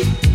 and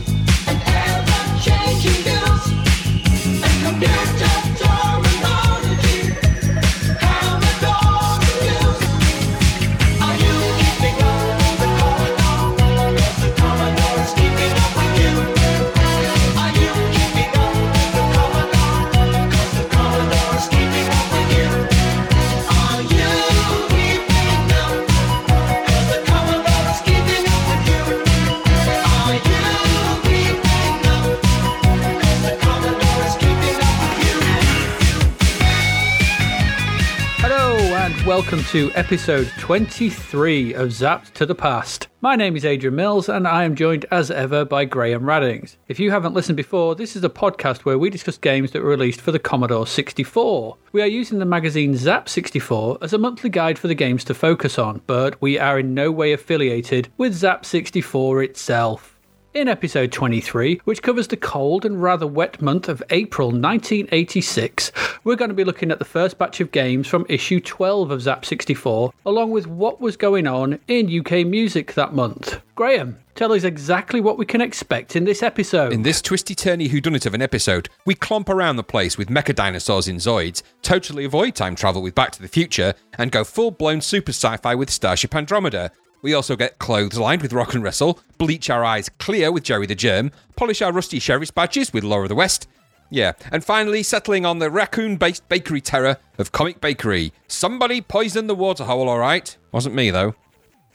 to episode 23 of Zapped to the Past. My name is Adrian Mills and I am joined as ever by Graham Raddings. If you haven't listened before, this is a podcast where we discuss games that were released for the Commodore 64. We are using the magazine Zap 64 as a monthly guide for the games to focus on, but we are in no way affiliated with Zap 64 itself. In episode 23, which covers the cold and rather wet month of April 1986, we're going to be looking at the first batch of games from issue 12 of Zap 64, along with what was going on in UK music that month. Graham, tell us exactly what we can expect in this episode. In this twisty turny whodunit of an episode, we clomp around the place with mecha dinosaurs in Zoids, totally avoid time travel with Back to the Future, and go full blown super sci fi with Starship Andromeda. We also get clothes lined with Rock and Wrestle, bleach our eyes clear with Gerry the Germ, polish our rusty sheriff's badges with Law of the West. Yeah, and finally settling on the raccoon based bakery terror of Comic Bakery. Somebody poisoned the water hole, alright? Wasn't me, though.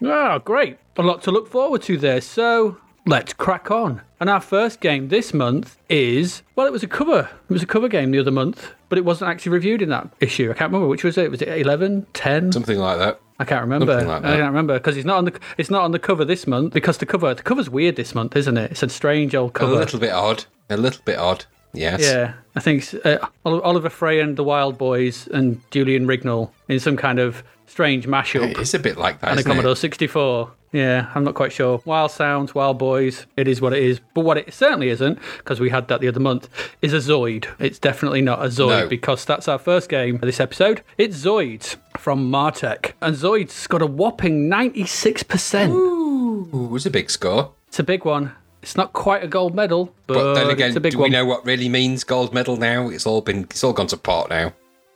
Ah, great. A lot to look forward to there. So let's crack on. And our first game this month is well, it was a cover. It was a cover game the other month, but it wasn't actually reviewed in that issue. I can't remember which was it. Was it 11, 10? Something like that. I can't remember. Like I can't remember because it's not on the it's not on the cover this month because the cover the cover's weird this month, isn't it? It's a strange old cover. A little bit odd. A little bit odd. Yes. Yeah, I think uh, Oliver Frey and the Wild Boys and Julian Rignall in some kind of strange mashup. It is a bit like that. and a isn't it? Commodore 64. Yeah, I'm not quite sure. Wild Sounds, Wild Boys, it is what it is. But what it certainly isn't, because we had that the other month, is a Zoid. It's definitely not a Zoid No. because that's our first game of this episode. It's Zoids from Martech. And Zoids got a whopping 96%. Ooh, it was a big score. It's a big one. It's not quite a gold medal, but, But then again, it's a big do one. we know what really means gold medal now? It's all been, it's all gone to pot now.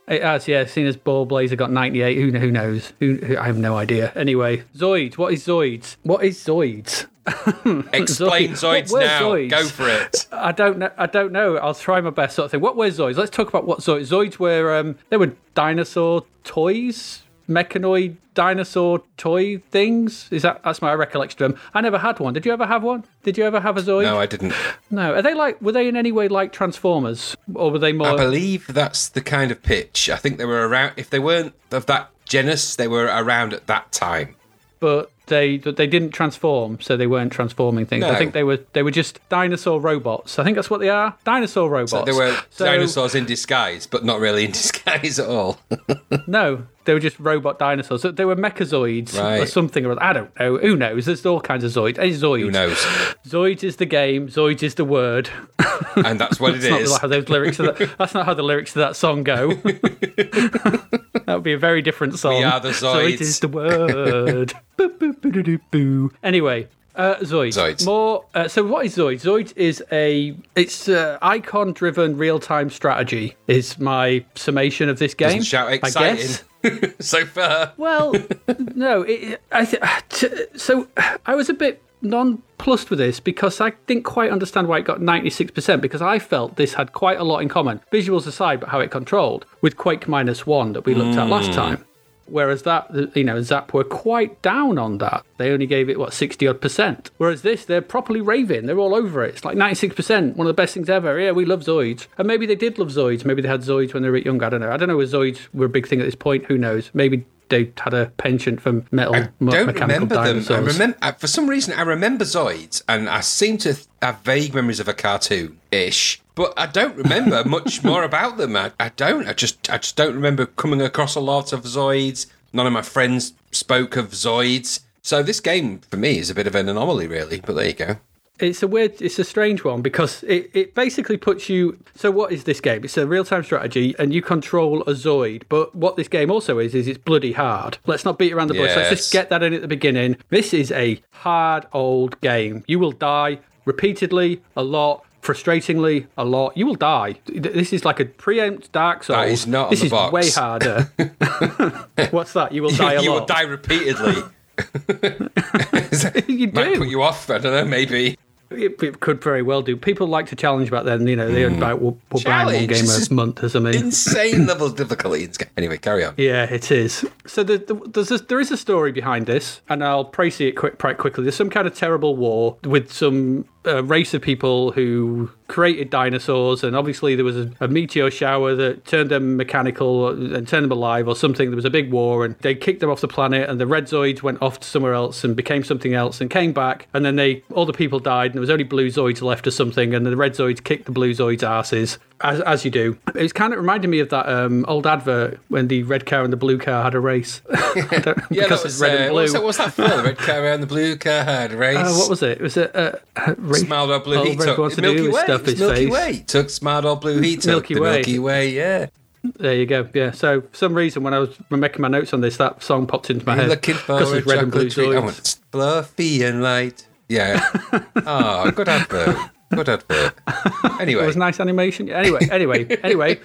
It has, yeah. Seen as Ballblazer got 98. Who, who knows? Who, who, I have no idea. Anyway, Zoids. What is Zoids? What is Zoids? Explain Zoid. Zoids now. Zoids? Go for it. I don't know. I don't know. I'll try my best, sort of thing. What were Zoids? Let's talk about what Zoids. Zoids were. Um, they were dinosaur toys, mechanoid dinosaur toy things. Is that that's my recollection of them? I never had one. Did you ever have one? Did you ever have a Zoid? No, I didn't. No. Are they like? Were they in any way like Transformers, or were they more? I believe that's the kind of pitch. I think they were around. If they weren't of that genus, they were around at that time. but they they didn't transform, so they weren't transforming things. I think they were they were just dinosaur robots. I think that's what they are. Dinosaur robots. So they were So- dinosaurs in disguise, but not really in disguise at all. No, they were just robot dinosaurs. They were mechazoids or Right. something or other. I don't know. Who knows? There's all kinds of zoids. Any zoids. Who knows? Zoids is the game. Zoids is the word. And that's what it That's not is. how those lyrics. That, that's not how the lyrics to that song go. that would be a very different song. We are the Zoids Zoids. is the word. Boo, boo, boo, doo, doo, boo. Anyway. Uh, Zoids. Zoids. More. Uh, so, what is Zoids? Zoids is a it's uh, icon-driven real-time strategy. Is my summation of this game? Doesn't shout I guess. exciting so far. Well, no. It, I th- t- so I was a bit nonplussed with this because I didn't quite understand why it got 96% because I felt this had quite a lot in common, visuals aside, but how it controlled, with Quake Minus One that we looked at last time. Whereas that, you know, Zap were quite down on that. They only gave it, what, 60 odd percent. Whereas this, they're properly raving. They're all over it. It's like 96%, one of the best things ever. Yeah, we love Zoids. And maybe they did love Zoids. Maybe they had Zoids when they were young. I don't know. I don't know if Zoids were a big thing at this point. Who knows? Maybe they had a penchant for metal I don't mechanical remember them. dinosaurs. I remember for some reason I remember Zoids, and I seem to have vague memories of a cartoon ish, but I don't remember much more about them. I, I don't. I just I just don't remember coming across a lot of Zoids. None of my friends spoke of Zoids. So this game for me is a bit of an anomaly, really. But there you go. It's a weird, it's a strange one because it, it basically puts you. So, what is this game? It's a real time strategy and you control a Zoid. But what this game also is, is it's bloody hard. Let's not beat around the bush. Let's just get that in at the beginning. This is a hard old game. You will die repeatedly, a lot, frustratingly, a lot, you will die. This is like a preempt Dark Souls. That is not on This the is box. way harder. What's that? You will die a you will die repeatedly. you Might put you off. I don't know. Maybe. It, it could very well do. People like to challenge back then. You know, they hmm. were like, we'll, we'll buy one. Game This a month or something. Insane level of difficulty. in this game. Anyway, carry on. Yeah, it is. So the, the, there's a, there is a story behind this, and I'll praise it quick, quite quickly. There's some kind of terrible war with some uh, race of people who created dinosaurs, and obviously there was a, a meteor shower that turned them mechanical and turned them alive or something. There was a big war, and they kicked them off the planet, and the red zoids went off to somewhere else and became something else and came back, and then they all the people died, and there was only blue zoids left or something, and the red zoids kicked the blue zoids' asses. As, as you do. It's kind of reminded me of that um, old advert when the red car and the blue car had a race. Yeah, because that it's was, red uh, and blue. What's that, what's that for? The red car and the blue car had a race. Uh, what was it? Was it uh, race? Smiled all blue heat Red took to Milky Way. stuff his Milky face. Way. Took smiled blue took Milky the Way. Milky Way. Yeah. There you go. Yeah. So for some reason when I was making my notes on this, that song popped into my You're head looking for because a red and blue treat. I fluffy and light. Yeah. oh, good advert. Good advert. Anyway, It was nice animation. Anyway, anyway, anyway.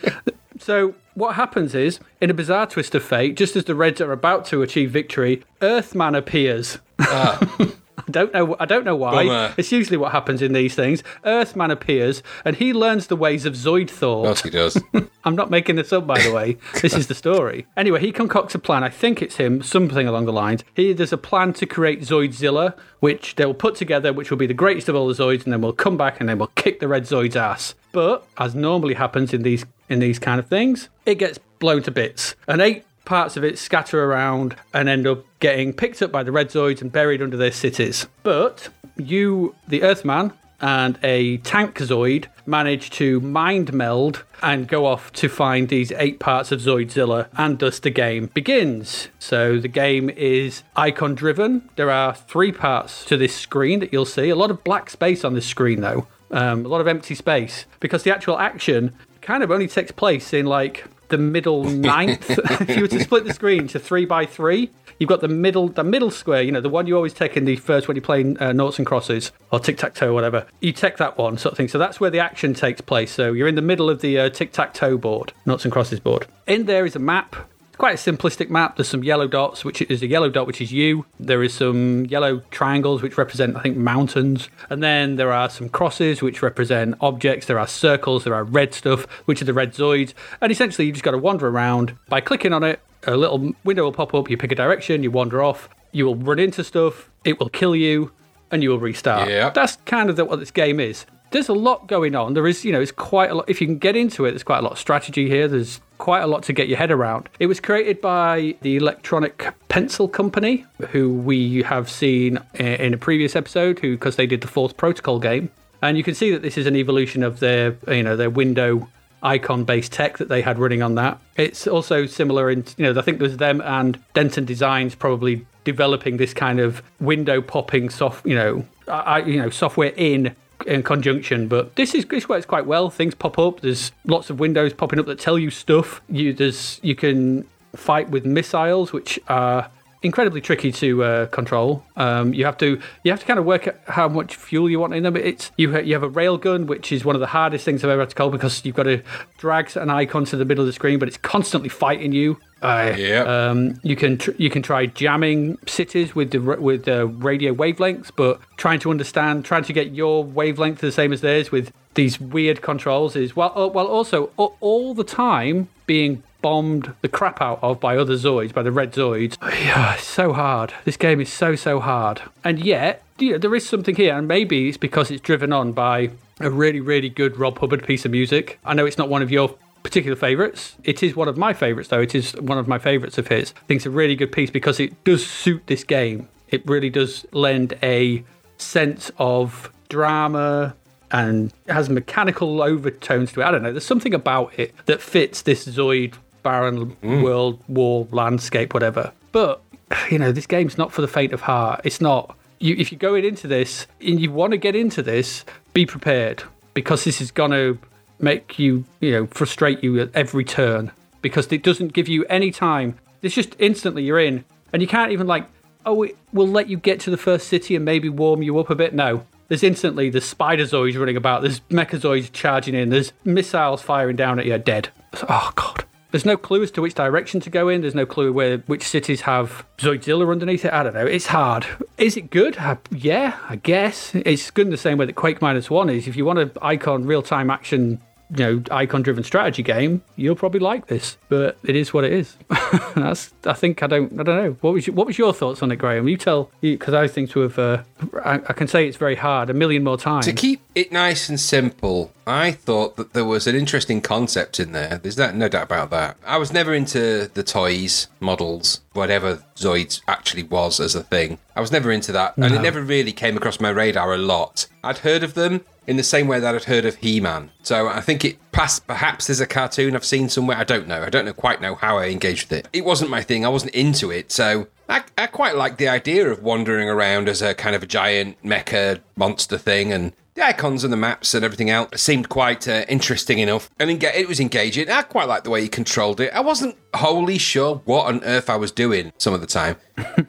So what happens is, in a bizarre twist of fate, just as the Reds are about to achieve victory, Earthman appears. I don't know. I don't know why. Bummer. It's usually what happens in these things. Earthman appears, and he learns the ways of Zoid what he does. I'm not making this up, by the way. this is the story. Anyway, he concocts a plan. I think it's him, something along the lines. He there's a plan to create Zoidzilla, which they will put together, which will be the greatest of all the Zoids, and then we'll come back and then we'll kick the Red Zoid's ass. But as normally happens in these in these kind of things, it gets blown to bits. And eight parts of it scatter around and end up getting picked up by the Red Zoids and buried under their cities. But you, the Earthman, and a tank Zoid manage to mind meld and go off to find these eight parts of Zoidzilla, and thus the game begins. So the game is icon driven. There are three parts to this screen that you'll see. A lot of black space on this screen, though. Um, a lot of empty space because the actual action kind of only takes place in like the middle ninth. if you were to split the screen to three by three, you've got the middle, the middle square. You know, the one you always take in the first when you're playing uh, noughts and crosses or tic tac toe, whatever. You take that one sort of thing. So that's where the action takes place. So you're in the middle of the uh, tic tac toe board, noughts and crosses board. In there is a map. Quite a simplistic map. There's some yellow dots, which is a yellow dot, which is you. There is some yellow triangles, which represent, I think, mountains. And then there are some crosses, which represent objects. There are circles. There are red stuff, which are the red zoids. And essentially, you just got to wander around by clicking on it. A little window will pop up. You pick a direction. You wander off. You will run into stuff. It will kill you, and you will restart. Yep. That's kind of the, what this game is. There's a lot going on. There is, you know, it's quite a lot. If you can get into it, there's quite a lot of strategy here. There's quite a lot to get your head around. It was created by the Electronic Pencil Company, who we have seen eh, in a previous episode, who because they did the fourth Protocol game, and you can see that this is an evolution of their, you know, their window icon-based tech that they had running on that. It's also similar in, you know, I think there's them and Denton Designs probably developing this kind of window popping soft, you know, I, you know, software in in conjunction. But this is this works quite well. Things pop up. There's lots of windows popping up that tell you stuff. You there's you can fight with missiles, which are incredibly tricky to uh, control. Um, you have to you have to kind of work out how much fuel you want in them. It's you ha- you have a railgun, which is one of the hardest things I've ever had to call because you've got to drag an icon to the middle of the screen, but it's constantly fighting you. Uh, Yeah. um, you can tr- you can try jamming cities with the with the radio wavelengths, but trying to understand, trying to get your wavelength the same as theirs with these weird controls is while uh, while also all the time being bombed the crap out of by other Zoids, by the red Zoids. Yeah, so hard. This game is so so hard, and yet you know, there is something here, and maybe it's because it's driven on by a really really good Rob Hubbard piece of music. I know it's not one of your particular favourites. It is one of my favourites, though. It is one of my favourites of his. I think it's a really good piece because it does suit this game. It really does lend a sense of drama and has mechanical overtones to it. I don't know. There's something about it that fits this Zoid barren mm. world war landscape, whatever. But you know, this game's not for the faint of heart. It's not. You, if you're going into this and you want to get into this, be prepared because this is going to make you, you know, frustrate you at every turn because it doesn't give you any time. It's just instantly you're in, and you can't even like, oh, it will let you get to the first city and maybe warm you up a bit. No, there's instantly there's spider zoids running about, there's mechazoids charging in, there's missiles firing down at you, dead. Oh god. There's no clue as to which direction to go in. There's no clue where which cities have Zoidzilla underneath it. I don't know. It's hard. Is it good? Uh, yeah, I guess. It's good in the same way that Quake Minus One is. If you want an icon real time action you know icon driven strategy game you'll probably like this but it is what it is that's i think i don't i don't know what was your, what was your thoughts on it graham you tell because i think to have uh, I, I can say it's very hard a million more times To keep it nice and simple, I thought that there was an interesting concept in there. There's no, no doubt about that. I was never into the toys, models, whatever Zoids actually was as a thing. I was never into that, and it never really came across my radar a lot. I'd heard of them in the same way that I'd heard of He-Man. So I think it passed. Perhaps there's a cartoon I've seen somewhere. I don't know. I don't know quite know how I engaged with it. It wasn't my thing. I wasn't into it. So I, I quite like the idea of wandering around as a kind of a giant mecha monster thing and the icons and the maps and everything else seemed quite uh, interesting enough and it was engaging. I quite liked the way you controlled it. I wasn't wholly sure what on earth I was doing some of the time.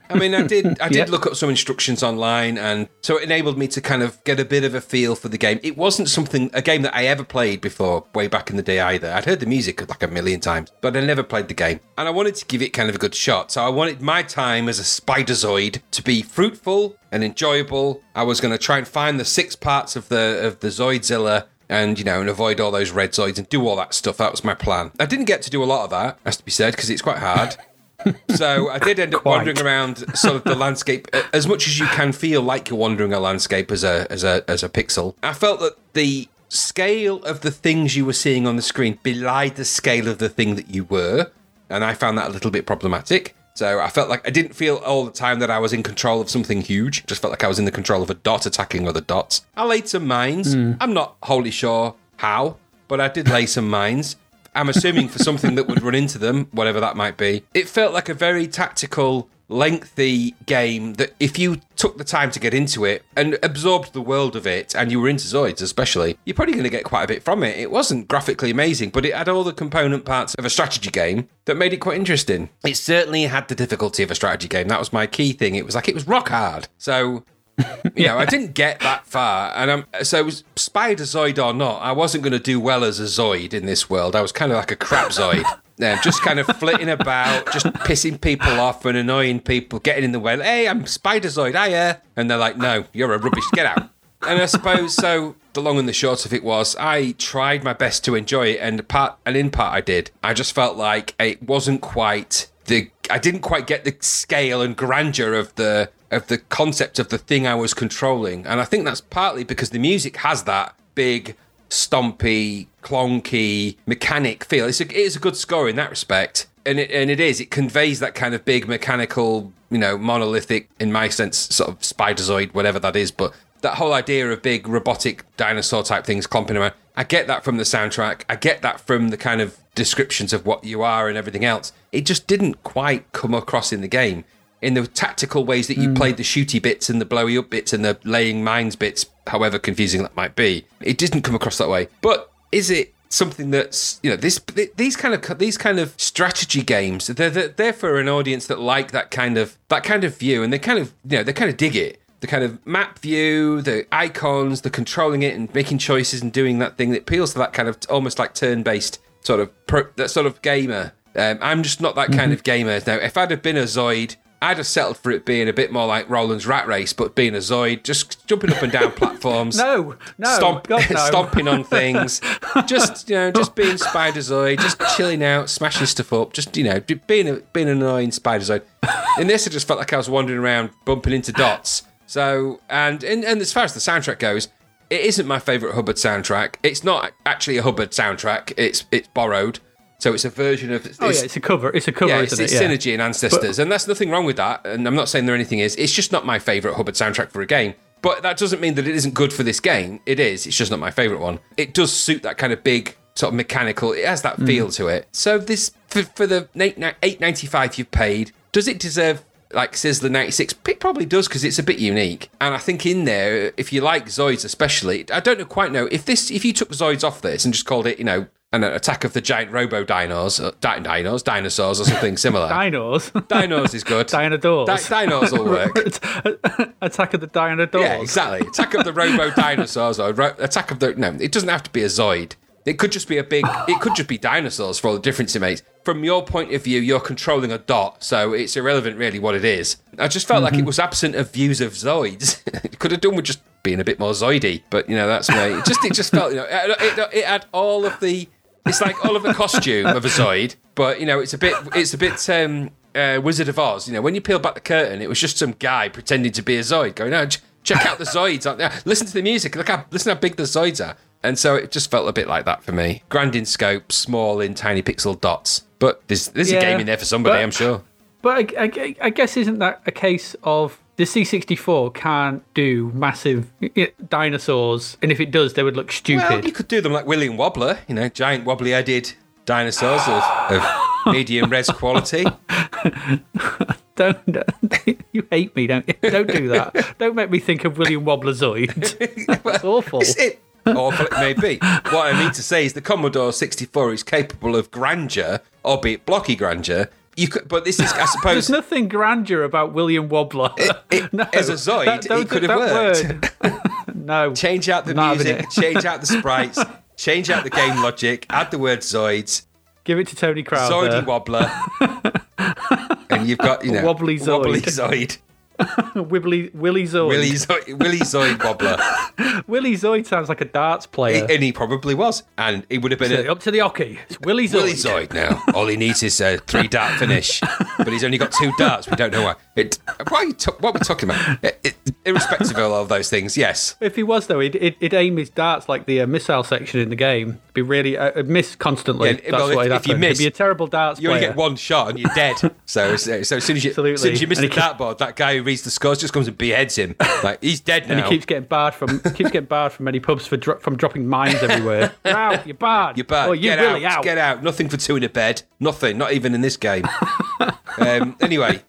I mean, I did I did Yeah. look up some instructions online, and so it enabled me to kind of get a bit of a feel for the game. It wasn't something a game that I ever played before, way back in the day either. I'd heard the music like a million times, but I never played the game, and I wanted to give it kind of a good shot. So I wanted my time as a Spiderzoid to be fruitful and enjoyable. I was going to try and find the six parts of the of the Zoidzilla and you know and avoid all those red zoids and do all that stuff. That was my plan. I didn't get to do a lot of that has to be said because it's quite hard. So i did end up Quite. wandering around sort of the landscape as much as you can feel like you're wandering a landscape as a as a as a pixel. I felt that the scale of the things you were seeing on the screen belied the scale of the thing that you were and i found that a little bit problematic so I felt like I didn't feel all the time that I was in control of something huge. Just felt like I was in the control of a dot attacking other dots. I laid some mines. Hmm. I'm not wholly sure how, but I did lay some mines. I'm assuming for something that would run into them, whatever that might be. It felt like a very tactical, lengthy game that if you took the time to get into it and absorbed the world of it, and you were into Zoids especially, you're probably going to get quite a bit from it. It wasn't graphically amazing, but it had all the component parts of a strategy game that made it quite interesting. It certainly had the difficulty of a strategy game. That was my key thing. It was like it was rock hard. So you know, I didn't get that far, and I'm so was Spider Zoid or not, I wasn't going to do well as a Zoid in this world. I was kind of like a crap Zoid, yeah, just kind of flitting about, just pissing people off and annoying people, getting in the way. Hey, I'm Spider Zoid, hiya, and they're like, no, you're a rubbish, get out. And I suppose so. The long and the short of it was, I tried my best to enjoy it, and part and in part I did. I just felt like it wasn't quite the I didn't quite get the scale and grandeur of the of the concept of the thing I was controlling, and I think that's partly because the music has that big, stompy, clonky, mechanic feel. It's a, it is a good score in that respect, and it and it is. It conveys that kind of big mechanical, you know, monolithic, in my sense, sort of spiderzoid, whatever that is, but. That whole idea of big robotic dinosaur type things clomping around, I get that from the soundtrack. I get that from the kind of descriptions of what you are and everything else. It just didn't quite come across in the game in the tactical ways that you mm. played the shooty bits and the blowy up bits and the laying mines bits, however confusing that might be. It didn't come across that way. But is it something that's you know this these kind of these kind of strategy games they're they're, they're for an audience that like that kind of that kind of view and they kind of you know they kind of dig it the kind of map view, the icons, the controlling it and making choices and doing that thing that appeals to that kind of almost like turn-based sort of pro, that sort of gamer. Um, I'm just not that kind of gamer. Now, if I'd have been a Zoid, I'd have settled for it being a bit more like Roland's Rat Race, but being a Zoid, just jumping up and down platforms. no no Stomp, God, no. stomping on things, just you know, just being Spider Zoid, just chilling out, smashing stuff up, just you know, being a, being an annoying Spider Zoid. In this, I just felt like I was wandering around, bumping into dots. So, and and, and as far as the soundtrack goes, it isn't my favorite Hubbard soundtrack. It's not actually a Hubbard soundtrack. It's it's borrowed, so it's a version of. oh yeah it's a cover it's a cover Yeah, it's, isn't it's it yeah. Synergy and Ancestors, and that's nothing wrong with that. And I'm not saying there anything is. It's just not my favorite Hubbard soundtrack for a game. But that doesn't mean that it isn't good for this game. It is. It's just not my favorite one. It does suit that kind of big, sort of mechanical. It has that Mm. feel to it. So this for, for the eight ninety five you've paid, does it deserve? Like Sizzler 96, it probably does because it's a bit unique. And I think in there, if you like Zoids especially, I don't know quite know if this if you took Zoids off this and just called it, you know, an Attack of the Giant Robo Dinos, uh, di- dinos, dinosaurs, or something similar. Dinos. Dinos is good. Dinosaurs. Di- dinos will work. Attack of the Dinosaurs. Yeah, exactly. Attack of the Robo Dinosaurs or ro- Attack of the. No, it doesn't have to be a Zoid. It could just be a big. It could just be dinosaurs for all the difference it makes. From your point of view, you're controlling a dot, so it's irrelevant really what it is. I just felt like it was absent of views of Zoids. it could have done with just being a bit more Zoidy, but you know that's me. It just it just felt you know it, it, it had all of the. It's like all of the costume of a Zoid, but you know it's a bit it's a bit um, uh, Wizard of Oz. You know when you peel back the curtain, it was just some guy pretending to be a Zoid, going, "Oh, ch- check out the Zoids! out there. Listen to the music. Look how listen how big the Zoids are." And so it just felt a bit like that for me. Grand in scope, small in tiny pixel dots. But there's there's a game in there for somebody, but- I'm sure. But I, I- I guess isn't that a case of the C64 can't do massive dinosaurs, and if it does, they would look stupid. Well, you could do them like William Wobbler, you know, giant wobbly-headed dinosaurs of, of medium res quality. don't, don't- you hate me, don't you? Don't do that. don't make me think of William Wobblezoid. That's awful. Is it? Awful it may be. What I mean to say is the Commodore 64 is capable of grandeur, albeit blocky grandeur. You could, but this is, I suppose, There's nothing grandeur about William Wobbler. it- as a Zoid, that- don't- it could have that worked. no. change out the music, change out the sprites, change out the game logic, add the word Zoids, Give it to Tony Crowther. Zoidy Wobbler, and you've got you know Wobbly Zoid. Wobbly Zoid, Wibbly, Willy Zoid. Willy Zoid, Willy Zoid Wobbler, Willy Zoid sounds like a darts player. and he probably was, and he would have been a Up to the hockey. It's Willy Zoid. Willy Zoid now. All he needs is a three dart finish, but he's only got two darts. We don't know why. It. Why are you ta- what are we talking about? It, it, irrespective of all of those things, yes. If he was though, he'd, he'd, aim his darts like the uh, missile section in the game. Be really uh, miss constantly. Yeah, That's well, if- what he'd if you miss, he'd be a terrible darts You only player. get one shot and you're dead. so, so, so as soon as you, Absolutely. as soon as you miss And the he dartboard, that guy who reads the scores just comes and beheads him. Like he's dead now. and he keeps getting barred from keeps getting barred from many pubs for dro- from dropping mines everywhere. You're out. You're barred. You're barred. Oh, you get really out, out. Get out. Nothing for two in a bed. Nothing. Not even in this game. um, anyway,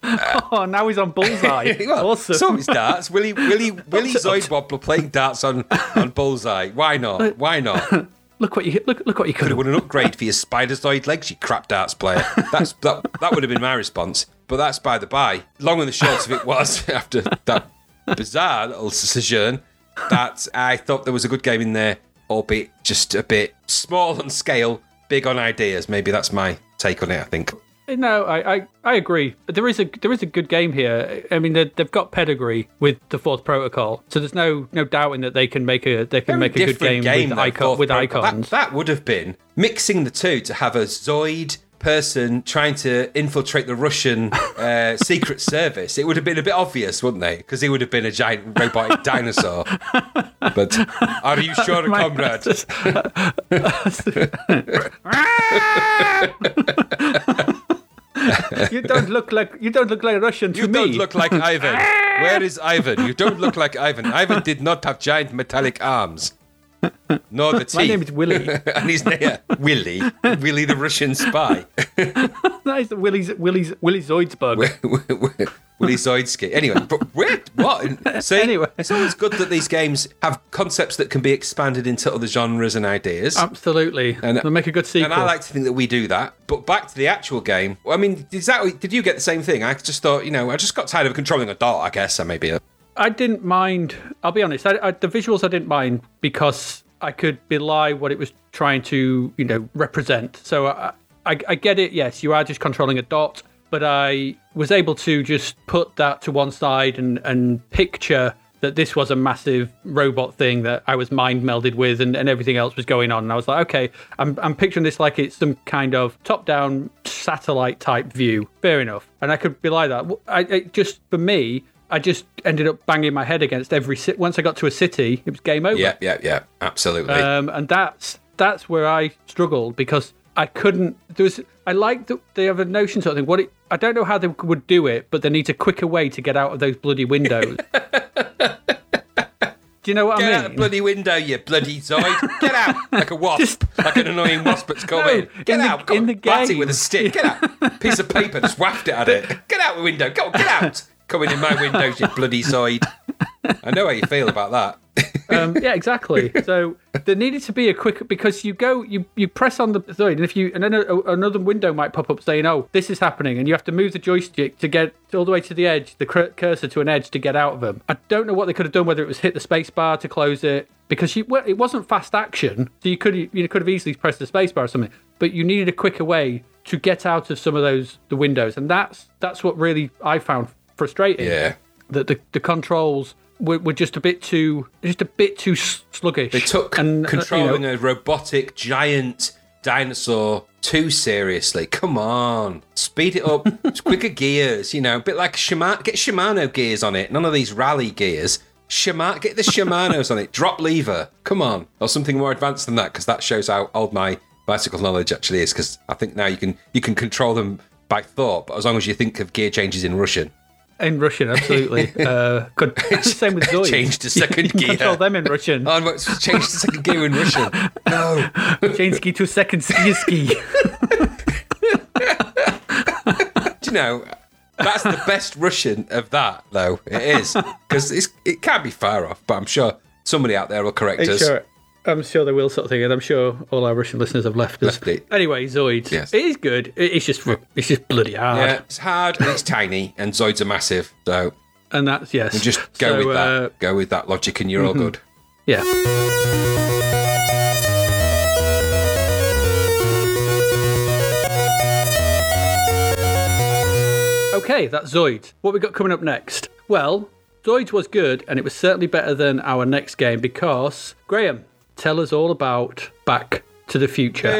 Oh, now he's on bullseye. well, awesome. Some of his darts. Willie Willie Willie to- up Zoid Wobbler playing darts on on bullseye. Why not? Why not? look what you look. Look what you could have. won an upgrade for your spider Zoid legs, you crap darts player. That's that. That would have been my response. But that's by the by. Long and the short of it was after that bizarre little sojourn that I thought there was a good game in there, albeit just a bit small on scale, big on ideas. Maybe that's my take on it. I think. Eh, no, I, I, I agree. There is a there is a good game here. I mean, they- they've got pedigree with the Fourth Protocol, so there's no no doubting that they can make a they can Very make a good different game, with, icon, with icons. That, that would have been mixing the two to have a Zoid person trying to infiltrate the Russian uh, secret service. It would have been a bit obvious, wouldn't they? Because he would have been a giant robotic dinosaur. But are you sure, My- comrade? you don't look like you don't look like a Russian to You me. don't look like Ivan. Where is Ivan? You don't look like Ivan. Ivan did not have giant metallic arms. Nor the teeth. My name is Willy. and he's there. Willy. Willy the Russian spy. that is the Willy's Willy's Willy Zoidsbug. Willy Zoidsky. Anyway, but what? See, Anyway. it's always good that these games have concepts that can be expanded into other genres and ideas. Absolutely, And- they'll make a good sequel. and I like to think that we do that. But back to the actual game. I mean, is that, did you get the same thing? I just thought, you know, I just got tired of controlling a dot, I guess. I maybe. I didn't mind. I'll be honest. I, I, the visuals I didn't mind because I could belie what it was trying to, you know, represent. So I, I, I get it. Yes, you are just controlling a dot, but I was able to just put that to one side and and picture that this was a massive robot thing that I was mind melded with, and, and everything else was going on. And I was like, okay, I'm I'm picturing this like it's some kind of top down satellite type view. Fair enough, and I could belie that. I, just for me. I just ended up banging my head against every city. Once I got to a city, it was game over. Yeah, yeah, yeah. Absolutely. Um, and that's that's where I struggled because I couldn't. There was I like that they have a notion sort of thing. What it, I don't know how they would do it, but they need a quicker way to get out of those bloody windows. do you know what Get I mean? Get out the bloody window, you bloody Zoid. Get out like a wasp, like an annoying wasp that's come No, in. Get in the- out, go in the game. with a stick. Get out, piece of paper, just waft it at it. Get out the window, go, get out. Coming in my windows, you bloody side. I know how you feel about that. Um, yeah, exactly. So there needed to be a quick because you go, you you press on the Zoid, and if you and then a, a- another window might pop up saying, "Oh, this is happening," and you have to move the joystick to get all the way to the edge, the cur- cursor to an edge to get out of them. I don't know what they could have done, whether it was hit the space bar to close it because you, it wasn't fast action, so you could you could have easily pressed the space bar or something, but you needed a quicker way to get out of some of those the windows, and that's that's what really I found frustrating Yeah. that the, the controls were, were just a bit too just a bit too sluggish. They took and uh, controlling you know, a robotic giant dinosaur too seriously. Come on, speed it up. It's quicker gears, you know, a bit like Shimano. Get Shimano gears on it. None of these rally gears. Shimano, get the Shimano's on it. Drop lever. Come on, or something more advanced than that, because that shows how old my bicycle knowledge actually is. Because I think now you can you can control them by thought, but as long as you think of gear changes in Russian. In Russian, absolutely. uh, good. Same with Zoid. Change to second gear. Control them in Russian. Oh, it's change to second gear in Russian. No. Change ski to second ski ski. Do you know that's the best Russian of that though? It is because it can't be far off. But I'm sure somebody out there will correct us. sure. I'm sure they will sort of thing, and I'm sure all our Russian listeners have left us. Left it. Anyway, Zoid. Yes. It is good. It- It's just it's just bloody hard. Yeah, it's hard and it's tiny, and Zoids are massive. So And that's yes. just go So, with that. uh, go with that logic, and you're all good. yeah. Okay, that's Zoid. What we got coming up next? Well, Zoid was good, and it was certainly better than our next game because Graham, tell us all about Back to the Future.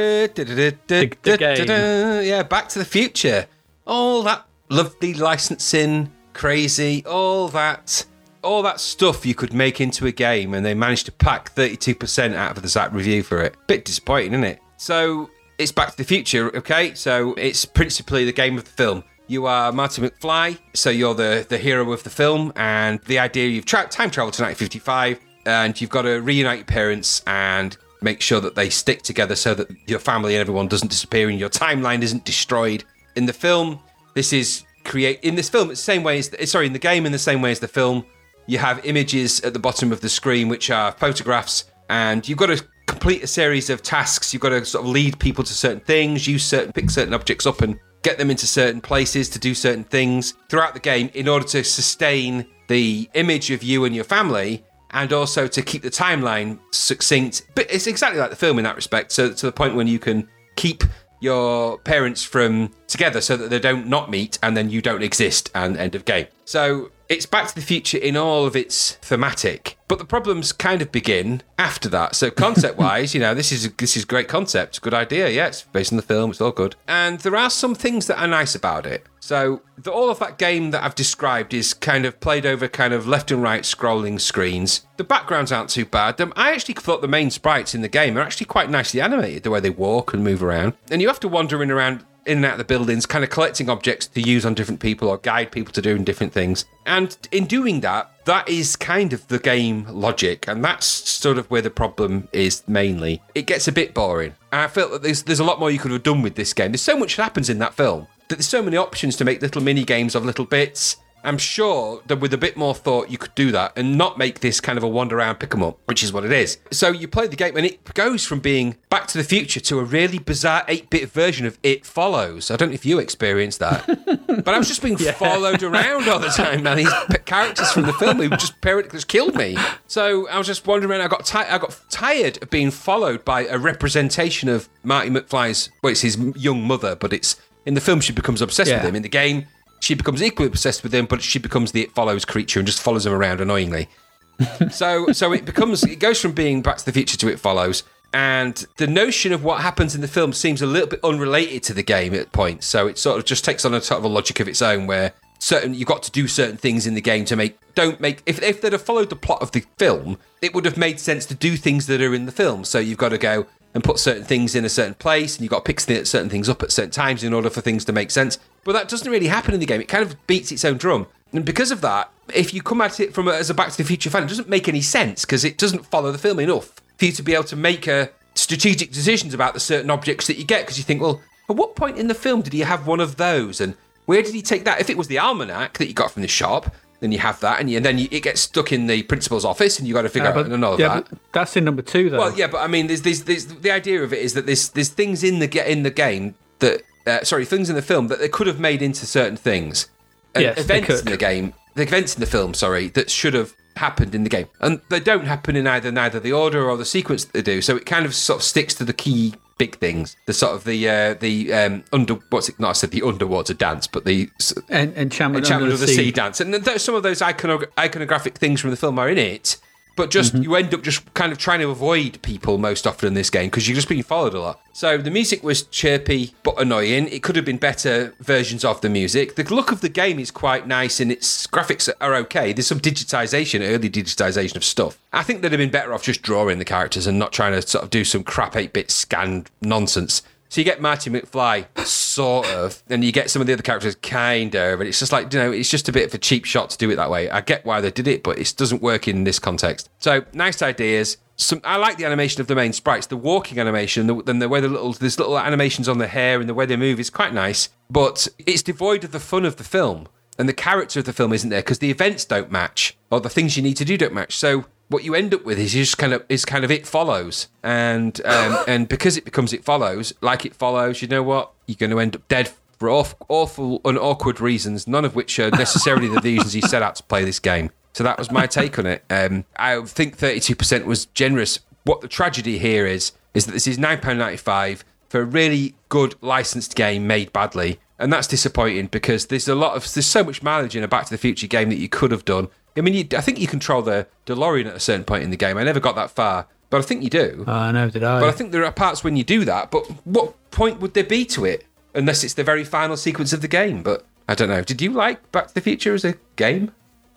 the, game. Yeah, Back to the Future. All that lovely licensing, crazy, all that, all that stuff you could make into a game, and they managed to pack thirty-two percent out of the Zap review for it. Bit disappointing, isn't it? So it's Back to the Future, okay? So it's principally the game of the film. You are Marty McFly, so you're the, the hero of the film, and the idea you've tra- time traveled to 1955, and you've got to reunite parents and make sure that they stick together so that your family and everyone doesn't disappear and your timeline isn't destroyed. In the film, this is create in this film it's the same way as eh, sorry in the game in the same way as the film. You have images at the bottom of the screen which are photographs, and you've got to complete a series of tasks. You've got to sort of lead people to certain things, use certain pick certain objects up and get them into certain places to do certain things throughout the game in order to sustain the image of you and your family and also to keep the timeline succinct. But it's exactly like the film in that respect. So to the point when you can keep your parents from together so that they don't not meet and then you don't exist and end of game. So it's Back to the Future in all of its thematic, but the problems kind of begin after that. So concept wise, you know, this is this is great concept, good idea. Yeah, it's based on the film, it's all good, and there are some things that are nice about it. So the, all of that game that I've described is kind of played over kind of left and right scrolling screens. The backgrounds aren't too bad. Um, I actually thought the main sprites in the game are actually quite nicely animated, the way they walk and move around, and you have to wander in around in and out of the buildings, kind of collecting objects to use on different people or guide people to doing different things. And in doing that, that is kind of the game logic, and that's sort of where the problem is mainly. It gets a bit boring. And I felt that there's there's a lot more you could have done with this game. There's so much that happens in that film that there's so many options to make little mini games of little bits. I'm sure that with a bit more thought, you could do that and not make this kind of a wander around pick 'em up, which is what it is. So you play the game and it goes from being Back to the Future to a really bizarre 8 bit version of It Follows. I don't know if you experienced that, but I was just being followed around all the time, man. These p- characters from the film who just, periodically just killed me. So I was just wandering around. I got, ti- I got tired of being followed by a representation of Marty McFly's, well, it's his young mother, but it's in the film she becomes obsessed with him. In the game, she becomes equally obsessed with him, but she becomes the it follows creature and just follows him around annoyingly. so so it becomes it goes from being Back to the Future to It Follows. And the notion of what happens in the film seems a little bit unrelated to the game at points. So it sort of just takes on a sort of a logic of its own where certain you've got to do certain things in the game to make don't make if, if they'd have followed the plot of the film, it would have made sense to do things that are in the film. So you've got to go and put certain things in a certain place and you've got to pick certain things up at certain times in order for things to make sense. But that doesn't really happen in the game. It kind of beats its own drum. And because of that, if you come at it from a, as a Back to the Future fan, it doesn't make any sense because it doesn't follow the film enough for you to be able to make a strategic decisions about the certain objects that you get. Because you think, well, at what point in the film did he have one of those, and where did he take that? If it was the almanac that you got from the shop, then you have that, and, you, and then you, it gets stuck in the principal's office, and you got to figure out none of yeah, that. that's in number two, though. Well, yeah, but I mean, there's, there's, there's the idea of it is that there's there's things in the in the game that uh, sorry, things in the film that they could have made into certain things. And Yes, they events in the game, the events in the film, sorry, that should have happened in the game, and they don't happen in either neither the order or the sequence that they do. So it kind of sort of sticks to the key big things, the sort of the uh, the um, under what's it? Not I said the underwater dance, but the and En- enchantment, Enchantment under of the sea. dance, and th- some of those icono- iconographic things from the film are in it. But just Mm-hmm. you end up just kind of trying to avoid people most often in this game because you're just being followed a lot. So the music was chirpy but annoying. It could have been better versions of the music. The look of the game is quite nice and its graphics are okay. There's some digitization, early digitization of stuff. I think they'd have been better off just drawing the characters and not trying to sort of do some crap 8-bit scanned nonsense. So you get Marty McFly, sort of, and you get some of the other characters, kind of, and it's just like, you know, it's just a bit of a cheap shot to do it that way. I get why they did it, but it doesn't work in this context. So nice ideas. Some, I like the animation of the main sprites, the walking animation, the, and the way the little there's little animations on the hair and the way they move is quite nice, but it's devoid of the fun of the film. And the character of the film isn't there because the events don't match, or the things you need to do don't match. So what you end up with is you just kind of is kind of it follows, and um, and because it becomes it follows, like it follows, you know what? You're going to end up dead for awful, awful and awkward reasons, none of which are necessarily the reasons he set out to play this game. So that was my take on it. Um, I think 32% was generous. What the tragedy here is is that this is £9.95 for a really good licensed game made badly. And that's disappointing because there's a lot of there's so much mileage in a Back to the Future game that you could have done. I mean, you, I think you control the DeLorean at a certain point in the game. I never got that far, but I think you do. Uh, I know, did I? But I think there are parts when you do that. But what point would there be to it unless it's the very final sequence of the game? But I don't know. Did you like Back to the Future as a game?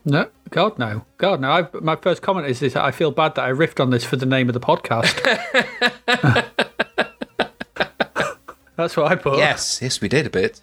no, God, no. God, no. I, my first comment is this I feel bad that I riffed on this for the name of the podcast. That's what I put. Yes, yes, we did a bit.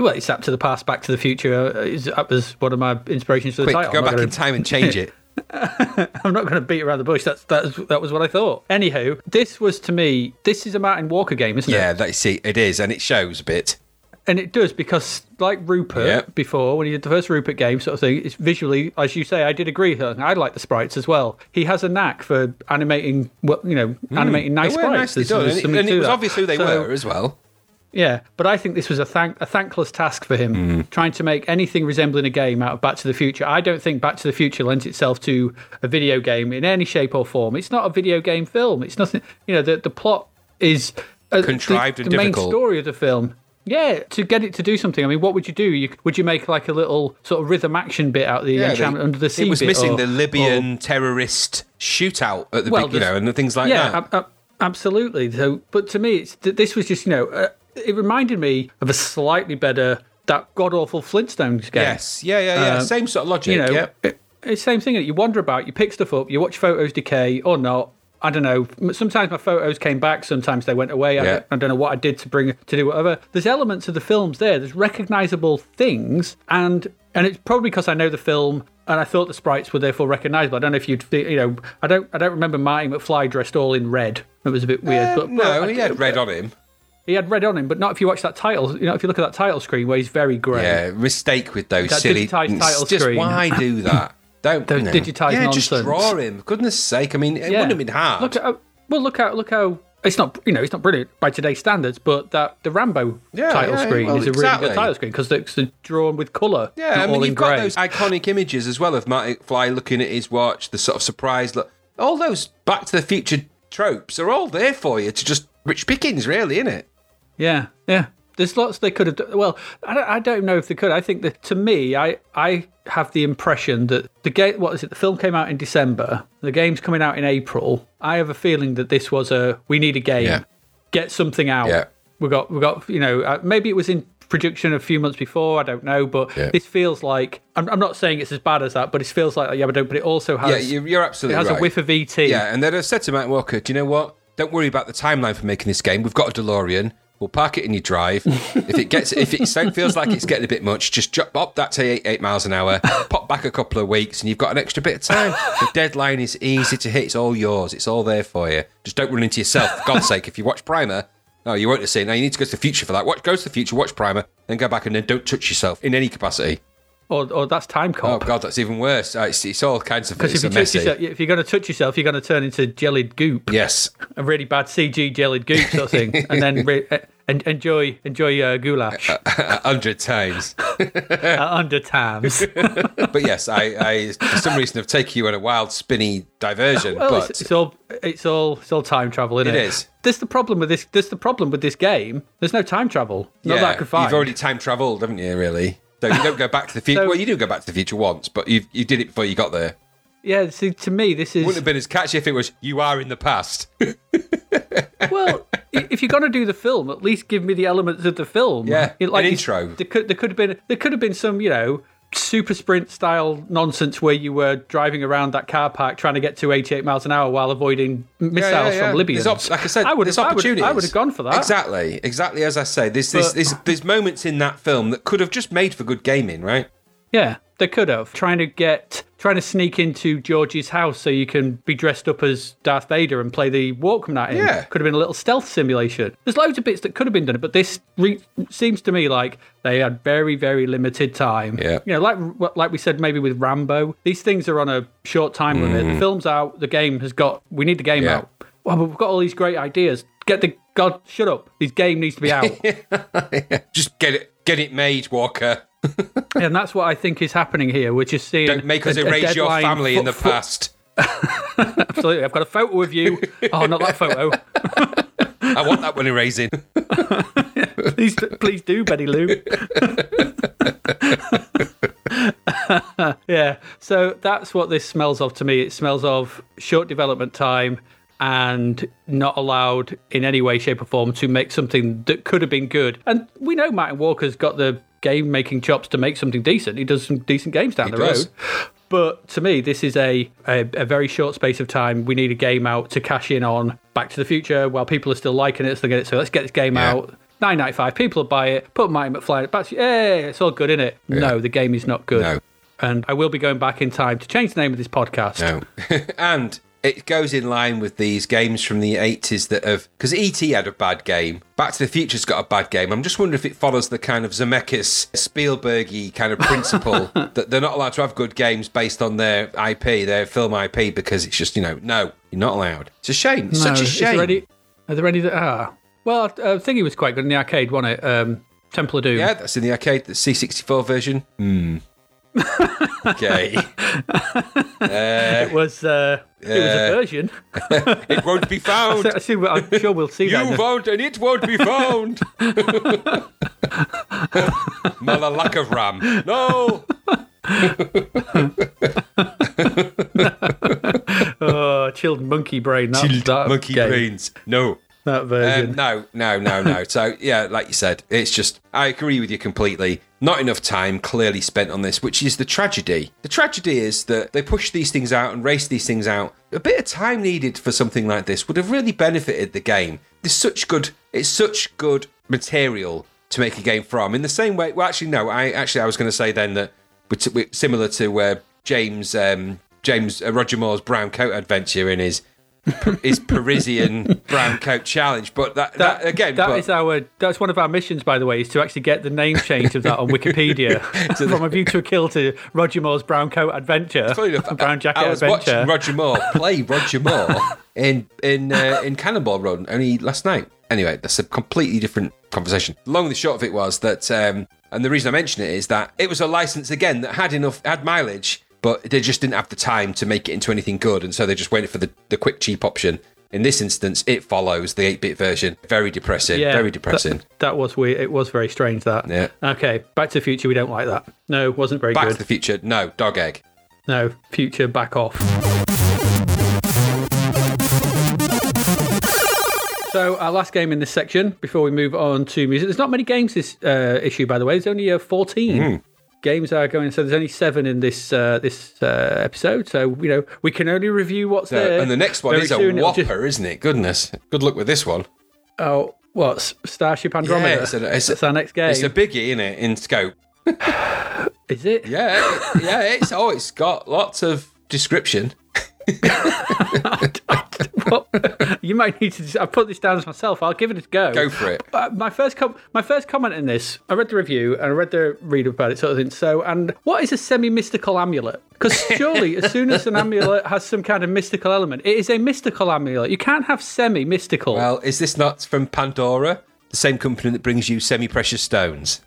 Well, it's up to the past, back to the future. Uh, is- that was one of my inspirations for the Quick, title. go back gonna- in time and change it. I'm not going to beat around the bush. That's, that's that was what I thought. Anywho, this was to me. This is a Martin Walker game, isn't it? yeah, it? that see, it is, and it shows a bit. And it does because, like Rupert Yeah. before, when he did the first Rupert game, sort of thing, it's visually, as you say, I did agree. I like the sprites as well. He has a knack for animating, well, you know, animating nice Hmm. They were sprites. nicely done, and it, and it was obvious who they So- were as well. Yeah, but I think this was a thank a thankless task for him Hmm. trying to make anything resembling a game out of Back to the Future. I don't think Back to the Future lends itself to a video game in any shape or form. It's not a video game film. It's nothing. You know, the the plot is uh, Contrived the, and the main difficult. story of the film. Yeah, to get it to do something. I mean, what would you do? You, would you make like a little sort of rhythm action bit out of the Yeah, enchantment they- under the sea? It was bit, missing or- the or- Libyan terrorist shootout at the Well, big, you know, there's- and things like yeah, that. ab- ab- absolutely. So, but to me, it's this was just you know, uh, it reminded me of a slightly better that god awful Flintstones game. yes, yeah, yeah, yeah. Um, Same sort of logic. you know, yeah. it, it's the same thing. You wander about, you pick stuff up, you watch photos decay or not. I don't know. Sometimes my photos came back, sometimes they went away. I, Yeah. don't, I don't know what I did to bring to do whatever. There's elements of the films there. There's recognizable things, and and it's probably because I know the film and I thought the sprites were therefore recognizable. I don't know if you'd, you know, I don't I don't remember Marty McFly dressed all in red. It was a bit weird. Uh, but no, but he had red on him. He had red on him, but not if you watch that title. You know, if you look at that title screen where he's very grey. Yeah, mistake with those That silly. title just screen. why do that? Don't Those you know. digitised Yeah, just draw him. Goodness sake! I mean, it wouldn't have been hard. Look at well, look how look how it's not you know it's not brilliant by today's standards, but that the Rambo Yeah, title yeah, screen well, is a really good title screen because it's drawn with colour. Yeah, I mean, you've got grey. those iconic images as well of Marty Fly looking at his watch, the sort of surprise look. All those Back to the Future tropes are all there for you to just rich pickings, really, isn't it? Yeah, yeah. There's lots they could have done. Well, I don't, I don't know if they could. I think that to me, I I have the impression that the game. What is it? The film came out in December. The game's coming out in April. I have a feeling that this was a we need a game. Yeah. Get something out. Yeah. We got we got you know uh, maybe it was in production a few months before. I don't know, but Yeah. this feels like I'm, I'm not saying it's as bad as that, but it feels like yeah, but don't. But it also has Yeah, you're, you're it absolutely has right. a whiff of ET. Yeah, and they'd have said to Matt Walker, do you know what? Don't worry about the timeline for making this game. We've got a DeLorean. We'll park it in your drive. if it gets, if it feels like it's getting a bit much, just drop up that to eight, eight miles an hour. Pop back a couple of weeks, and you've got an extra bit of time. The deadline is easy to hit. It's all yours. It's all there for you. Just don't run into yourself. For God's sake, if you watch Primer, no, you won't have seen. Now you need to go to the future for that. Watch, go to the future, watch Primer, then go back, and then don't touch yourself in any capacity. Or or that's time Oh god, that's even worse. Uh, It's, it's all kinds of Because if you a touch messy. yourself, if you're going to touch yourself, you're going to turn into jellied goop, Yes, a really bad CG jellied goop sort of thing, and then re- uh, en- enjoy enjoy uh, goulash a hundred times. uh, hundred times. But yes, I, I for some reason have taken you on a wild, spinny diversion. Well, but it's, it's all it's all it's all time travel, isn't It it? is. This the problem with this. This the problem with this game. There's no time travel. Not that I could find. you've already time travelled, haven't you? Really? So you don't go back to the future. So- well, you do go back to the future once, but you you did it before you got there. yeah. See, to me, this is Wouldn't have been as catchy if it was you are in the past. well. if you're going to do the film, at least give me the elements of the film. Yeah, like an intro. There could there could have been there could have been some you know super sprint style nonsense where you were driving around that car park trying to get to 88 miles an hour while avoiding missiles Yeah, yeah, yeah. from. There's op- like I said, I would there's have, I would. I would have gone for that. Exactly, exactly as I say. There's there's, But- there's there's moments in that film that could have just made for good gaming, right? Yeah, they could have. Trying to get, trying to sneak into George's house so you can be dressed up as Darth Vader and play the Walkman at him. Yeah. Could have been a little stealth simulation. There's loads of bits that could have been done, but this re- seems to me like they had very, very limited time. Yeah. You know, like like we said, maybe with Rambo, these things are on a short time limit. The film's out, the game has got. We need the game Mm. Yeah. out. Well, but we've got all these great ideas. Get the God, shut up. This game needs to be out. Just get it get it made, Walker. and that's what I think is happening here. We're just seeing. Don't make us a- a erase your deadline family in the fo- past. Absolutely. I've got a photo of you. Oh, not that photo. I want that one erasing. Please, please do, Betty Lou. yeah. So that's what this smells of to me. It smells of short development time and not allowed in any way, shape, or form to make something that could have been good. And we know Martin Walker's got the game making chops to make something decent. He does some decent games down He the does. road. But to me, this is a, a a very short space of time. We need a game out to cash in on Back to the Future while people are still liking it. So they get it. So let's get this game Yeah. out. Nine ninety five. People will buy it. Put Marty McFly. Back to hey, it's all good, is it? No, the game is not good. No. And I will be going back in time to change the name of this podcast. No. and it goes in line with these games from the 80s that have. Because E.T. had a bad game. Back to the Future's got a bad game. I'm just wondering if it follows the kind of Zemeckis, Spielbergy kind of principle that they're not allowed to have good games based on their IP, their film IP, because it's just, you know, no, you're not allowed. It's a shame. It's No, such a shame. there any, are there any that are? Well, I think he was quite good in the arcade, wasn't it? Um, Temple of Doom. Yeah, that's in the arcade, the C64 version. Hmm. Okay. It was. Uh, it was a version. It won't be found. I see, I'm sure we'll see that. You the- won't, and it won't be found. Mother lack of ram. No. Oh, chilled monkey brain. That, that Monkey game, brains. No. That version. Um, no, no, no, no. So, yeah, like you said, it's just, I agree with you completely. Not enough time clearly spent on this, which is the tragedy. The tragedy is that they push these things out and race these things out. A bit of time needed for something like this would have really benefited the game. There's such good, it's such good material to make a game from. In the same way, well, actually, no, I actually, I was going to say then that we're, we're similar to where James, um, James uh, Roger Moore's brown coat adventure in his his Parisian brown coat challenge. But that, that, again, that but- is our that's one of our missions, by the way, is to actually get the name change of that on Wikipedia from a view to a kill to Roger Moore's brown coat adventure, enough, brown jacket I was adventure. watching Roger Moore play Roger Moore in in uh, in Cannonball Run only last night. Anyway, that's a completely different conversation. Long and the short of it was that, um, and the reason I mention it is that it was a license again that had enough had mileage, but they just didn't have the time to make it into anything good, and so they just went for the the quick cheap option. In this instance, it follows the 8-bit version. Very depressing. yeah, very depressing. That, that was weird. It was very strange. That. Yeah. Okay, Back to the Future. We don't like that. No, wasn't very Back good. to the Future. No, dog egg. No, Future, back off. So our last game in this section before we move on to music. There's not many games this uh, issue, by the way. There's only uh, 14 Hmm. Games are going. So there's only seven in this uh, this uh, episode. So you know we can only review what's there. and the next one Very is a whopper, just- isn't it? Goodness. Good luck with this one. oh, what's Starship Andromeda? Yeah, it's a- it's a- our next game. It's a biggie, isn't it, in scope? Is it? Yeah, yeah. It's oh, it's got lots of description. Well, you might need to. I put this down as myself. I'll give it a go. Go for it. Uh, my first com- my first comment in this, I read the review and I read the read about it sort of thing. So, and what is a semi-mystical amulet? Because surely, as soon as an amulet has some kind of mystical element, it is a mystical amulet. You can't have semi-mystical. Well, is this not from Pandora, the same company that brings you semi-precious stones?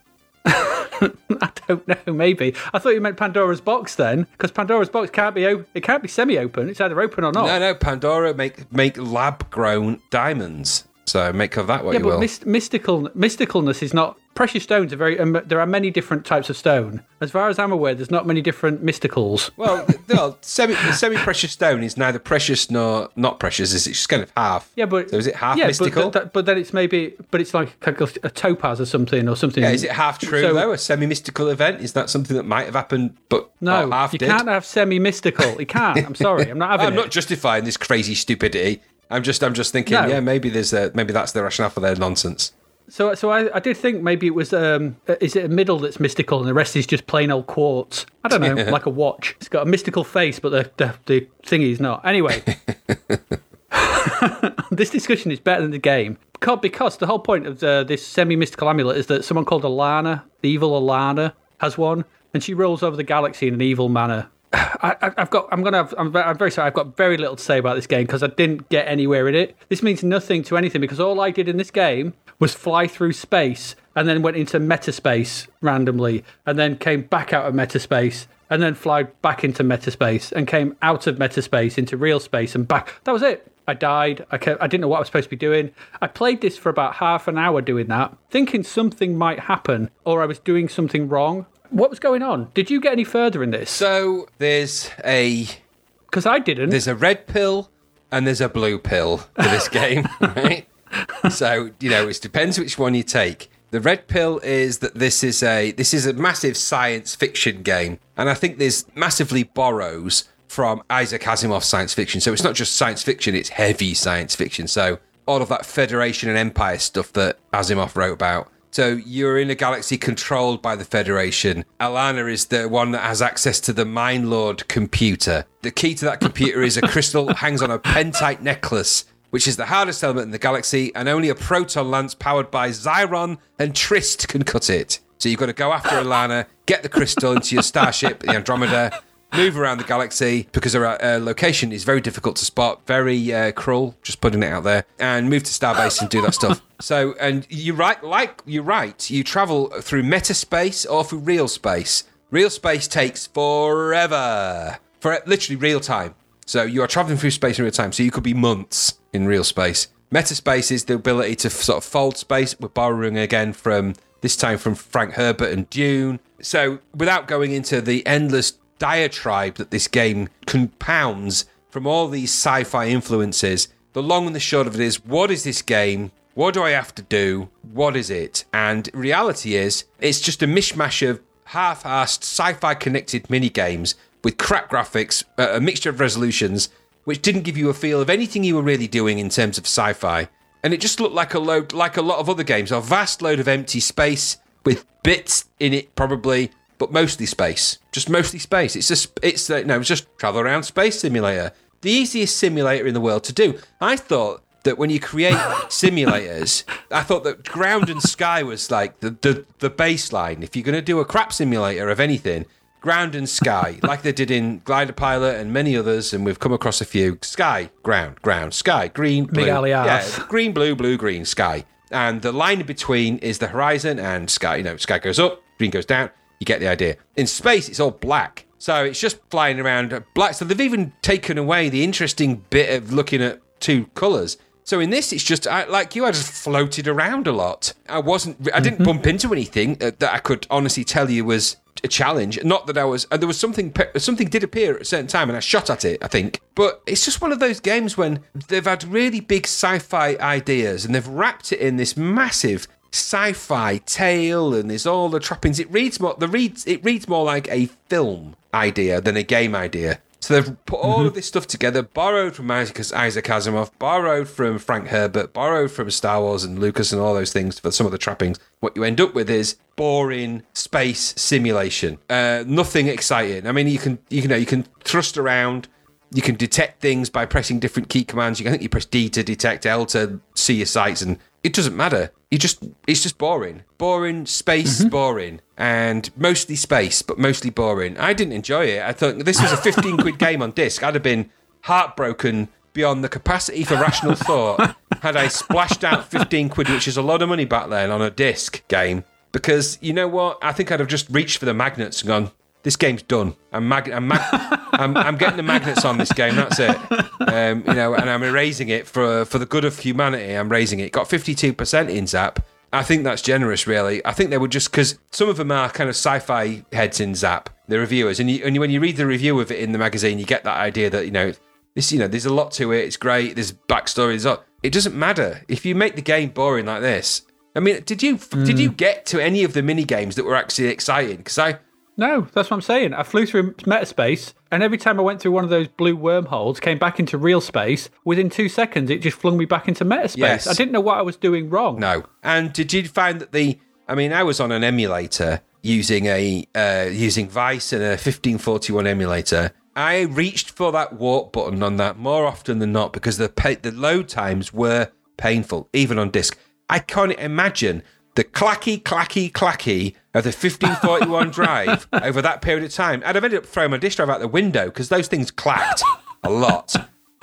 I don't know. Maybe I thought you meant Pandora's box then, because Pandora's box can't be op- it can't be semi-open. It's either open or not. No, no, Pandora make make lab-grown diamonds. So make of that what Yeah, you but will. myst- mystical mysticalness is not precious stones are very. Um, there are many different types of stone. As far as I'm aware, there's not many different mysticals. Well, no, semi semi-precious stone is neither precious nor not precious. It's just kind of half. Yeah, but so is it half yeah, mystical? But, th- th- but then it's maybe, but it's like a, a topaz or something or something. yeah, is it half true So- though? A semi-mystical event is that something that might have happened, but No, half you did? can't have semi-mystical. You can't. I'm sorry, I'm not having I'm it. not justifying this crazy stupidity. I'm just, I'm just thinking, No. yeah, maybe there's, a, maybe that's the rationale for their nonsense. So, so I, I did think maybe it was. Um, is it a middle that's mystical and the rest is just plain old quartz? I don't know, like a watch. It's got a mystical face, but the the, the thingy is not. Anyway, this discussion is better than the game because, because the whole point of the, this semi-mystical amulet is that someone called Alana, the evil Alana, has one, and she rules over the galaxy in an evil manner. I, I've got. I'm gonna. Have, I'm, I'm very sorry. I've got very little to say about this game because I didn't get anywhere in it. This means nothing to anything because all I did in this game was fly through space and then went into metaspace randomly and then came back out of metaspace and then fly back into metaspace and came out of metaspace into real space and back. That was it. I died. I, kept, I didn't know what I was supposed to be doing. I played this for about half an hour doing that, thinking something might happen or I was doing something wrong. What was going on? Did you get any further in this? So there's a, Because I didn't. there's a red pill and there's a blue pill for this game, right? So you know, it depends which one you take. The red pill is that this is a this is a massive science fiction game, and I think this massively borrows from Isaac Asimov's science fiction. So it's not just science fiction; it's heavy science fiction. So all of that Federation and Empire stuff that Asimov wrote about. So you're in a galaxy controlled by the Federation. Alana is the one that has access to the Mind Lord computer. The key to that computer is a crystal that hangs on a pentite necklace, which is the hardest element in the galaxy, and only a proton lance powered by Zyron and Trist can cut it. So you've got to go after Alana, get the crystal into your starship, the Andromeda, move around the galaxy because her uh, location is very difficult to spot, very uh, cruel. Just putting it out there, and move to Starbase and do that stuff. So, and you're right, like you're right, you travel through metaspace or through real space. Real space takes forever, for literally real time. So you are traveling through space in real time. So you could be months in real space. Metaspace is the ability to sort of fold space. We're borrowing again from this time from Frank Herbert and Dune. So without going into the endless diatribe that this game compounds from all these sci-fi influences, the long and the short of it is: what is this game? What do I have to do? What is it? And reality is, it's just a mishmash of half-assed sci-fi connected mini games with crap graphics, uh, a mixture of resolutions, which didn't give you a feel of anything you were really doing in terms of sci-fi. And it just looked like a load, like a lot of other games, a vast load of empty space with bits in it, probably, but mostly space. Just mostly space. It's just, it's uh, no, it's just travel around space simulator. The easiest simulator in the world to do. I thought that when you create simulators, I thought that ground and sky was like the the, the baseline. If you're going to do a crap simulator of anything, ground and sky, like they did in Glider Pilot and many others, and we've come across a few. Sky, ground, ground, sky, green, blue. Yeah, green, blue, blue, green, sky. And the line in between is the horizon and sky. You know, sky goes up, green goes down. You get the idea. In space, it's all black. So it's just flying around black. So they've even taken away the interesting bit of looking at two colours. So in this, it's just I, like you. I just floated around a lot. I wasn't. I didn't bump into anything uh, that I could honestly tell you was a challenge. Not that I was. And there was something. Something did appear at a certain time, and I shot at it. I think. But it's just one of those games when they've had really big sci-fi ideas and they've wrapped it in this massive sci-fi tale and there's all the trappings. It reads more. The reads. It reads more like a film idea than a game idea. So they've put all of this stuff together, borrowed from Isaac, Isaac Asimov, borrowed from Frank Herbert, borrowed from Star Wars and Lucas and all those things for some of the trappings. What you end up with is boring space simulation. Uh, nothing exciting. I mean, you can you know you can thrust around you can detect things by pressing different key commands. You, I think you press D to detect, L to see your sights, and it doesn't matter. You just it's just boring, boring space, mm-hmm. boring, and mostly space, but mostly boring. I didn't enjoy it. I thought this was a fifteen quid game on disc. I'd have been heartbroken beyond the capacity for rational thought had I splashed out fifteen quid, which is a lot of money back then, on a disc game. Because you know what, I think I'd have just reached for the magnets and gone. This game's done. I'm, mag- I'm, mag- I'm, I'm getting the magnets on this game. That's it. Um, you know, and I'm erasing it for for the good of humanity. I'm raising it. Got 52% in Zap. I think that's generous, really. I think they would just because some of them are kind of sci-fi heads in Zap, the reviewers, and you, and when you read the review of it in the magazine, you get that idea that you know this, you know, there's a lot to it. It's great. There's backstory. There's a- it doesn't matter if you make the game boring like this. I mean, did you did you get to any of the mini games that were actually exciting? Because I No, that's what I'm saying. I flew through metaspace, and every time I went through one of those blue wormholes, came back into real space, within two seconds, it just flung me back into metaspace. Yes. I didn't know what I was doing wrong. No. And did you find that the? I mean, I was on an emulator using a uh, using Vice and a 1541 emulator. I reached for that warp button on that more often than not because the pa- the load times were painful, even on disc. I can't imagine the clacky, clacky, clacky of the 1541 drive over that period of time. And I'd have ended up throwing my disk drive out the window because those things clacked a lot.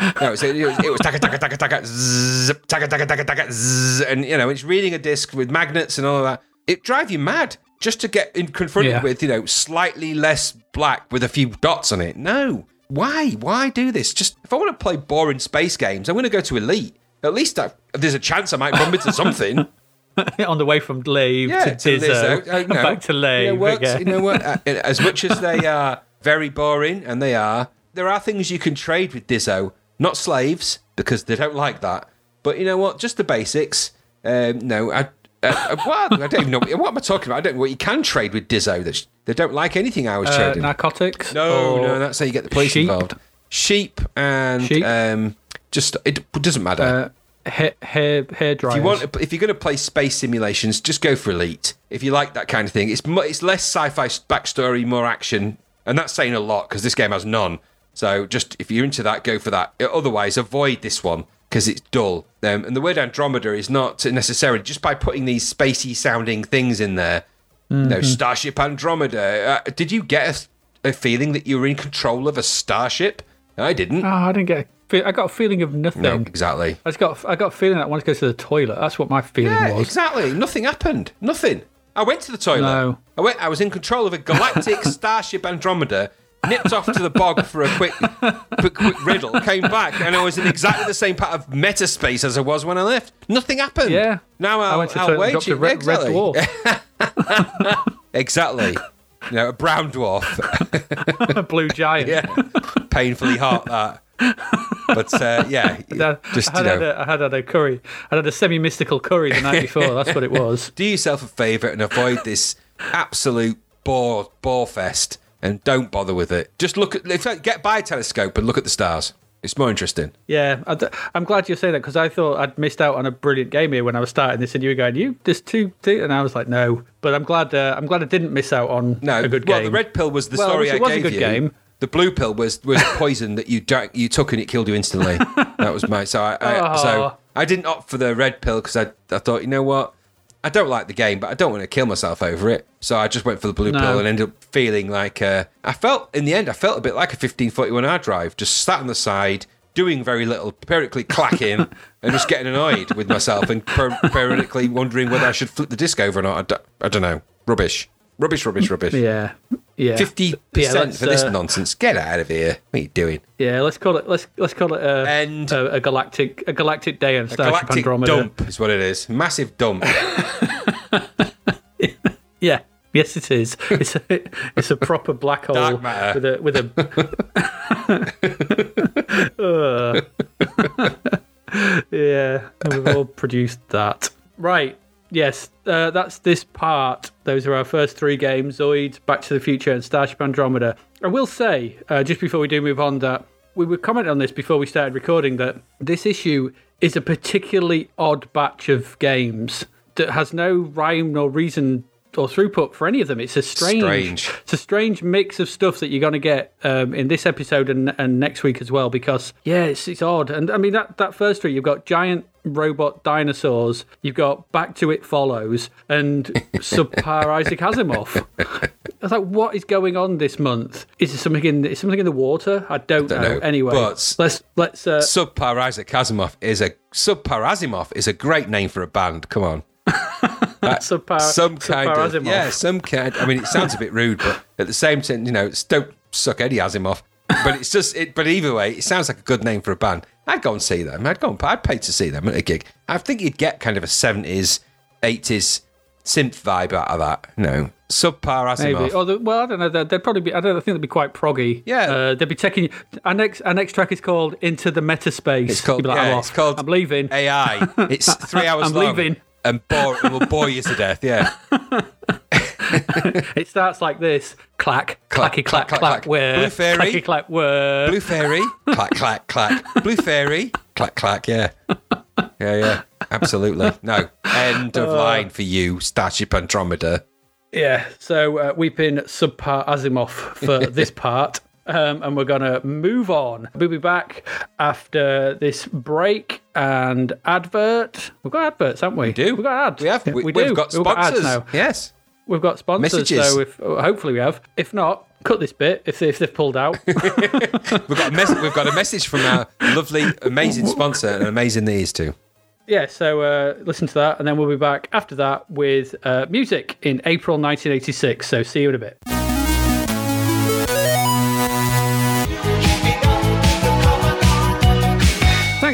No, it was, it was, it was taka taka taka taka zip, taka taka taka taka zzz, and you know it's reading a disc with magnets and all of that. It drive you mad just to get in, confronted Yeah. with you know slightly less black with a few dots on it. No, why? Why do this? Just if I want to play boring space games, I'm going to go to Elite. At least I, there's a chance I might bump into something. on the way from Lave yeah, to Diso, Lizzo. Uh, no, back to You know what? again. You know what? Uh, As much as they are very boring, and they are, there are things you can trade with Diso. Not slaves, because they don't like that. But you know what? Just the basics. Um, no, I, uh, what? I don't even know. What am I talking about? I don't know what you can trade with Diso. That's- They don't like anything I was Uh, trading. narcotics? No, no, that's how you get the police sheep? involved. Sheep and Sheep? Um, just it doesn't matter. Uh, hair, hair, hair dryers. If you want, if you're going to play space simulations, just go for Elite. If you like that kind of thing, it's mu- it's less sci-fi backstory, more action, and that's saying a lot because this game has none. So just if you're into that, go for that. Otherwise, avoid this one because it's dull. Um, and the word Andromeda is not necessarily just by putting these spacey sounding things in there. No, Starship Andromeda. Uh, did you get a, a feeling that you were in control of a starship? I didn't. Oh, I didn't get. A fe- I got a feeling of nothing. no, exactly. I just got. I got a feeling that I wanted to go to the toilet. That's what my feeling Yeah, was. exactly. Nothing happened. Nothing. I went to the toilet. No. I went. I was in control of a galactic starship Andromeda. Nipped off to the bog for a quick, quick, quick riddle. Came back, and I was in exactly the same part of metaspace as I was when I left. Nothing happened. Yeah. Now I'll, I went to I'll wage it. red, exactly. red dwarf, Exactly. You know, a brown dwarf. a blue giant. Yeah. Painfully hot that. But uh, yeah, I, just I you had, know. had a, I had had a curry. I had a semi-mystical curry the night before. That's what it was. do yourself a favour and avoid this absolute bore bore fest and don't bother with it. Just look at fact, get by a telescope and look at the stars. It's more interesting. Yeah, I d- I'm glad you're saying that because I thought I'd missed out on a brilliant game here when I was starting this, and you were going, "You, there's two, two," and I was like, "No," but I'm glad. Uh, I'm glad I didn't miss out on No, a good well, game. the red pill was the Well, story it I was a good you. game. The blue pill was was poison that you drank, you took and it killed you instantly. that was my so I, I so Oh. I didn't opt for the red pill because I I thought you know what? I don't like the game but I don't want to kill myself over it. So I just went for the blue No. pill and ended up feeling like uh, I felt in the end I felt a bit like a 1541 hard drive just sat on the side doing very little periodically clacking and just getting annoyed with myself and per- periodically wondering whether I should flip the disc over or not. I don't, I don't know. Rubbish. Rubbish rubbish rubbish. Yeah, yeah, Fifty Yeah, percent for this uh, nonsense. Get out of here. What are you doing? Yeah, let's call it. Let's let's call it a, And- a, a galactic a galactic day on Starship Andromeda. dump is what it is. Massive dump. Yeah. Yes, it is. It's a it's a proper black hole Dark matter. with a with a. Yeah, and we've all produced that. Right. Yes, uh, that's this part. Those are our first three games: Zoid, Back to the Future, and Starship Andromeda. I will say, uh, just before we do move on, that we were commenting on this before we started recording that this issue is a particularly odd batch of games that has no rhyme nor reason or throughput for any of them. It's a strange, Strange. it's a strange mix of stuff that you're going to get um, in this episode and, and next week as well. Because yeah, it's, it's odd. And I mean that that first three, you've got giant robot dinosaurs, you've got Back to It Follows, and Subpar Isaac Asimov. I was like, what is going on this month? Is there something in is something in the water? I don't, Don't know. know, Anyway, but- let's let's uh, Subpar Isaac Asimov is a Subpar Asimov is a great name for a band. Come on. Subpar, some kind Subpar of Asimov. yeah, some kind. I mean, it sounds a bit rude, but at the same time, you know, don't suck Eddie Asimov. But it's just it. But either way, it sounds like a good name for a band. I'd go and see them. I'd go and I'd pay to see them at a gig. I think you'd get kind of a seventies, eighties synth vibe out of that. You know, subpar Asimov. Maybe. Or the, well, I don't know. They'd, they'd probably be. I don't. I think they'd be quite proggy. Yeah. Uh, they'd be taking. Our next. Our next track is called "Into the Meta Space." It's called. Like, yeah, I'm it's off. called. I'm leaving. AI. It's three hours I'm long. leaving. And bore, it will bore you to death. Yeah. It starts like this: clack, Clack, clacky, clack, clack, clack, clack, where, Blue fairy. clacky, clack, where. Blue fairy, clack, clack, clack. Blue fairy, clack, clack. Yeah, yeah, yeah. Absolutely. No. End Uh. of line for you, Starship Andromeda. Yeah. So uh, we've been subpar Asimov for this part. Um, and we're gonna move on. We'll be back after this break and advert. We've got adverts, haven't we? We Do We've got ads. We have. We, we We've do. got We've got ads sponsors. now. Yes. We've got sponsors, Messages. so if hopefully we have. If not, cut this bit if, they, if they've pulled out. We've got a message. We've got a message from our lovely, amazing sponsor, and amazing these two. yeah, so uh, listen to that, and then we'll be back after that with uh, music in April 1986. So see you in a bit.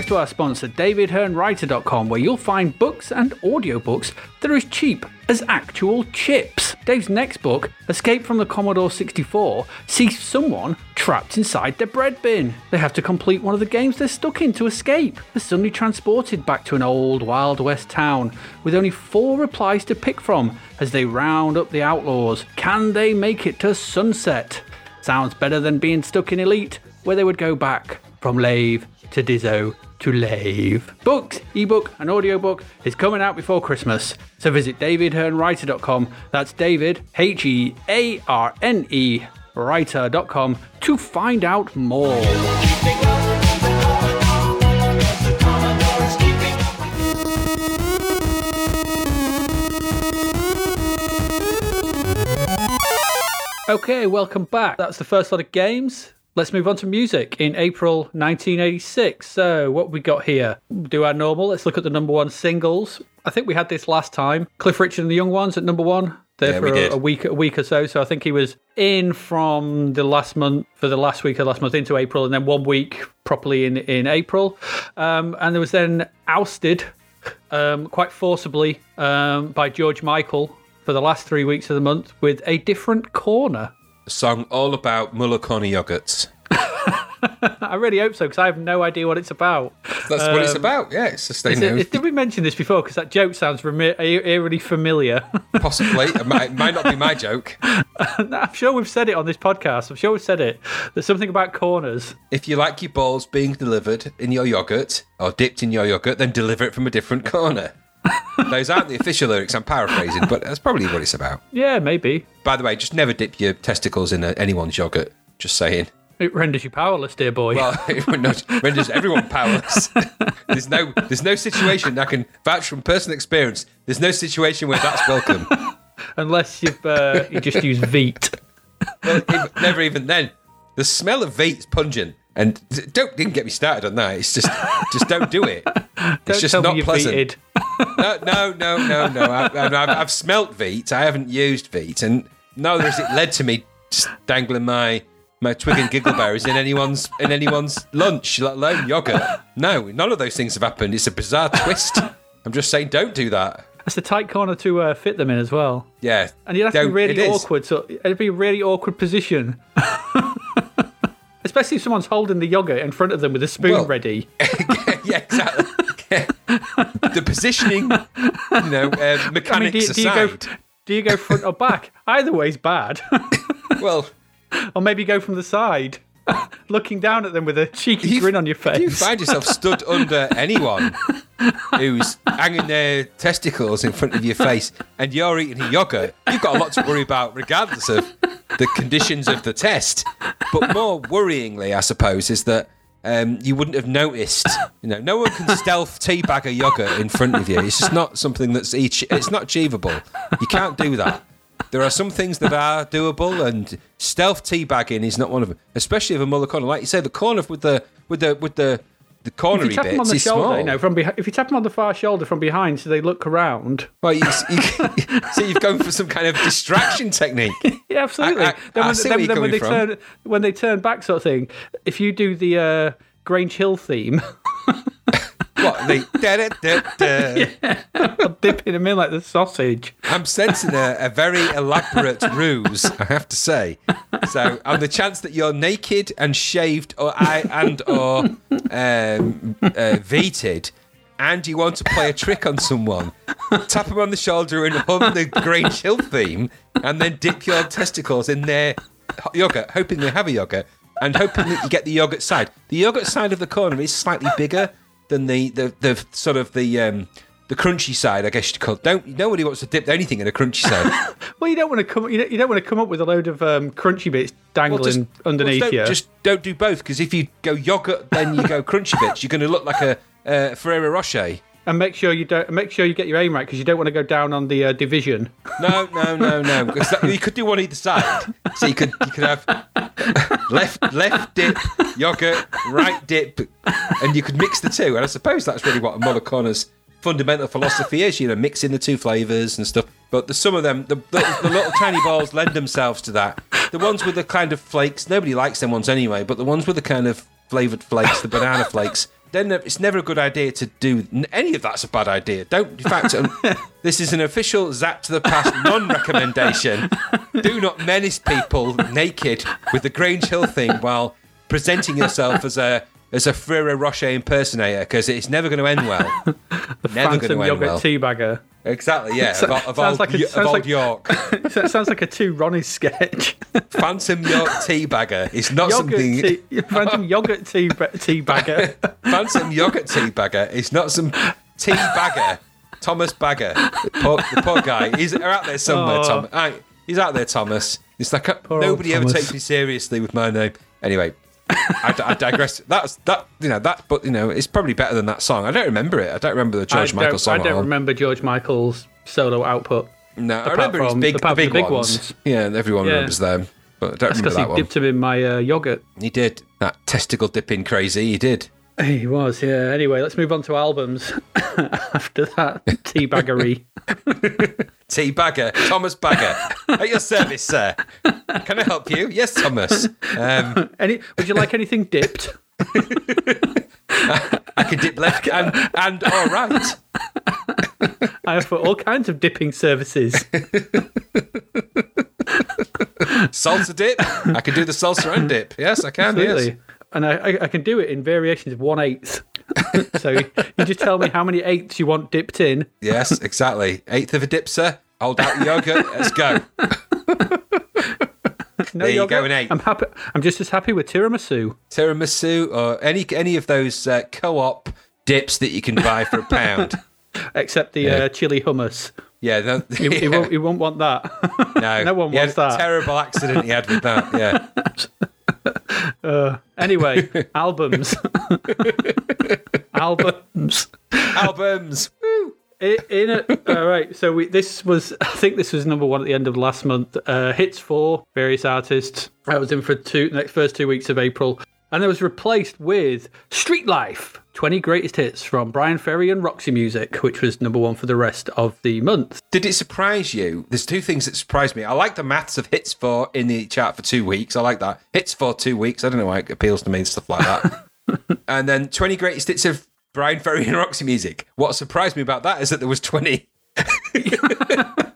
To our sponsor, DavidHearneWriter.com, where you'll find books and audiobooks that are as cheap as actual chips. Dave's next book, Escape from the Commodore 64, sees someone trapped inside their bread bin. They have to complete one of the games they're stuck in to escape. They're suddenly transported back to an old Wild West town with only four replies to pick from as they round up the outlaws. Can they make it to sunset? Sounds better than being stuck in Elite, where they would go back from Lave to Diso to Lave. Books, ebook, and audiobook is coming out before Christmas, so visit davidhearnewriter.com. That's David, H E A R N E, writer.com to find out more. Okay, welcome back. That's the first lot of games. Let's move on to music in April 1986. So, what we got here? Do our normal. Let's look at the number one singles. I think we had this last time. Cliff Richard and the Young Ones at number one. There Yeah, for a, a week, a week or so. So I think he was in from the last month for the last week of last month into April, and then one week properly in in April. Um, and there was then ousted um, quite forcibly um, by George Michael for the last three weeks of the month with a different corner. A song all about Muller Corner yogurts. I really hope so because I have no idea what it's about. That's what it's um, about. Yeah, it's Is it, did we mention this before? Because that joke sounds remi- eerily familiar. possibly it might, it might not be my joke. I'm sure we've said it on this podcast. I'm sure we've said it. There's something about corners. If you like your balls being delivered in your yogurt or dipped in your yogurt, then deliver it from a different corner. Those aren't the official lyrics. I'm paraphrasing, but that's probably what it's about. Yeah, maybe. By the way, just never dip your testicles in a, anyone's yogurt. Just saying. It renders you powerless, dear boy. Well, it renders renders everyone powerless. there's no there's no situation I can vouch from personal experience. There's no situation where that's welcome. Unless you've uh, you just use Veet. Well, never even then. The smell of Veet's pungent, and don't didn't get me started on that. It's just just don't do it. Don't it's just tell not pleasant. No, no, no, no, no. I, I've smelt Veet. I haven't used Veet, and neither has it led to me dangling my my twig and giggle berries in anyone's in anyone's lunch, let alone yogurt. No, none of those things have happened. It's a bizarre twist. I'm just saying, don't do that. That's a tight corner to uh, fit them in as well. Yeah, And you'd have to be really awkward. So it'd be a really awkward position. Especially if someone's holding the yogurt in front of them with a spoon Well- ready. yeah, exactly. The positioning, you know, uh, I mean, mechanics do, do you aside. go do you go front or back? Either way is bad. well, or maybe go from the side, looking down at them with a cheeky you- grin on your face. you find yourself stood under anyone who's hanging their testicles in front of your face and you're eating a yogurt, you've got a lot to worry about, regardless of the conditions of the test. But more worryingly, I suppose, is that um, you wouldn't have noticed. You know, no one can stealth teabag a yogurt in front of you. It's just not something that's each. It's not achievable. You can't do that. There are some things that are doable, and stealth teabagging is not one of them. Especially of a Muller corner, like you say, the corner with the with the with the the If cornery you tap them on the shoulder, small. you know, from behind, if you tap them on the far shoulder from behind, so they look around. Well, you, you, so you've gone for some kind of distraction technique. Yeah, absolutely. I- I- then I when, see then, where you're then when they coming turn when they turn back, sort of thing. If you do the uh, Grange Hill theme, What the da, da, da, da. dipping them in like the sausage. I'm sensing a, a very elaborate ruse, I have to say. So, on the chance that you're naked and shaved, or I and or um, uh, veted, and you want to play a trick on someone, tap them on the shoulder and hum the Grange Hill theme, and then dip your testicles in their yogurt, hoping they have a yogurt, and hoping that you get the yogurt side. The yogurt side of the corner is slightly bigger than the the, the sort of the um, the crunchy side, I guess you'd call. It. Don't nobody wants to dip anything in a crunchy side. Well, you don't want to come. You don't, you don't want to come up with a load of um, crunchy bits dangling Well, just- underneath well, don't, you. Just don't do both because if you go yogurt, then you go crunchy bits. You're going to look like a uh, Ferrero Rocher. And make sure you don't. Make sure you get your aim right because you don't want to go down on the uh, division. No, no, no, no. You could do one either side. So you could you could have left left dip yogurt, right dip, and you could mix the two. And I suppose that's really what a Corner's fundamental philosophy is. You know, mixing the two flavors and stuff. But the, some of them, the, the, the little tiny balls lend themselves to that. The ones with the kind of flakes, nobody likes them ones anyway. But the ones with the kind of flavored flakes, the banana flakes. Then it's never a good idea to do any of that's a bad idea. Don't, in fact, um, this is an official Zap to the Past non-recommendation. Do not menace people naked with the Grange Hill thing while presenting yourself as a as a Ferrero Rocher impersonator because it's never going to end well. never going Phantom to end yogurt well. teabagger. Exactly, yeah. So- Of, of sounds old, like a- sounds old like- York. So it sounds like a two Ronnie sketch. Phantom York tea bagger. is not yogurt something. tea, Phantom yogurt tea tea bagger. Phantom yogurt tea bagger. is not some tea bagger. Thomas Bagger, the poor, the poor guy. He's out there somewhere. Oh. Tom, Aye, he's out there, Thomas. It's like nobody ever Thomas. takes me seriously with my name. Anyway, I, I digress. That's that. You know that, but you know it's probably better than that song. I don't remember it. I don't remember the George I Michael song. I don't remember George Michael's solo output. No, I remember his big, the big, big ones. ones. Yeah, everyone Yeah. remembers them, but I don't remember Because that he one. dipped him in my uh, yogurt. He did that testicle dipping crazy. He did. He was, yeah. Anyway, let's move on to albums after that teabaggery. T Bagger, Thomas Bagger, at your service, sir. Can I help you? Yes, Thomas. Um, Any? Would you like anything dipped? I can dip left and and or right. I offer all kinds of dipping services. Salsa dip. I can do the salsa and dip. Yes, I can. Yes. And I, I, I can do it in variations of one eighth. so you just tell me how many eighths you want dipped in. Yes, exactly. Eighth of a dip, sir. Hold out the yogurt. Let's go. No There you yogurt. go, an eighth. I'm happy. I'm just as happy with tiramisu. Tiramisu or any any of those uh, co-op dips that you can buy for a pound. except the uh, chili hummus. Yeah, no, You, you won't, you won't want that. no, no one He wants that. Terrible accident he had with that. Yeah, anyway, albums. albums. albums. Woo. In it, all right. So we, this was, I think this was number one at the end of last month. Uh, hits for various artists. I was in for two next first two weeks of April, and it was replaced with Street Life, 20 greatest hits from Bryan Ferry and Roxy Music, which was number one for the rest of the month. Did it surprise you? There's two things that surprised me. I like the maths of hits for in the chart for two weeks. I like that. Hits for two weeks. I don't know why it appeals to me and stuff like that. and then 20 greatest hits of Bryan Ferry and Roxy music. What surprised me about that is that there was 20.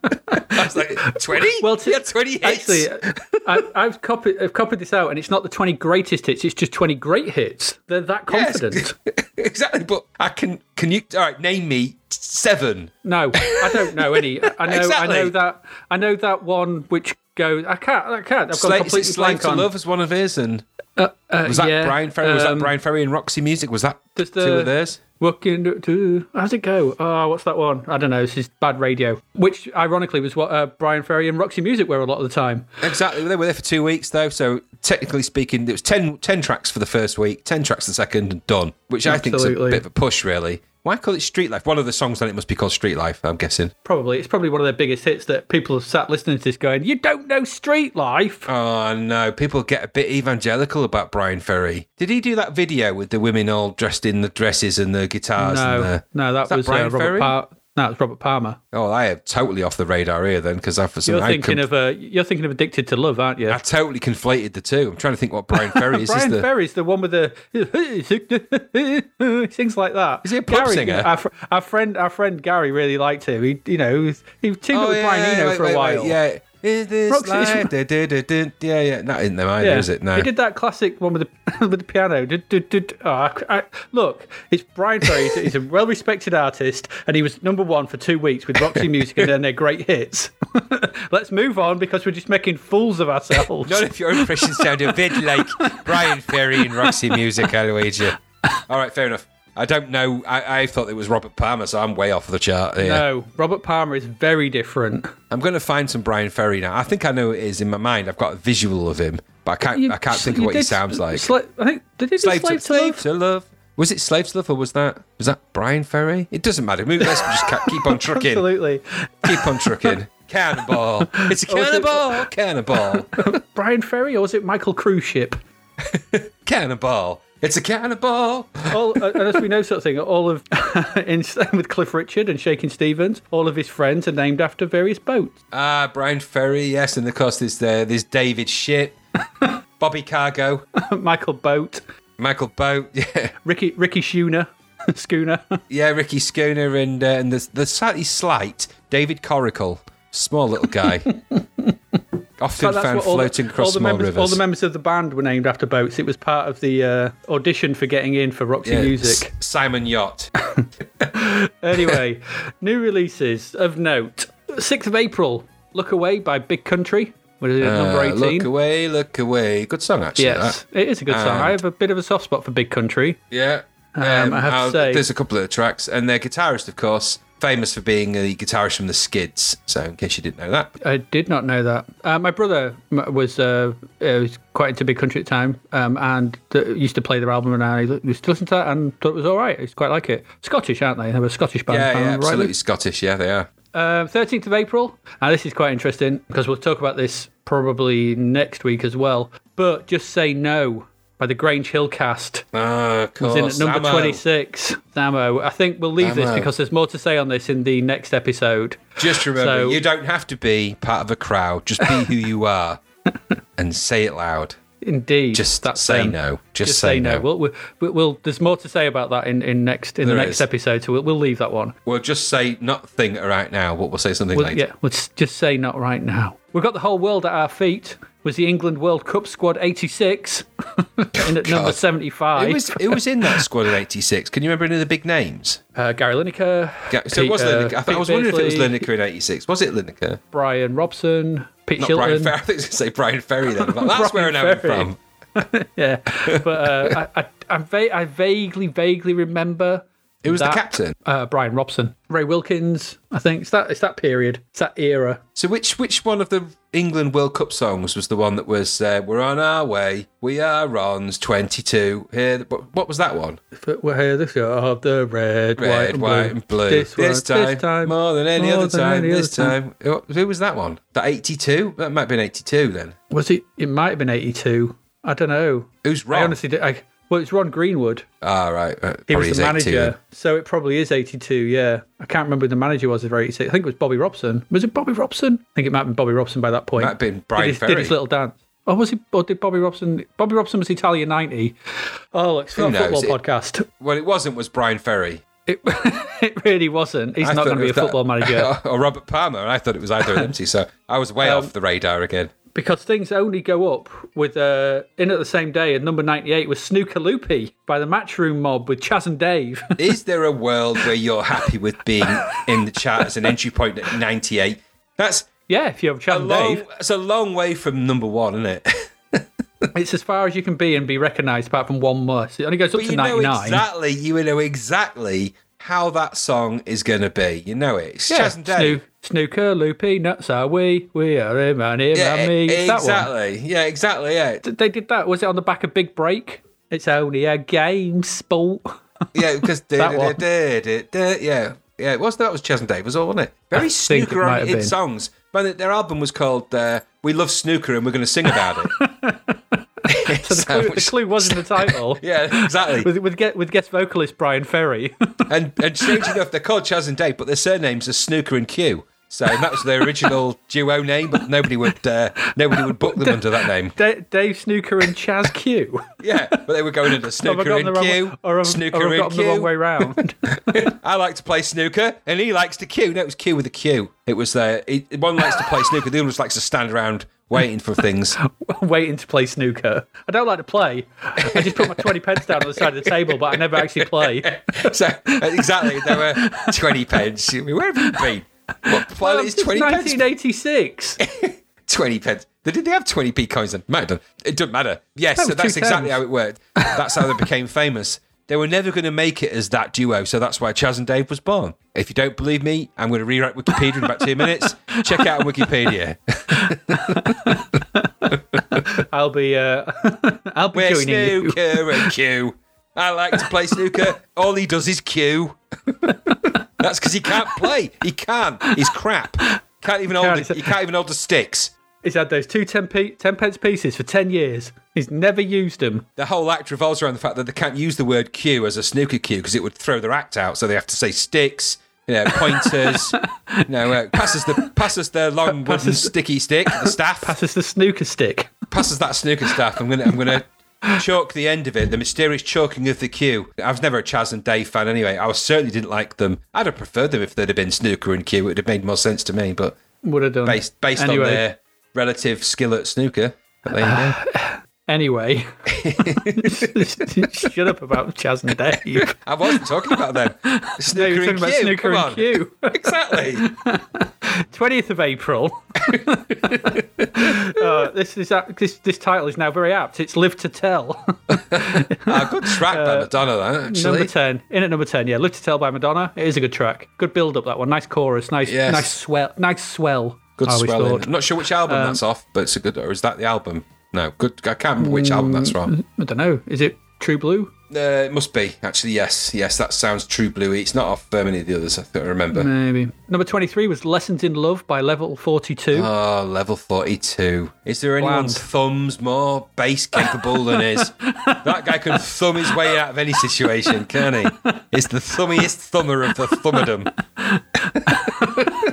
I was like, 20? Well, to- had 20 hits. Actually, I, I've copied I've copied this out, and it's not the 20 greatest hits; it's just 20 great hits. They're that Yes. confident. exactly. But I can, can you, all right, name me seven. No, I don't know any. I know, Exactly. I know that. I know that one which goes. I can't. I can't. I've is it completely Slave blank to on. Love is one of his, and Uh, uh, Was that yeah, Bryan Ferry? Was that um, Bryan Ferry and Roxy Music? Was that There's two the- of theirs? Working to, to how's it go? Oh, what's that one? I don't know. This is bad radio. Which ironically was what uh, Bryan Ferry and Roxy Music were a lot of the time. Exactly. They were there for two weeks, though. So technically speaking, it was 10, 10 tracks for the first week, ten tracks the second, and done. Which I think is a bit of a push, really. Why call it Street Life? One of the songs on it must be called Street Life. I'm guessing. Probably it's probably one of their biggest hits that people have sat listening to this going, "You don't know Street Life." Oh no, people get a bit evangelical about Bryan Ferry. Did he do that video with the women all dressed in the dresses and the guitars? and no, the... no, that that was Brian uh, Robert. Ferry? Par- no, it's Robert Palmer. Oh, I am totally off the radar here then, because I for some You're thinking com- of uh, you're thinking of Addicted to Love, aren't you? I totally conflated the two. I'm trying to think what Brian Ferry is. Brian is the... Ferry's the one with the things like that. Is he a pop Gary, singer? Our, our friend, our friend Gary really liked him. He, you know, he, was- he teamed up Oh, with yeah, Brian Eno wait, for a wait, while. wait, yeah. Is this Roxy- life? Da, da, da, da. Yeah, yeah. That isn't them either, Yeah. is it? No. He did that classic one with the with the piano. Did- did- did- oh, I- I- look, it's Bryan Ferry. He's- He's a well-respected artist, and he was number one for two weeks with Roxy Music and then their great hits. Let's move on because we're just making fools of ourselves. None of your impressions sound a bit like Bryan Ferry and Roxy Music, Aloysia. All right, fair enough. I don't know. I, I thought it was Robert Palmer, so I'm way off the chart here. No, Robert Palmer is very different. I'm going to find some Bryan Ferry now. I think I know it is in my mind. I've got a visual of him, but I can't. I can't think of You what he sounds like. Sla- I think did he do Slave, Slave, to, slave Love? to love. Was it Slave to Love or was that was that Bryan Ferry? It doesn't matter. Maybe let's just keep on trucking. Absolutely. Keep on trucking. Cannonball. It's a is it- cannonball. Cannonball. Bryan Ferry or was it Michael Cruise Ship? Cannonball. It's a cannonball. All, uh, and as we know, sort of thing, all of in with Cliff Richard and Shaking Stevens, all of his friends are named after various boats. Ah, Bryan Ferry, yes, and of course there's there, there's David Ship, Bobby Cargo, Michael Boat, Michael Boat, yeah, Ricky Ricky Schooner, Schooner. yeah, Ricky Schooner, and uh, and the the slightly slight David Coracle, small little guy, often found all the- floating across all the small members, rivers. All the members of the band were named after boats. It was part of the uh, audition for getting in for Roxy Yeah, Music. S- Simon Yacht. Anyway, new releases of note. 6th of April, Look Away by Big Country. What is it, number Uh, 18? look away, look away. Good song, actually. Yes, that. it is a good song. I have a bit of a soft spot for Big Country. Yeah. Um, I have to I'll- say- there's a couple of tracks, and their guitarist, of course, famous for being the guitarist from the Skids. So, in case you didn't know that, I did not know that. Uh, my brother was uh, uh, was quite into Big Country at the time, um, and th- used to play their album, and I used to listen to that and thought it was all right. I quite like it. Scottish, aren't they? They were a Scottish band. yeah, yeah, absolutely Scottish. Yeah, they are. Um, 13th of April. Now, this is quite interesting because we'll talk about this probably next week as well. But Just Say No by the Grange Hill cast Ah, of was in at number Zammo. 26. Zammo. I think we'll leave this because there's more to say on this in the next episode. Just remember, So- you don't have to be part of a crowd. Just be who you are, and say it loud. Indeed. Just that's say them. no. Just, Just say, say no. no. We'll, we'll, we'll, there's more to say about that in, in next in There the next is. episode, so we'll, we'll leave that one. We'll just say nothing right now, but we'll say something We'll, later. yeah, we'll just say not right now. We've got the whole world at our feet. Was the England World Cup squad 86 in at number 75? It was, who was in that squad in '86? Can you remember any of the big names? uh, Gary Lineker, Yeah, so it was Pete, Lineker. I, thought, I was wondering if it was Lineker in '86. Was it Lineker? Bryan Robson, Pete Not Shilton. Bryan Ferry. I was going to say Bryan Ferry then. But that's where I know him from. Yeah, but uh, I, I, I, va- I vaguely, vaguely remember. Who was the captain? Uh, Bryan Robson, Ray Wilkins. I think it's that. It's that period. It's that era. So which which one of the England World Cup songs was the one that was uh, "We're on our way, we are on 22"? Here, what, what was that one? We're here, the show of the red, white, Red, and white, blue. and blue. This, This, one, time, more than any more other than time. any This other time, Who- who was that one? That 82? That might have been 82 then. Was it? It might have been eighty-two. I don't know. Who's I honestly, I, well, it's Ron Greenwood. Ah, right. uh, He was the is 82 manager, so it probably is eighty-two. Yeah, I can't remember who the manager was of eighty-six. I think it was Bobby Robson. Was it Bobby Robson? I think it might have been Bobby Robson by that point. Might have been Brian did his, Ferry. Did his little dance. Oh, was he? Or did Bobby Robson? Bobby Robson was Italian ninety. Oh, look, it's not a football It- podcast. Well, it wasn't. Was Bryan Ferry? It, it really wasn't. He's I not going to be a that- football manager. or Robert Palmer. and I thought it was either of them. two, So I was way Um, off the radar again. Because things only go up with uh, in at the same day. And number ninety-eight was Snooker Loopy by the Matchroom Mob with Chas and Dave. Is there a world where you're happy with being in the chat as an entry point at 98? That's yeah, if you have Chas a and long. Dave. It's a long way from number one, isn't it? it's as far as you can be and be recognised, apart from one muss. It only goes up But to you know 99. exactly, you will know exactly how that song is going to be. You know it. It's yeah, Chas and Dave. Snooker, loopy, nuts are we? We are him and him Yeah, and me. exactly. Yeah, exactly. Yeah, They did that. Was it on the back of Big Break? It's only a game sport. yeah. Because That one. yeah, yeah. It was that was Dave, was all, wasn't it? Very I think it snooker-oriented songs. But their album was called uh, "We Love Snooker" and we're going to sing about it. So the, clue, the clue was in the title. yeah, exactly. With, with, get, with guest vocalist Bryan Ferry. And and strange enough, they're called Chas and Dave, but their surnames are Snooker and Q. So that was their original duo name, but nobody would uh, nobody would book them under that name. Da- Dave Snooker and Chas Q. Yeah, but they were going under Snooker and wrong Q. or have, snooker or have and gotten the wrong way round? I like to play snooker, and he likes to Q. No, it was Q with a Q. It was uh, he, one likes to play snooker, the other just likes to stand around waiting for things. Waiting to play snooker. I don't like to play. I just put my 20 pence down on the side of the table, but I never actually play. So uh, exactly, there were twenty pence. Where have you been? What planet is It's twenty pence? 1986. 20 pence. Did they have 20p coins then? Might. It doesn't matter. Yes, No, so that's exactly how it worked. That's how they became famous. They were never going to make it as that duo, so that's why Chas and Dave was born. If you don't believe me, I'm going to rewrite Wikipedia in about two minutes. Check out Wikipedia. I'll be, uh, I'll be We're joining you. snooker and Q. I like to play snooker. All he does is Q. That's because he can't play. He can't. He's crap. Can't even hold. Can't. The, he can't even hold the sticks. He's had those two ten, p- 10 pence pieces for 10 years. He's never used them. the whole act revolves around the fact that they can't use the word cue as a snooker cue because it would throw their act out. So they have to say sticks, you know, pointers, you know, uh, passes the passes the long wooden passes- sticky stick, the staff, Passes the snooker stick. passes that snooker staff. I'm gonna I'm gonna chalk the end of it, the mysterious chalking of the cue. I was never a Chas and Dave fan anyway. I was, certainly didn't like them. I'd have preferred them if they'd have been snooker and cue. It would have made more sense to me, but Would have done. based based anyway, on their relative skill at snooker. But there you go. Anyway, shut up about Chas and Dave. I wasn't talking about them. No, Snooker you're and talking about snooker Come and on. Q. Exactly. 20th of April. uh, this is uh, this this title is now very apt. It's "Live to Tell." Ah, good track by Madonna, that actually. number ten, in at number ten. Yeah, "Live to Tell" by Madonna. It is a good track. Good build up that one. Nice chorus. Nice, Yes. nice swell. Nice swell. good swelling. Um, I'm not sure which album that's off, but it's a good. Or is that the album? No, good. I can't remember which album that's from. I don't know. Is it True Blue? Uh, it must be actually. Yes, yes, that sounds True Blue. It's not off um, any of the others. I think I remember. Maybe. Number twenty-three was "Lessons in Love" by Level Forty Two. Oh, level 42. Is there anyone's thumbs more bass capable than his? that guy can thumb his way out of any situation, can he? He's the thummiest thummer of the thummerdom.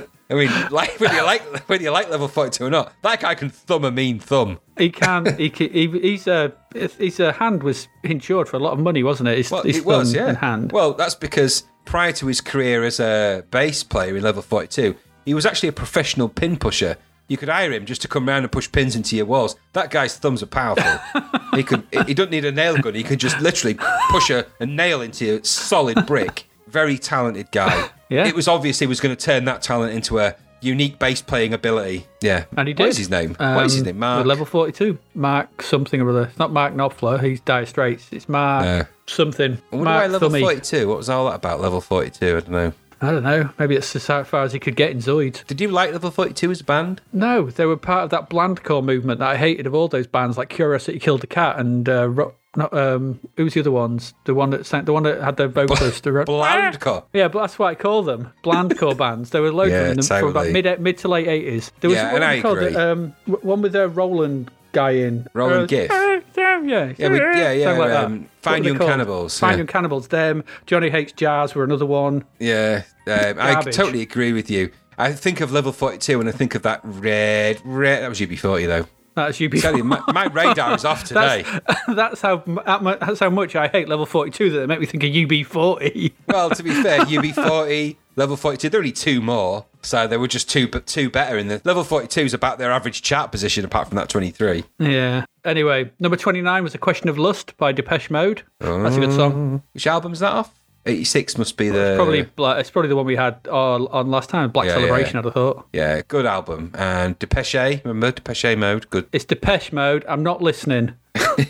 I mean, like whether you like whether you like level 42 or not, that guy can thumb a mean thumb. He can. He, can, he he's a his hand was insured for a lot of money, wasn't it? His, Well, his it was, yeah. and hand. Well, that's because prior to his career as a bass player in level 42, he was actually a professional pin pusher. You could hire him just to come around and push pins into your walls. That guy's thumbs are powerful. he could. He doesn't need a nail gun. He could just literally push a, a nail into a solid brick. Very talented guy. Yeah. It was obvious he was going to turn that talent into a unique bass playing ability. Yeah. And he did. What is his name? what is his Um, name? Mark. with Level 42. Mark something or other. It's not Mark Knopfler. He's Dire Straits. It's Mark No. something. I wonder Mark level Thummy. 42. What was all that about? Level 42. I don't know. I don't know. Maybe it's as far as he could get in Zoid. Did you like level 42 as a band? No, they were part of that blandcore movement that I hated of all those bands, like Curiosity Killed the Cat and uh, Ro- not um, who was the other ones? The one that sang, the one that had the vocalist. the Blandcore. Yeah, but that's what I call them. Blandcore bands. There were loads Yeah, of them from about mid mid to late eighties. There was Yeah, one and I called agree. um one with a Roland guy in. Roland Uh, Gift. Yeah, yeah, Yeah, we- yeah, yeah, like um, Fine Young? Cannibals, Fine yeah. Young Cannibals. Them. Johnny Hates Jazz were another one. Yeah, um, I totally agree with you. I think of level 42 and I think of that red, red. That was UB40 though. That's you. Tell you, my, my radar is off today. That's how that's how much I hate level forty two that they make me think of UB forty. well, to be fair, UB40, level 42, there are only two more. So they were just two, but two better. In the level 42 is about their average chart position, apart from that 23. Yeah. Anyway, number twenty nine was a question of lust by Depeche Mode. That's a good song. Which album's that off? 86 must be the. Probably bla- it's probably the one we had uh, on last time. Black Yeah, Celebration. yeah. I'd have thought. Yeah, good album. And Depeche, remember Depeche Mode? Good. It's Depeche Mode. I'm not listening.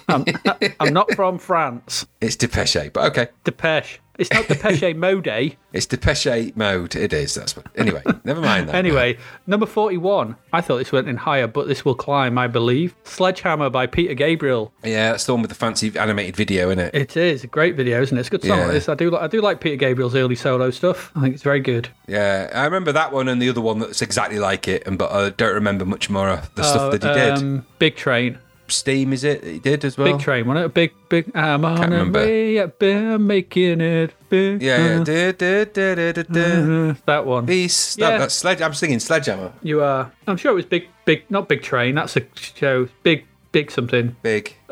I'm, I'm not from France. It's Depeche, but okay. Depeche. It's not Depeche Mode. It's Depeche mode. It is. That's what. Anyway, never mind that. Anyway, number 41. I thought this went in higher, but this will climb, I believe. Sledgehammer by Peter Gabriel. Yeah, that's the one with the fancy animated video in it. It is a great video, isn't it? It's a good song. Yeah. This I do. li- I do like Peter Gabriel's early solo stuff. I think it's very good. Yeah, I remember that one and the other one that's exactly like it, and but I don't remember much more of the stuff that he did. Um, Big Train. Steam, is it? that He did as well. Big Train, wasn't it? A big, big. I'm on the remember. way up, making it. Big, Yeah, yeah. Du- du- du- du- du- du. uh, that one. Peace. Yeah. That, that's sledge. I'm singing Sledgehammer. You are. I'm sure it was big, big. Not Big Train. That's a show. Big, big something. Big.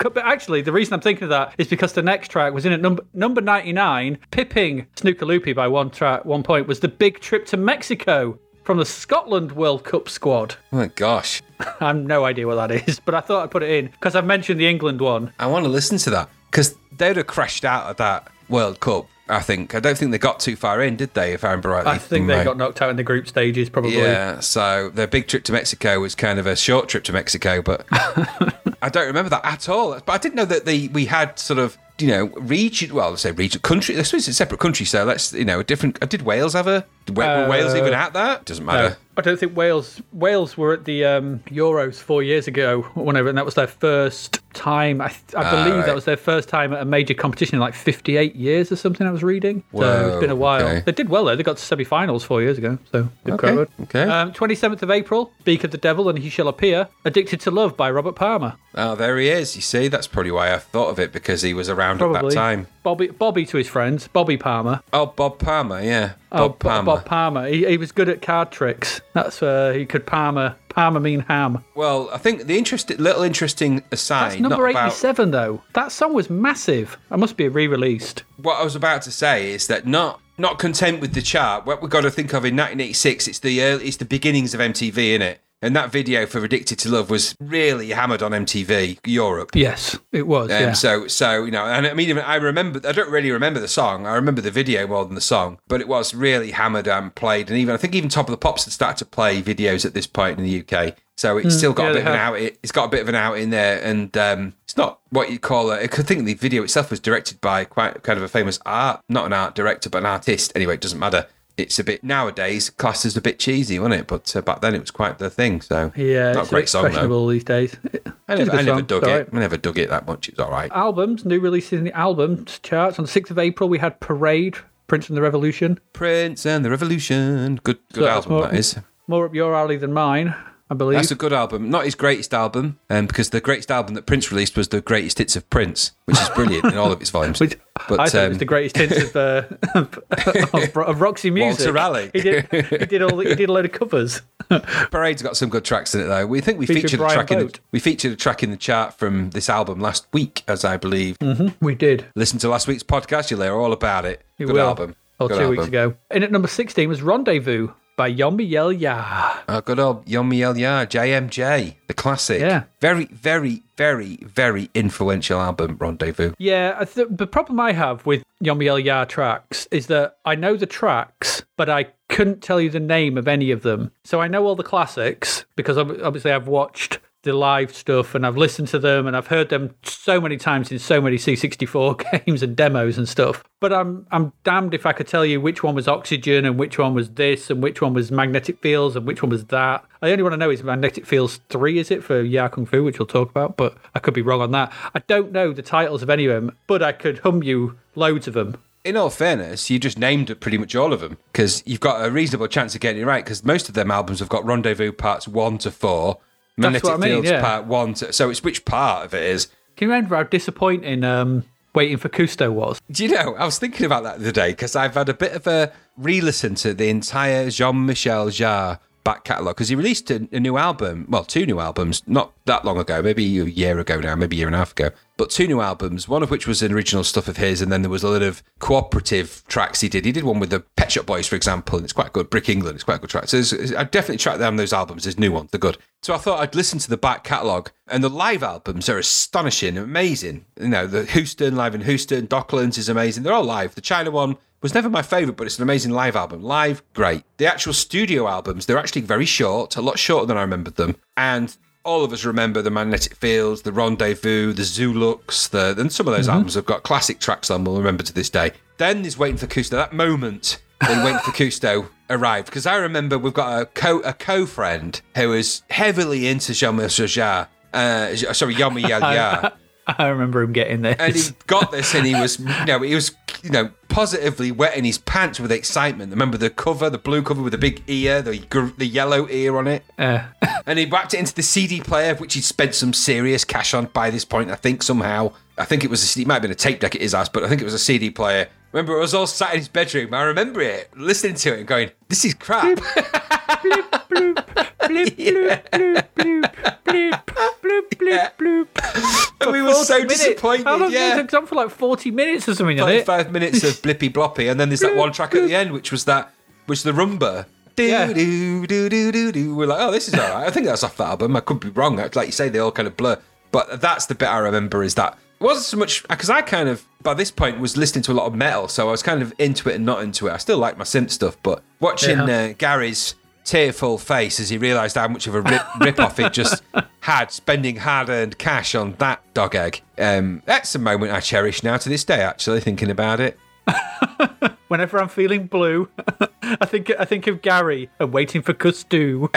But actually, the reason I'm thinking of that is because the next track was in at number number 99, pipping Snooker Loopy by one track, one point, was the big trip to Mexico from the Scotland World Cup squad. Oh my gosh. I have no idea what that is, but I thought I'd put it in because I've mentioned the England one. I want to listen to that because they'd have crashed out of that World Cup. I think. I don't think they got too far in, did they? If I remember rightly. I think they got knocked out in the group stages, probably. Yeah, so their big trip to Mexico was kind of a short trip to Mexico, but I don't remember that at all. But I didn't know that the we had sort of you know region. Well, let's say region country. I suppose it's a separate country, so let's you know a different. uh, Did Wales ever? Did Wa- were Wales Uh, even at that? Doesn't No, matter. I don't think Wales Wales were at the um, Euros four years ago, or whenever, and that was their first time. I, I believe Ah, right. that was their first time at a major competition in like 58 years or something. I was reading, so it's been a while. okay. They did well though. They got to semi-finals four years ago, so Okay, okay. Um, 27th of April, Speak of the Devil and He Shall Appear. Addicted to Love by Robert Palmer. Oh, there he is. You see, that's probably why I thought of it because he was around at Probably that time. Bobby Bobby to his friends. Bobby Palmer. Oh, Bob Palmer, yeah, Bob oh, Palmer. Bob Palmer. He, he was good at card tricks. That's uh, he could Palmer. Palmer mean ham. Well, I think the interest, little interesting aside, That's number not about 87, though. That song was massive. That must be re released. what I was about to say is that not not content with the chart, what we've got to think of in 1986, it's the early, it's the beginnings of MTV, in it. And that video for "Addicted to Love" was really hammered on MTV Europe. Yes, it was. Um, yeah. So, so you know, and I mean, even I remember. I don't really remember the song. I remember the video more than the song, but it was really hammered and played. And even I think even Top of the Pops had started to play videos at this point in the UK. So it's still got yeah, a bit of an have. out. It's got a bit of an out in there, and um, it's not what you'd call it. I think the video itself was directed by quite kind of a famous art, not an art director, but an artist. Anyway, it doesn't matter. It's a bit nowadays classed as a bit cheesy, wasn't it? But uh, back then it was quite the thing. So yeah, not it's a great song though. these days. I never, I never dug it. I never dug it that much. It's all right. Albums, new releases in the albums charts. On the 6th of April, we had Parade, Prince and the Revolution. Prince and the Revolution. Good, good So album more- that is. More up your alley than mine, I believe. That's a good album. Not his greatest album, um, because the greatest album that Prince released was the greatest hits of Prince, which is brilliant in all of its volumes. Which but I thought it was um, the greatest hits of, uh, of, of Roxy music. Walter Raleigh. He did. He did all. He did a load of covers. Parade's got some good tracks in it, though. We think we Featured featured, a track in the, we featured a track in the chart from this album last week, as I believe. We did. Listen to last week's podcast, you'll hear all about it. You good will. album. Or Good two album. weeks ago. And at number 16 was Rendezvous by Yombi Yel Ya. Oh, ah, good old Yummy El Ya, JMJ, the classic. Yeah. Very, very, very, very influential album, Rendezvous. Yeah, I th- the problem I have with Yombi Yel Ya tracks is that I know the tracks, but I couldn't tell you the name of any of them. So I know all the classics because obviously I've watched the live stuff and I've listened to them and I've heard them so many times in so many C64 games and demos and stuff. But I'm I'm damned if I could tell you which one was Oxygen and which one was this and which one was Magnetic Fields and which one was that. I only want to know is Magnetic Fields 3 is it for Yie Ar Kung Fu, which we'll talk about, but I could be wrong on that. I don't know the titles of any of them, but I could hum you loads of them. in all fairness, you just named pretty much all of them because you've got a reasonable chance of getting it right because most of them albums have got Rendezvous parts one to four, Magnetic what I mean, Fields yeah. part one to. So it's which part of it is. Can you remember how disappointing um, Waiting for Cousteau was? Do you know? I was thinking about that the other day because I've had a bit of a re-listen to the entire Jean-Michel Jarre back catalogue because he released a, a new album, well, two new albums, not that long ago, maybe a year ago now, maybe a year and a half ago, but two new albums, one of which was original stuff of his, and then there was a lot of cooperative tracks he did. He did one with the Pet Shop Boys, for example, and it's quite good. Brick England, it's quite a good track. So I definitely track down those albums. There's new ones, they're good. So I thought I'd listen to the back catalogue, and the live albums are astonishing, amazing. You know, the Houston, live in Houston, Docklands is amazing. They're all live. The China one was never my favourite, but it's an amazing live album. Live, great. The actual studio albums, they're actually very short, a lot shorter than I remembered them. And all of us remember the Magnetic Fields, the Rendezvous, the Zoolook, the and some of those albums have got classic tracks on. We'll remember to this day. Then is waiting for Cousteau. That moment when waiting for Cousteau arrived because I remember we've got a co a co friend who is heavily into Jean-Michel Jarre. Uh, sorry, Yomi Yar. I remember him getting this. and he got this and he was you know he was you know positively wetting his pants with excitement. Remember the cover the blue cover with the big ear the the yellow ear on it? Uh, and he whacked it into the cd player which he'd spent some serious cash on by this point i think somehow. I think it was a CD, it might have been a tape deck at his house but i think it was a cd player. Remember I was all sat in his bedroom. I remember it listening to it and going this is crap. Bloop, bloop, bloop, bloop, bloop, bloop, bloop, bloop, bloop, bloop. and we were so minutes. disappointed How long yeah did it on for like 40 minutes or something, it? 25 minutes of blippy bloppy, and then there's that one track at the end, which was that, which the rumba. Do Yeah. do do do do do. We're like, oh, this is all right. I think that's off the album. I could be wrong. Like you say, they all kind of blur. But that's the bit I remember is that it wasn't so much because I kind of by this point was listening to a lot of metal, so I was kind of into it and not into it. I still like my synth stuff, but watching Yeah. uh, Gary's tearful face as he realised how much of a rip, rip off it just had, spending hard earned cash on that dog egg. Um, that's a moment I cherish now to this day. Actually, thinking about it. Whenever I'm feeling blue, I think I think of Gary and waiting for Cousteau.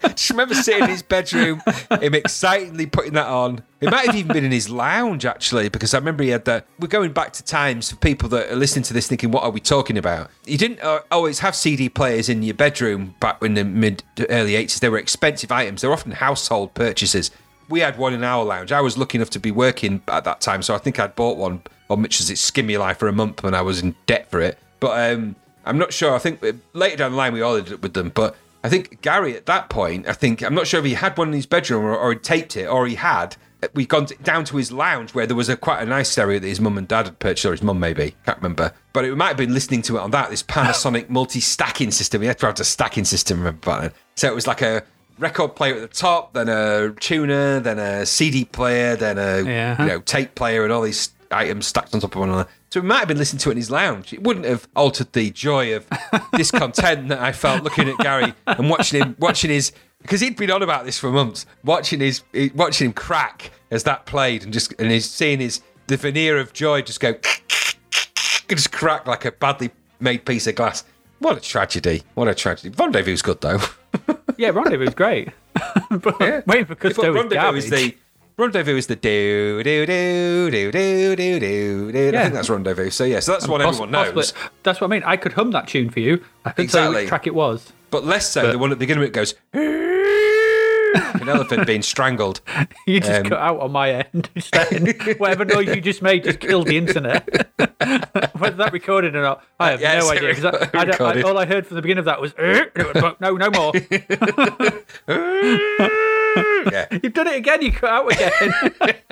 Just remember sitting in his bedroom, him excitedly putting that on. It might have even been in his lounge, actually, because I remember he had that. We're going back to times for people that are listening to this thinking, what are we talking about? You didn't uh, always have CD players in your bedroom back in the mid to early 80s. They were expensive items, they were often household purchases. We had one in our lounge. I was lucky enough to be working at that time, so I think I'd bought one on Mitchell's Skimuli for a month when I was in debt for it. But um, I'm not sure. I think uh, later down the line we all ended up with them. But I think Gary at that point, I think I'm not sure if he had one in his bedroom or, or he taped it or he had. We'd gone t- down to his lounge where there was a quite a nice stereo that his mum and dad had purchased, or his mum maybe, can't remember. But it might have been listening to it on that, this Panasonic multi-stacking system. He had to have a stacking system, remember. So it was like a record player at the top, then a tuner, then a CD player, then a Yeah. you know tape player, and all these items stacked on top of one another. So he might have been listening to it in his lounge. It wouldn't have altered the joy of discontent that I felt looking at Gary and watching him, watching his because he'd been on about this for months. Watching his, watching him crack as that played, and just and he's seeing his the veneer of joy just go, just crack like a badly made piece of glass. What a tragedy! What a tragedy. Rendezvous good though. yeah, Rendezvous was great. but waiting for Cousteau was Rendezvous garbage. is the Rendezvous is the do do do do do do do do. I Yeah. think that's Rendezvous. So yeah, so that's what everyone knows. Possibly- That's what I mean. I could hum that tune for you. I couldn't tell you Exactly. which track it was. But less so the one at the beginning of it goes an elephant being strangled. You just Um, cut out on my end. Whatever noise you just made just killed the internet. Whether that recorded or not, I have Yes, no idea. 'cause I, I I- all I heard from the beginning of that was, and it went, no, no more. Yeah, You've done it again. You cut out again.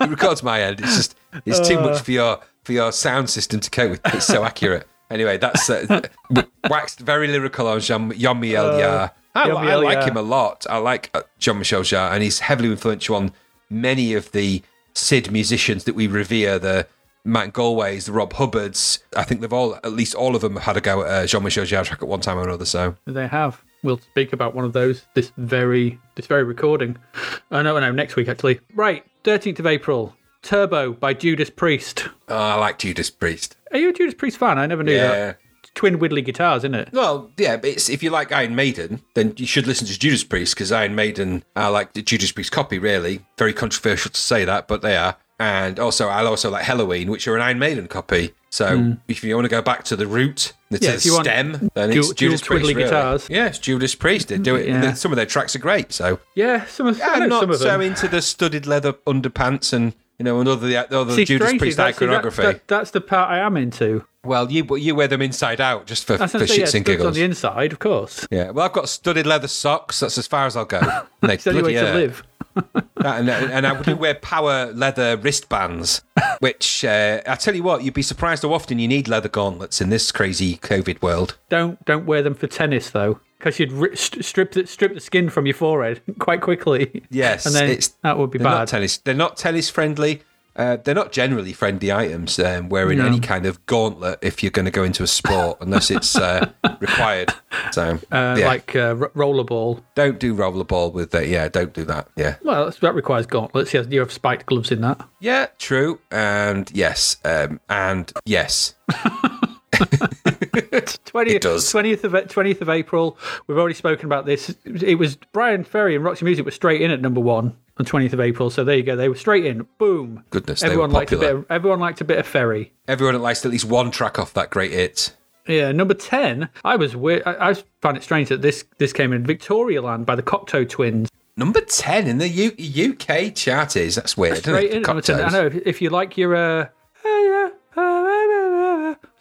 it records my end. It's just it's too Uh. much for your for your sound system to cope with. It's so accurate. Anyway, that's uh, waxed very lyrical on Jean Michel Jarre. I, Jean I like him a lot. I like uh, Jean Michel Jarre, and he's heavily influential on many of the SID musicians that we revere. The Martin Galways, the Rob Hubbards. I think they've all, at least all of them, had a go at uh, Jean Michel Jarre track at one time or another. So they have. We'll speak about one of those this very this very recording. Uh, I know, I know. Next week, actually. Right, thirteenth of April. Turbo by Judas Priest. oh, I like Judas Priest. Are you a Judas Priest fan? I never knew Yeah. that. Twin Widley guitars, isn't it? Well, yeah, but it's, if you like Iron Maiden, then you should listen to Judas Priest because Iron Maiden are like the Judas Priest copy, really. Very controversial to say that, but they are. And also, I also like Helloween, which are an Iron Maiden copy. So hmm. if you want to go back to the root, the. Yeah, the if you want stem, then dual- it's Judas dual Priest. really. guitars. Yeah, it's Judas Priest. They do it. Yeah. Some of their tracks are great. So Yeah, some of, I know I'm not some of so them. into the studded leather underpants and you know, and other the other See, Judas Priest that's, see, that- iconography. that- that's the part I am into. well, you you wear them inside out just for, That's for what I say, yeah, shits and studs on the inside, of course. Yeah, well, I've got studded leather socks. That's as far as I'll go. And they It's the only way bloody to live. And, and I would wear power leather wristbands, which uh, I tell you what, you'd be surprised how often you need leather gauntlets in this crazy COVID world. Don't don't wear them for tennis though, because you'd ri- st- strip the, strip the skin from your forehead quite quickly. Yes, and then that would be They're not bad. tennis. They're not tennis friendly. Uh, they're not generally friendly items. Um, wearing any kind of gauntlet if you're going to go into a sport, unless it's uh, required. So Uh, yeah, Like uh, r- rollerball. don't do rollerball with that. Yeah, don't do that. Yeah, Well, that requires gauntlets. Yes, you have spiked gloves in that. yeah, true. And yes, um, and yes, 20th, 20th of 20th of April. We've already spoken about this. It was Bryan Ferry and Roxy Music were straight in at number one on 20th of April. So there you go. They were straight in. Boom. Goodness, everyone liked a bit. Of, everyone liked a bit of Ferry. everyone likes at least one track off that great hit. Yeah, number ten. I was weird. I, I found it strange that this this came in Victoria Land by the Cocteau Twins. Number ten in the U- UK chart is that's weird. Straight in. 10. I know if, if you like your uh,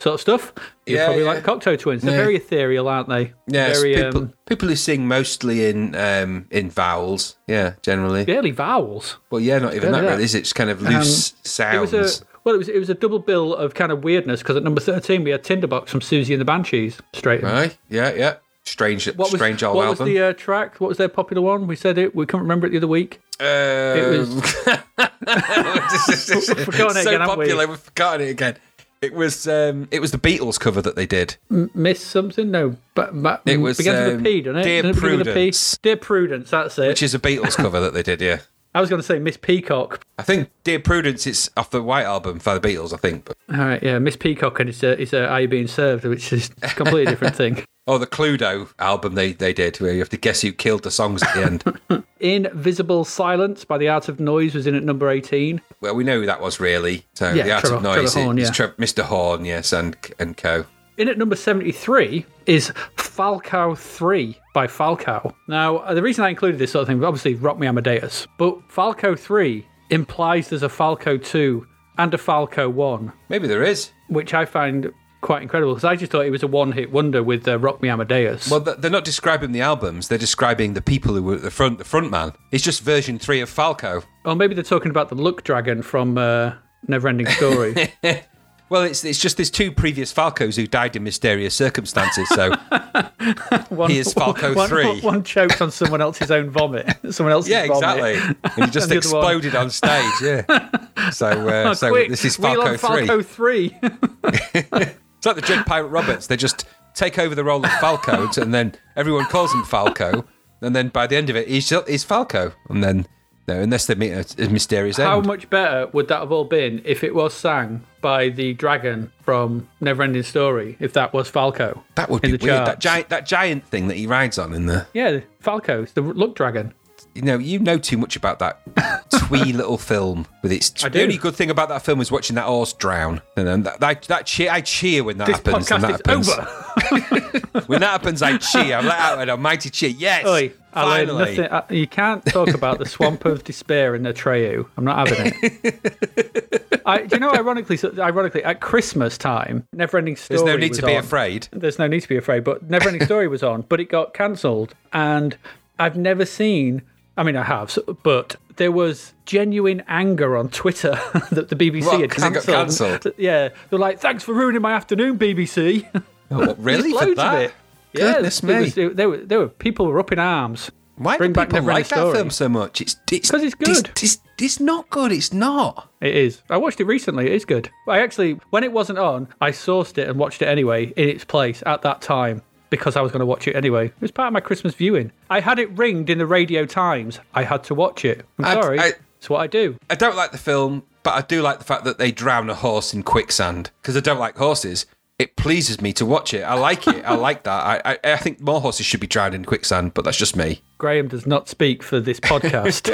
sort of stuff, you Yeah, probably yeah. like the Cocteau Twins. They're Yeah. very ethereal, aren't they? Yeah, very people, um, people who sing mostly in um, in vowels. Yeah, generally. barely vowels. Well, yeah, not even that yeah. really. Is it? It's kind of loose It sounds. was a well, it was it was a double bill of kind of weirdness because at number thirteen we had Tinderbox from Siouxsie and the Banshees. Straight in. Right? Yeah, yeah. Strange, What was, strange old what album. was the uh, track? What was their popular one? We said it. We couldn't remember it the other week. it was- it's forgotten it so again, haven't we? popular. We've forgotten it again. It was um, it was the Beatles cover that they did. Miss something? No, but, but It was, begins with um, a P, it? Dear Doesn't it with a P? Prudence. Dear Prudence. That's it. Which is a Beatles cover that they did, yeah. I was going to say Miss Peacock. I think Dear Prudence it's off the White Album for the Beatles, I think. But, All right, yeah, Miss Peacock and it's uh, it's uh, Are You Being Served, which is a completely different thing. Oh, the Cluedo album they, they did, where you have to guess who killed the songs at the end. Invisible Silence by The Art of Noise was in at number 18. well, we know who that was really. So Yeah, the Art Trevor- of Noise Horn, is yeah. Tre- Mr. Horn, yes, and and co. In at number 73 is Falco 3 by Falco. Now, uh, the reason I included this sort of thing, obviously Rock Me Amadeus, but Falco 3 implies there's a Falco 2 and a Falco 1, Maybe there is. which I find quite incredible because I just thought it was a one hit wonder with uh, Rock Me Amadeus. Well, they're not describing the albums; they're describing the people who were at the front. The front man. It's just version three of Falco. or maybe they're talking about the Luck Dragon from uh, Neverending Story. Well, it's it's just there's two previous Falcos who died in mysterious circumstances. So one, Here's Falco one- 3. One choked on someone else's own vomit. Someone else's yeah, vomit. exactly. And he just And one- exploded on stage. Yeah. So uh, so Quick, this is Falco three. Falco 3. It's like the Dread Pirate Roberts. They just take over the role of Falco, and then everyone calls him Falco. And then by the end of it, he's, he's Falco. And then, no, unless they meet a, a mysterious How end. much better would that have all been if it was sang by the dragon from Neverending Story? If that was Falco, that would in be the weird. That giant, that giant thing that he rides on in the. yeah, Falco, it's the Luck Dragon. You know, you know too much about that twee little film with its. I The do. only good thing about that film was watching that horse drown. And then that, that, that cheer, I cheer when that This happens. when that podcast happens. is over. When that happens, I cheer. I'm let out an almighty cheer. Yes, Oi, learned finally. nothing. uh, You can't talk about the swamp of despair in the Atreyu. I'm not having it. I, do you know, ironically, so- ironically, at Christmas time, Neverending Story. There's no need was to be on. afraid. There's no need to be afraid. But Neverending Story was on, but it got cancelled, and I've never seen. I mean, I have, so- but there was genuine anger on Twitter that the BBC What, had it cancelled. Yeah, they're like, "Thanks for ruining my afternoon, BBC." Oh, really? There's For loads that? of it. Yeah, Goodness it me. was- it- there were there were people were up in arms. Why Bring do back people Neverending like that Story. film so much? It's it's 'Cause it's good. It's, it's, it's not good. It's not. It is. I watched it recently. It is good. I actually, when it wasn't on, I sourced it and watched it anyway in its place at that time because I was going to watch it anyway. It was part of my Christmas viewing. I had it ringed in the Radio Times. I had to watch it. I'm I- sorry. I- it's what I do. I don't like the film, but I do like the fact that they drown a horse in quicksand because I don't like horses. It pleases me to watch it. I like it. I like that. I, I I think more horses should be drowned in quicksand, but that's just me. Graham does not speak for this podcast.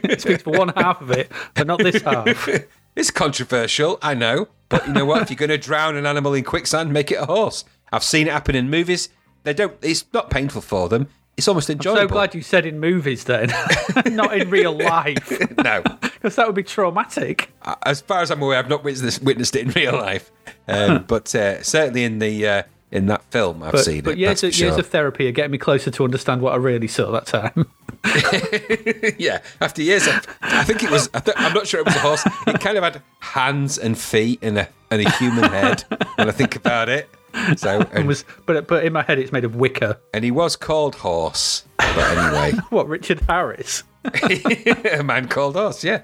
he speaks for one half of it, but not this half. It's controversial, I know, but you know what? if you're going to drown an animal in quicksand, make it a horse. I've seen it happen in movies. They don't. It's not painful for them. It's almost enjoyable. I'm So glad you said in movies then, not in real life, no, because that would be traumatic. as far as I'm aware, I've not witnessed, witnessed it in real life, um, but uh, certainly in the uh, in that film, I've But, seen but it. years, that's of, for years of therapy are getting me closer to understand what I really saw that time. yeah, after years, of, I think it was. I I'm not sure it was a horse. It kind of had hands and feet and a and a human head. when I think about it, so and, was, but but in my head it's made of wicker. and he was called Horse. But anyway, What Richard Harris? a man called Horse. Yeah,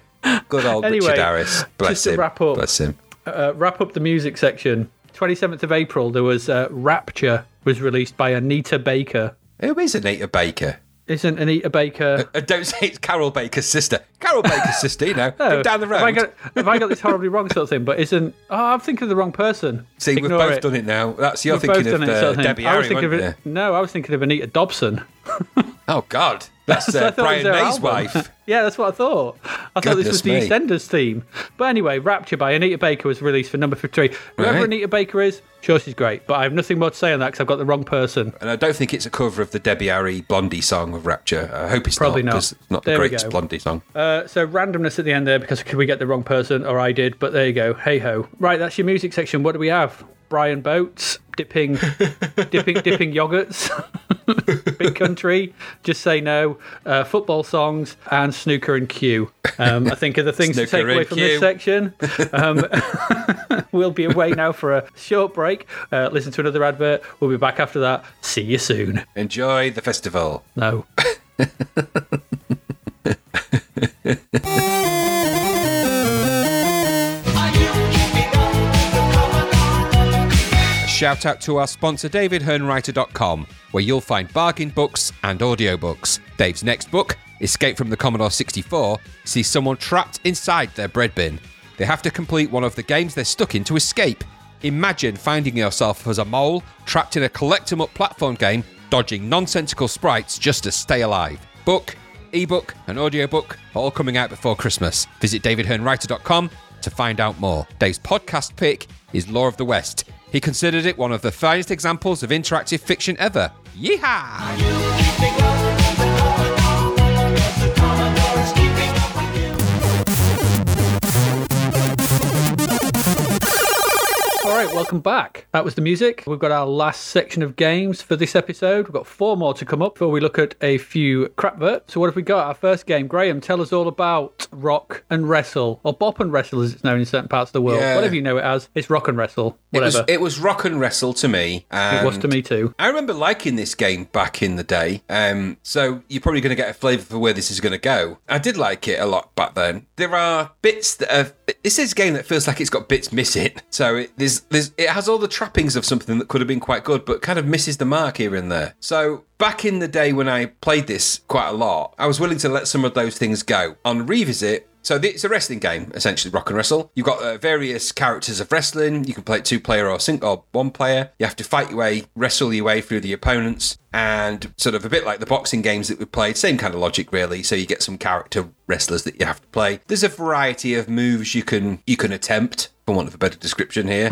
Good old Anyway, Richard Harris. Bless just to him. wrap up. Bless him. uh, wrap up the music section. 27th of April, there was uh, Rapture was released by Anita Baker. Who is Anita Baker? Isn't Anita Baker? Uh, don't say it's Carol Baker's sister. Carol Baker's sister, you know, Oh, down the road. Have I, got, have I got this horribly wrong sort of thing? But isn't? Oh, I'm thinking of the wrong person. See, we've both it. done it now. That's you're We've thinking of done it, uh, sort of thing. Debbie I was Harry, thinking of it. No, I was thinking of Anita Dobson. Oh God, that's uh, thought it was Brian May's album. wife. yeah, that's what I thought. I thought this was the Goodness me. EastEnders theme. But anyway, Rapture by Anita Baker was released for number 53. Whoever Right. Anita Baker is, sure she's great. But I have nothing more to say on that because I've got the wrong person. And I don't think it's a cover of the Debbie Harry Blondie song of Rapture. I hope it's Probably not. not. not the There we greatest. Blondie song. Uh, so randomness at the end there because could we get the wrong person or I did, but there you go. Hey ho. Right, that's your music section. What do we have? Brian Boats dipping, dipping, dipping yogurts. Big country. Just say no. Uh, football songs and snooker and Q. Um, I think are the things to take away from Q. this section. Um, we'll be away now for a short break. Uh, listen to another advert. We'll be back after that. See you soon. Enjoy the festival. No. Shout out to our sponsor, DavidHearneWriter.com, where you'll find bargain books and audiobooks. Dave's next book, Escape from the Commodore 64, sees someone trapped inside their bread bin. They have to complete one of the games they're stuck in to escape. Imagine finding yourself as a mole trapped in a collect 'em up platform game, dodging nonsensical sprites just to stay alive. Book, ebook, and audiobook all coming out before Christmas. Visit davidhearnewriter.com to find out more. Dave's podcast pick is Law of the West. He considered it one of the finest examples of interactive fiction ever. Yeehaw! Right, welcome back. That was the music. We've got our last section of games for this episode. We've got four more to come up before we look at a few crapverts. So, what have we got? Our first game, Graham, tell us all about Rock and Wrestle, or Bop and Wrestle as it's known in certain parts of the world. Yeah. Whatever you know it as, it's Rock and Wrestle. It was, Whatever. it was rock and wrestle to me. It was to me too. I remember liking this game back in the day. Um, so you're probably going to get a flavour for where this is going to go. I did like it a lot back then. There are bits that have. This is a game that feels like it's got bits missing. So it, there's, there's, it has all the trappings of something that could have been quite good, but kind of misses the mark here and there. So back in the day when I played this quite a lot, I was willing to let some of those things go. On revisit, so it's a wrestling game, essentially, rock and wrestle. You've got uh, various characters of wrestling. You can play two player or sing- or one player. You have to fight your way, wrestle your way through the opponents, and sort of a bit like the boxing games that we played. Same kind of logic, really. So you get some character wrestlers that you have to play. There's a variety of moves you can you can attempt. For want of a better description here,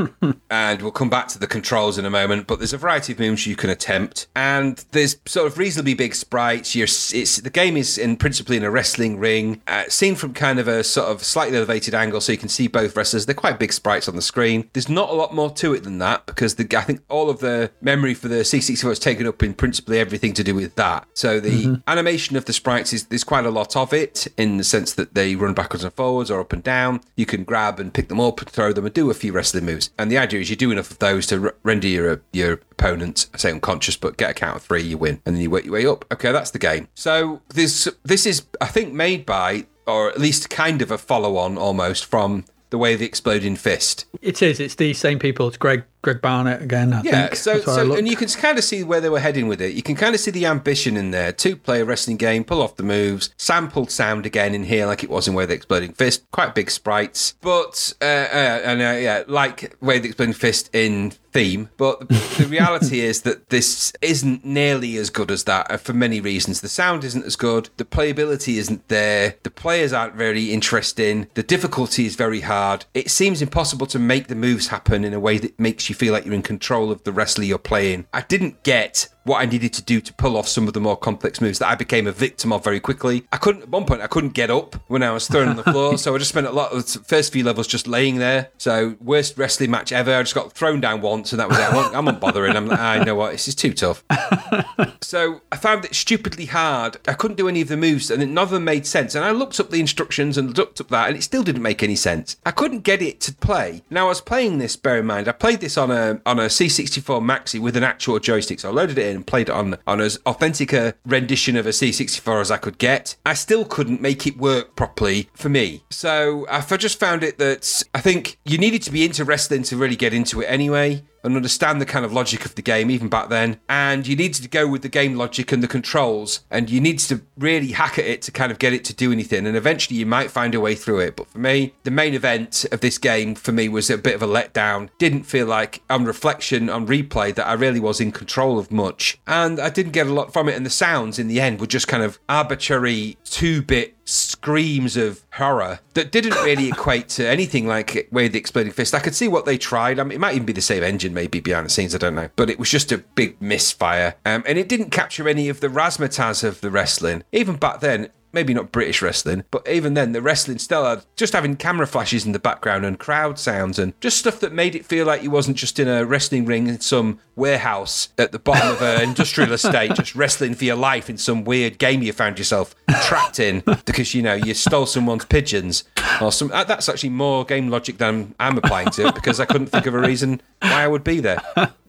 and we'll come back to the controls in a moment. But there's a variety of moves you can attempt, and there's sort of reasonably big sprites. You're, it's the game is in principally in a wrestling ring, uh, seen from kind of a sort of slightly elevated angle, so you can see both wrestlers. They're quite big sprites on the screen. There's not a lot more to it than that because the I think all of the memory for the C64 is taken up in principally everything to do with that. So the animation of the sprites is there's quite a lot of it in the sense that they run backwards and forwards or up and down. You can grab and pick them up, throw them, and do a few wrestling moves. And the idea is you do enough of those to render your uh, your opponent, I say unconscious, but get a count of three, you win, and then you work your way up. Okay, that's the game. So this this is I think made by or at least kind of a follow on almost from the way the exploding fist. It is. It's the same people. It's Greg Gregg Barnett again. I Yeah, think. so, so and you can kind of see where they were heading with it. You can kind of see the ambition in there. Two player wrestling game, pull off the moves, sampled sound again in here like it was in Where the Exploding Fist. Quite big sprites, but uh, uh, and uh, yeah, like Where the Exploding Fist in theme. But the reality is that this isn't nearly as good as that uh, for many reasons. The sound isn't as good. The playability isn't there. The players aren't very interesting. The difficulty is very hard. It seems impossible to make the moves happen in a way that makes you feel like you're in control of the wrestler you're playing. I didn't get what I needed to do to pull off some of the more complex moves that I became a victim of very quickly. I couldn't at one point I couldn't get up when I was thrown on the floor, so I just spent a lot of the first few levels just laying there. So worst wrestling match ever. I just got thrown down once and that was it. I'm not bothering. I'm like, ah, I know what, this is too tough. So I found it stupidly hard. I couldn't do any of the moves, and none of them made sense. And I looked up the instructions and looked up that, and it still didn't make any sense. I couldn't get it to play. Now I was playing this. Bear in mind, I played this on a on a C64 Maxi with an actual joystick. So I loaded it in and played it on on as authentic a rendition of a C64 as I could get. I still couldn't make it work properly for me. So I just found it that I think you needed to be into wrestling to really get into it anyway and understand the kind of logic of the game even back then. And you needed to go with the game logic and the controls, and you needed to really hack at it to kind of get it to do anything. And eventually you might find a way through it. But for me, the main event of this game for me was a bit of a letdown. Didn't feel like on reflection, on replay, that I really was in control of much. And I didn't get a lot from it. And the sounds in the end were just kind of arbitrary 2 bit screams of horror that didn't really equate to anything like of the Exploding Fist. I could see what they tried. I mean, it might even be the same engine, maybe behind the scenes. I don't know. But it was just a big misfire, um, and it didn't capture any of the razzmatazz of the wrestling. Even back then, maybe not British wrestling, but even then, the wrestling still had just having camera flashes in the background and crowd sounds and just stuff that made it feel like you wasn't just in a wrestling ring in some warehouse at the bottom of an industrial estate, just wrestling for your life in some weird game you found yourself trapped in because you know you stole someone's pigeons or some. uh, That's actually more game logic than I'm applying to it because I couldn't think of a reason why I would be there.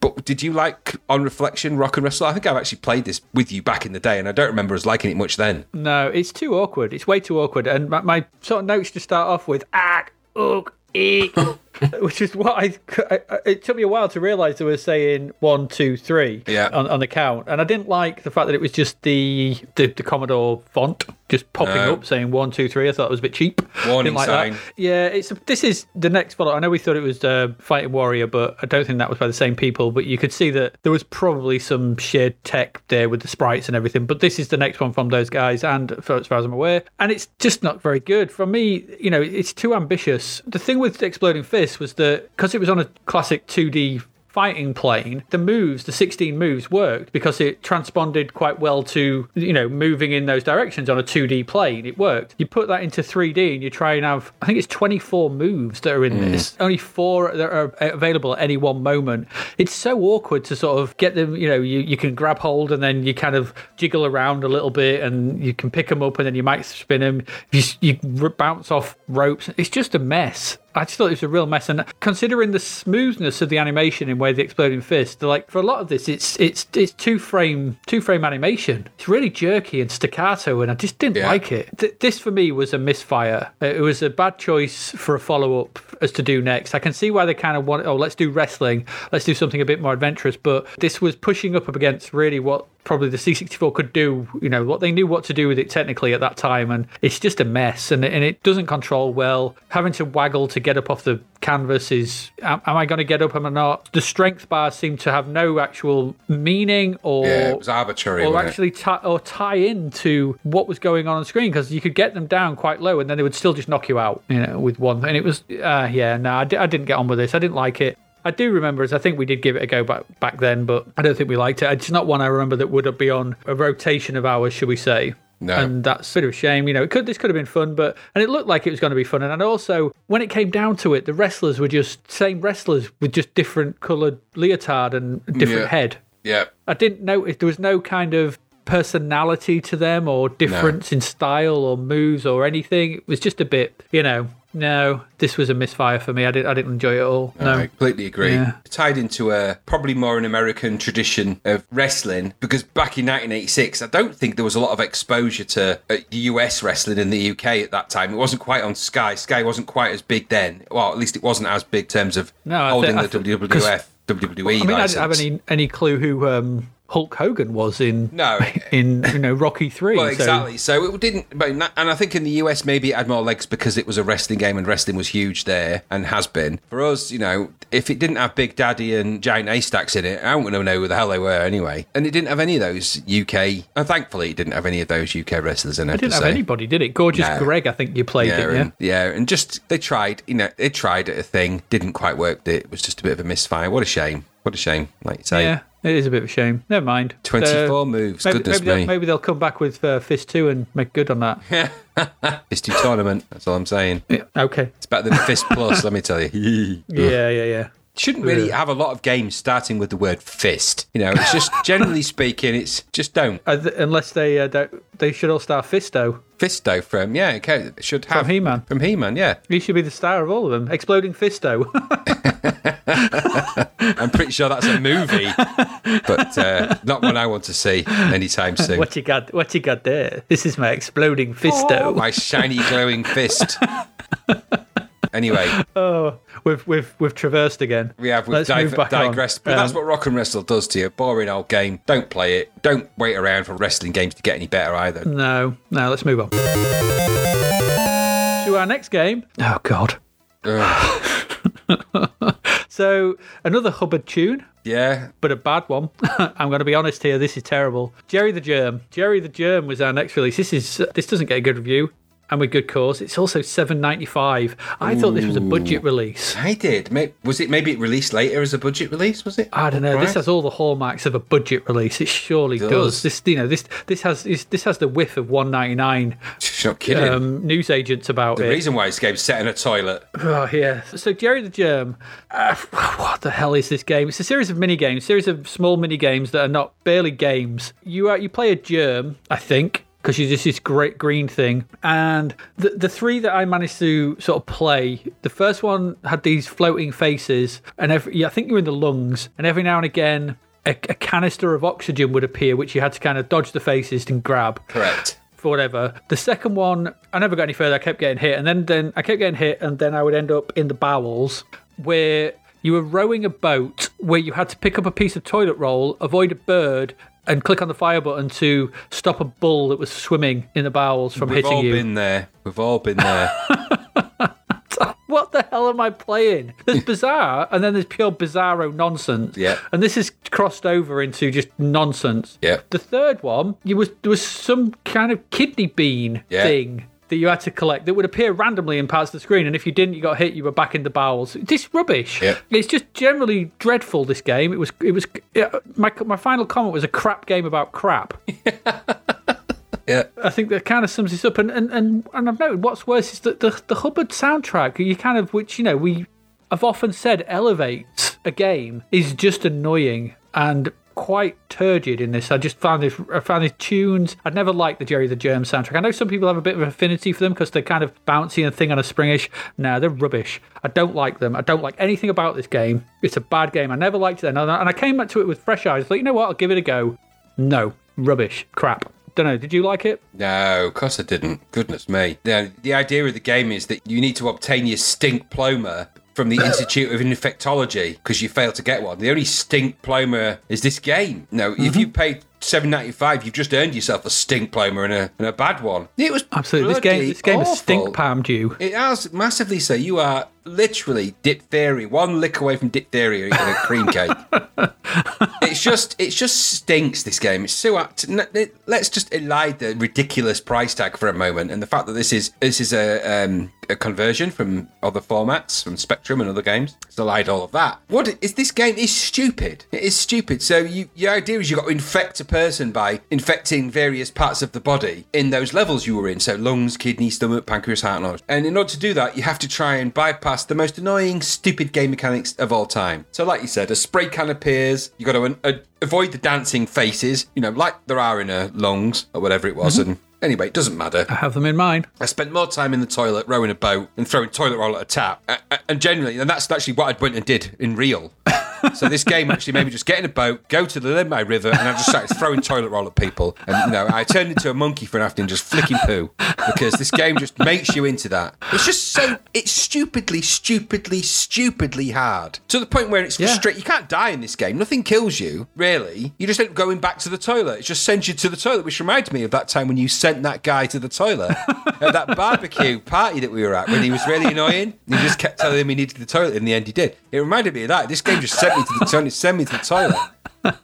But did you like, on reflection, Rock and Wrestle? I think I've actually played this with you back in the day, and I don't remember us liking it much then. No, it's too awkward. It's way too awkward. And my, my sort of notes to start off with, ah, ugh, eh, which is what I, I- I- It took me a while to realise they were saying one, two, three Yeah. on, on the count, and I didn't like the fact that it was just the the, the Commodore font just popping No. up saying one, two, three. I thought it was a bit cheap. Warning like that. sign. Yeah, it's this is the next follow. I know we thought it was uh, Fighting Warrior, but I don't think that was by the same people. But you could see that there was probably some shared tech there with the sprites and everything. But this is the next one from those guys, and for, as far as I'm aware, and it's just not very good for me. You know, it's too ambitious. The thing with Exploding Fist was that because it was on a classic 2D fighting plane, the moves, the 16 moves worked because it transponded quite well to, you know, moving in those directions on a 2D plane. It worked. You put that into 3D and you try and have, I think it's 24 moves that are in mm. this, only four that are available at any one moment. It's so awkward to sort of get them, you know, you, you can grab hold and then you kind of jiggle around a little bit and you can pick them up and then you might spin them. You, you bounce off ropes. It's just a mess. I just thought it was a real mess, and considering the smoothness of the animation in where the Exploding Fist, like for a lot of this, it's it's it's two frame two frame animation. It's really jerky and staccato, and I just didn't Yeah. like it. Th- this for me was a misfire. It was a bad choice for a follow up as to do next. I can see why they kind of want oh let's do wrestling, let's do something a bit more adventurous, but this was pushing up against really what probably the C64 could do, you know, what they knew what to do with it technically at that time. And it's just a mess and, and it doesn't control well. Having to waggle to get up off the canvas is, am, am I going to get up? Am I not? The strength bars seem to have no actual meaning or. Yeah, it was arbitrary. or actually tie or tie into what was going on on screen because you could get them down quite low and then they would still just knock you out, you know, with one. And it was, uh, yeah, no, I, di- I didn't get on with this. I didn't like it. I do remember, as I think we did give it a go back back then, but I don't think we liked it. It's not one I remember that would be on a rotation of ours, should we say? No. And that's a bit of a shame. You know, it could this could have been fun, but and it looked like it was going to be fun. And also, when it came down to it, the wrestlers were just same wrestlers with just different coloured leotard and different Yeah. head. Yeah. I didn't notice there was no kind of personality to them or difference in style or moves or anything. It was just a bit, you know. No, this was a misfire for me. I didn't. I didn't enjoy it at all. No. I completely agree. Yeah. Tied into a probably more an American tradition of wrestling because back in 1986, I don't think there was a lot of exposure to uh, US wrestling in the UK at that time. It wasn't quite on Sky. Sky wasn't quite as big then. Well, at least it wasn't as big in terms of No, I holding I the 'cause- WWF, WWE I mean, I license. didn't have any any clue who um, Hulk Hogan was in. No. in you know Rocky Three. Well, so- exactly. So, it didn't, but and I think in the US maybe it had more legs because it was a wrestling game and wrestling was huge there and has been. For us, you know, if it didn't have Big Daddy and Giant Haystacks in it, I wouldn't know who the hell they were anyway. And it didn't have any of those UK, and thankfully it didn't have any of those UK wrestlers in it. It didn't have say. anybody, did it? Gorgeous No. Greg, I think you played Yeah, it. Yeah. and, yeah, and just they tried, you know, they tried at a thing, didn't quite work. It was just a bit of a misfire. What a shame. What a shame. Like you say, Yeah, it is a bit of a shame. Never mind. 24 Uh, moves. Maybe, Goodness maybe, they'll, me. maybe they'll come back with uh, Fist 2 and make good on that. Yeah. Fist two tournament. That's all I'm saying. Yeah, okay. It's better than Fist Plus, let me tell you. Yeah, yeah, yeah. Shouldn't really Yeah. have a lot of games starting with the word fist. You know, it's just generally speaking, it's just don't. Uh, th- unless they uh, don't, they should all star Fisto. Fisto from yeah, okay, should have from He-Man. from He-Man, yeah. He should be the star of all of them. Exploding Fisto. I'm pretty sure that's a movie, but uh, not one I want to see anytime soon. What you got? What you got there? This is my exploding fisto. My shiny glowing fist. Anyway, oh, We've we've we've traversed again. we have we've Let's move div- back on. digressed, but that's Um, what Rock and Wrestle does to you. Boring old game. Don't play it. Don't wait around for wrestling games to get any better either. No, no. Let's move on to our next game. Oh God. so another Hubbard tune. Yeah, but a bad one. I'm going to be honest here. This is terrible. Gerry the Germ. Gerry the Germ was our next release. This is this doesn't get a good review, and with good cause. It's also 7.95. I thought this was a budget release. I did. Was it maybe it released later as a budget release? Was it? I don't know. This has all the hallmarks of a budget release. It surely does. does. This, you know, this this has this, this has the whiff of 199 Not kidding. um, news agents about the it. reason why this game's set in a toilet. Oh yeah. So Gerry the Germ, uh, what the hell is this game? It's a series of mini games, series of small mini games that are not barely games. You uh, you play a germ, I think, because you're just this great green thing. And the the three that I managed to sort of play, the first one had these floating faces, and every yeah, I think you're in the lungs, and every now and again. A, a canister of oxygen would appear, which you had to kind of dodge the faces and grab Correct. for whatever. The second one, I never got any further. I kept getting hit, and then then I kept getting hit, and then I would end up in the bowels where you were rowing a boat where you had to pick up a piece of toilet roll, avoid a bird. And click on the fire button to stop a bull that was swimming in the bowels from We've hitting all been there. We've all been there. What the hell am I playing? There's bizarre, and then there's pure bizarro nonsense. Yeah. And this is crossed over into just nonsense. Yeah. The third one, you was there was some kind of kidney bean Yeah. thing that you had to collect that would appear randomly in parts of the screen, and if you didn't, you got hit. You were back in the bowels. This rubbish. Yeah. It's just generally dreadful. This game. It was. It was. Yeah, my my final comment was a crap game about crap. yeah. I think that kind of sums this up. And and, and, and I've noted what's worse is that the the Hubbard soundtrack, you kind of which you know we have often said elevates a game, is just annoying and quite turgid in this. I just found this I found these tunes. I'd never liked the Gerry the Germ soundtrack. I know some people have a bit of affinity for them because they're kind of bouncy and thing on a springish. No, they're rubbish. I don't like them. I don't like anything about this game. It's a bad game. I never liked it. And I came back to it with fresh eyes. Like, you know what? I'll give it a go. No. Rubbish. Crap. Don't know. Did you like it? No, of course I didn't. Goodness me. The, the idea of the game is that you need to obtain your stink diploma from the Institute of Infectology because you failed to get one. The only stink diploma is this game. No, if mm-hmm. you pay seven ninety five, you've just earned yourself a stink diploma and a, and a bad one. It was Absolutely. This game, this game has stink palmed you. It has massively so. You are literally diphtheria, one lick away from diphtheria in a cream cake. it's just, it just stinks. This game. It's so apt. Let's just elide the ridiculous price tag for a moment, and the fact that this is this is a um, a conversion from other formats, from Spectrum and other games. Let's elide all of that. What is this game? Is stupid. It is stupid. So you, your idea is you got to infect a person by infecting various parts of the body in those levels you were in. So lungs, kidney, stomach, pancreas, heart, and all. And in order to do that, you have to try and bypass the most annoying, stupid game mechanics of all time. So, like you said, a spray can appears. You got to uh, avoid the dancing faces. You know, like there are in a lungs or whatever it was. And anyway, it doesn't matter. I have them in mind. I spent more time in the toilet rowing a boat and throwing toilet roll at a tap. And generally, and that's actually what I went and did in real. So this game actually made me just get in a boat, go to the Limay River, and I just started throwing toilet roll at people. And you know, I turned into a monkey for an afternoon, just flicking poo, because this game just makes you into that. It's just so it's stupidly, stupidly, stupidly hard to the point where it's Yeah. frustrating. You can't die in this game. Nothing kills you, really. You just end up going back to the toilet. It just sends you to the toilet, which reminds me of that time when you sent that guy to the toilet at that barbecue party that we were at when he was really annoying. You just kept telling him he needed the toilet. In the end, he did. It reminded me of that. This game just sent me to the toilet. Sent me to the toilet.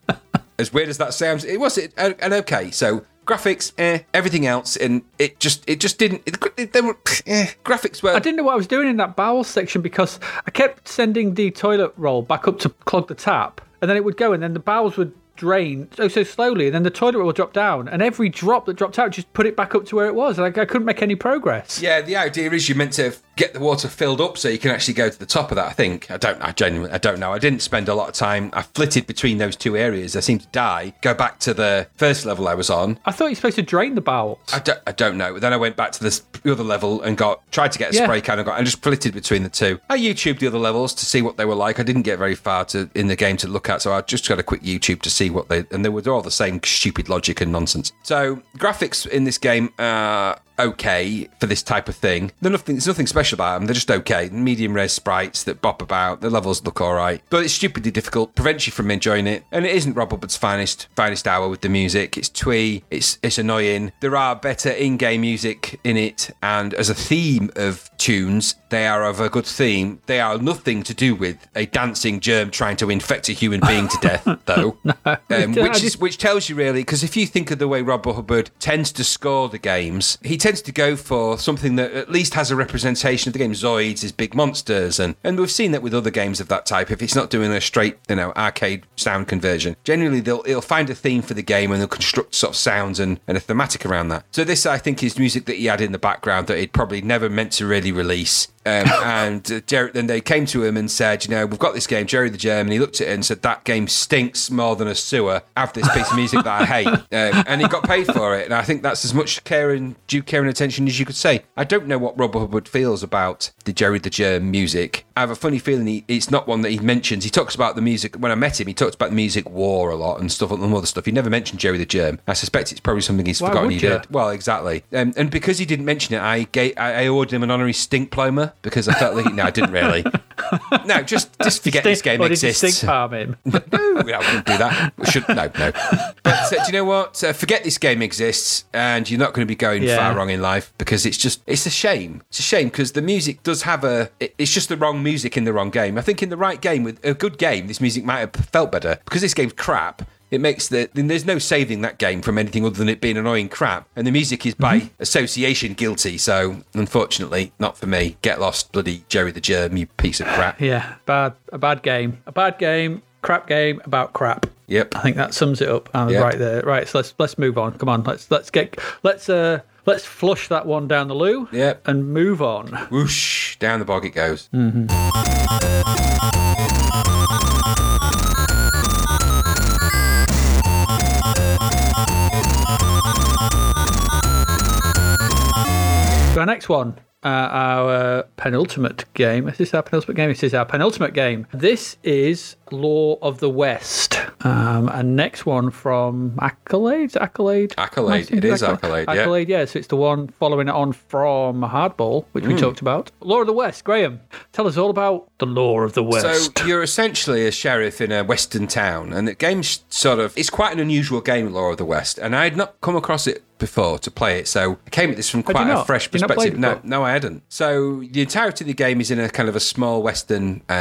As weird as that sounds, it was it and okay. So graphics, eh, everything else, and it just it just didn't. It, they were eh, graphics were. I didn't know what I was doing in that bowel section because I kept sending the toilet roll back up to clog the tap, and then it would go, and then the bowels would drain so so slowly, and then the toilet roll would drop down, and every drop that dropped out just put it back up to where it was. Like I couldn't make any progress. Yeah, the idea is you're meant to get the water filled up so you can actually go to the top of that. I think I don't. I genuinely I don't know. I didn't spend a lot of time. I flitted between those two areas. I seemed to die. Go back to the first level I was on. I thought you're supposed to drain the bowels. I don't, I don't know. Then I went back to this other level and got tried to get a Yeah. spray can and got and just flitted between the two. I YouTubed the other levels to see what they were like. I didn't get very far to in the game to look at, so I just got a quick YouTube to see what they and they were all the same stupid logic and nonsense. So graphics in this game are okay for this type of thing. They're nothing. There's nothing special about them. They're just okay. Medium rare sprites that bop about. The levels look all right, but it's stupidly difficult. Prevents you from enjoying it, and it isn't Rob Hubbard's finest finest hour with the music. It's twee. It's it's annoying. There are better in-game music in it, and as a theme of tunes, they are of a good theme. They are nothing to do with a dancing germ trying to infect a human being to death, though. um, which is which tells you really because if you think of the way Rob Hubbard tends to score the games, he tends to go for something that at least has a representation of the game. Zoids is big monsters, and and we've seen that with other games of that type. If it's not doing a straight, you know, arcade sound conversion, generally they'll it'll find a theme for the game and they'll construct sort of sounds and, and a thematic around that. So this, I think, is music that he had in the background that he'd probably never meant to really release. Um, and uh, then they came to him and said, you know, we've got this game, Gerry the Germ, and he looked at it and said, that game stinks more than a sewer. Have this piece of music that I hate, um, and he got paid for it. And I think that's as much care and due care and attention as you could say. I don't know what Rob Hubbard feels about the Gerry the Germ music. I have a funny feeling he, it's not one that he mentions. He talks about the music when I met him. He talked about the music war a lot and stuff and other stuff. He never mentioned Gerry the Germ. I suspect it's probably something he's Why forgotten he you? did. Well, exactly. Um, and because he didn't mention it, I gave, I, I awarded him an honorary stink diploma because I felt like no, I didn't really. no, just just forget this game or did you exists. stink palm him? no, I wouldn't do that. We should no, no. But uh, do you know what? Uh, forget this game exists, and you're not going to be going Yeah. far wrong in life because it's just it's a shame. It's a shame because the music does have a. it- It's just the wrong music in the wrong game. I think in the right game with a good game, this music might have felt better because this game's crap. It makes the then there's no saving that game from anything other than it being annoying crap, and the music is by Mm-hmm. association guilty. So unfortunately, not for me. Get lost, bloody Gerry the Germ, you piece of crap. Yeah, bad. A bad game. A bad game. Crap game about crap. Yep. I think that sums it up uh, Yeah. right there. Right, so let's let's move on. Come on, let's let's get let's uh let's flush that one down the loo. Yep. And move on. Whoosh down the bog it goes. So our next one, uh, our penultimate game. Is this our penultimate game? This is our penultimate game. This is Law of the West. Um, and next one from Accolade. Accolade. Accolade. It is saying Accolade, yeah. Accolade. Yeah. So it's the one following it on from Hardball, which Hmm. we talked about. Law of the West. Graham, tell us all about the Law of the West. So you're essentially a sheriff in a western town, and the game's sort of it's quite an unusual game, Law of the West, and I had not come across it before to play it, so I came at this from quite a fresh You not played perspective. No, no, I hadn't. So the entirety of the game is in a kind of a small western. Uh,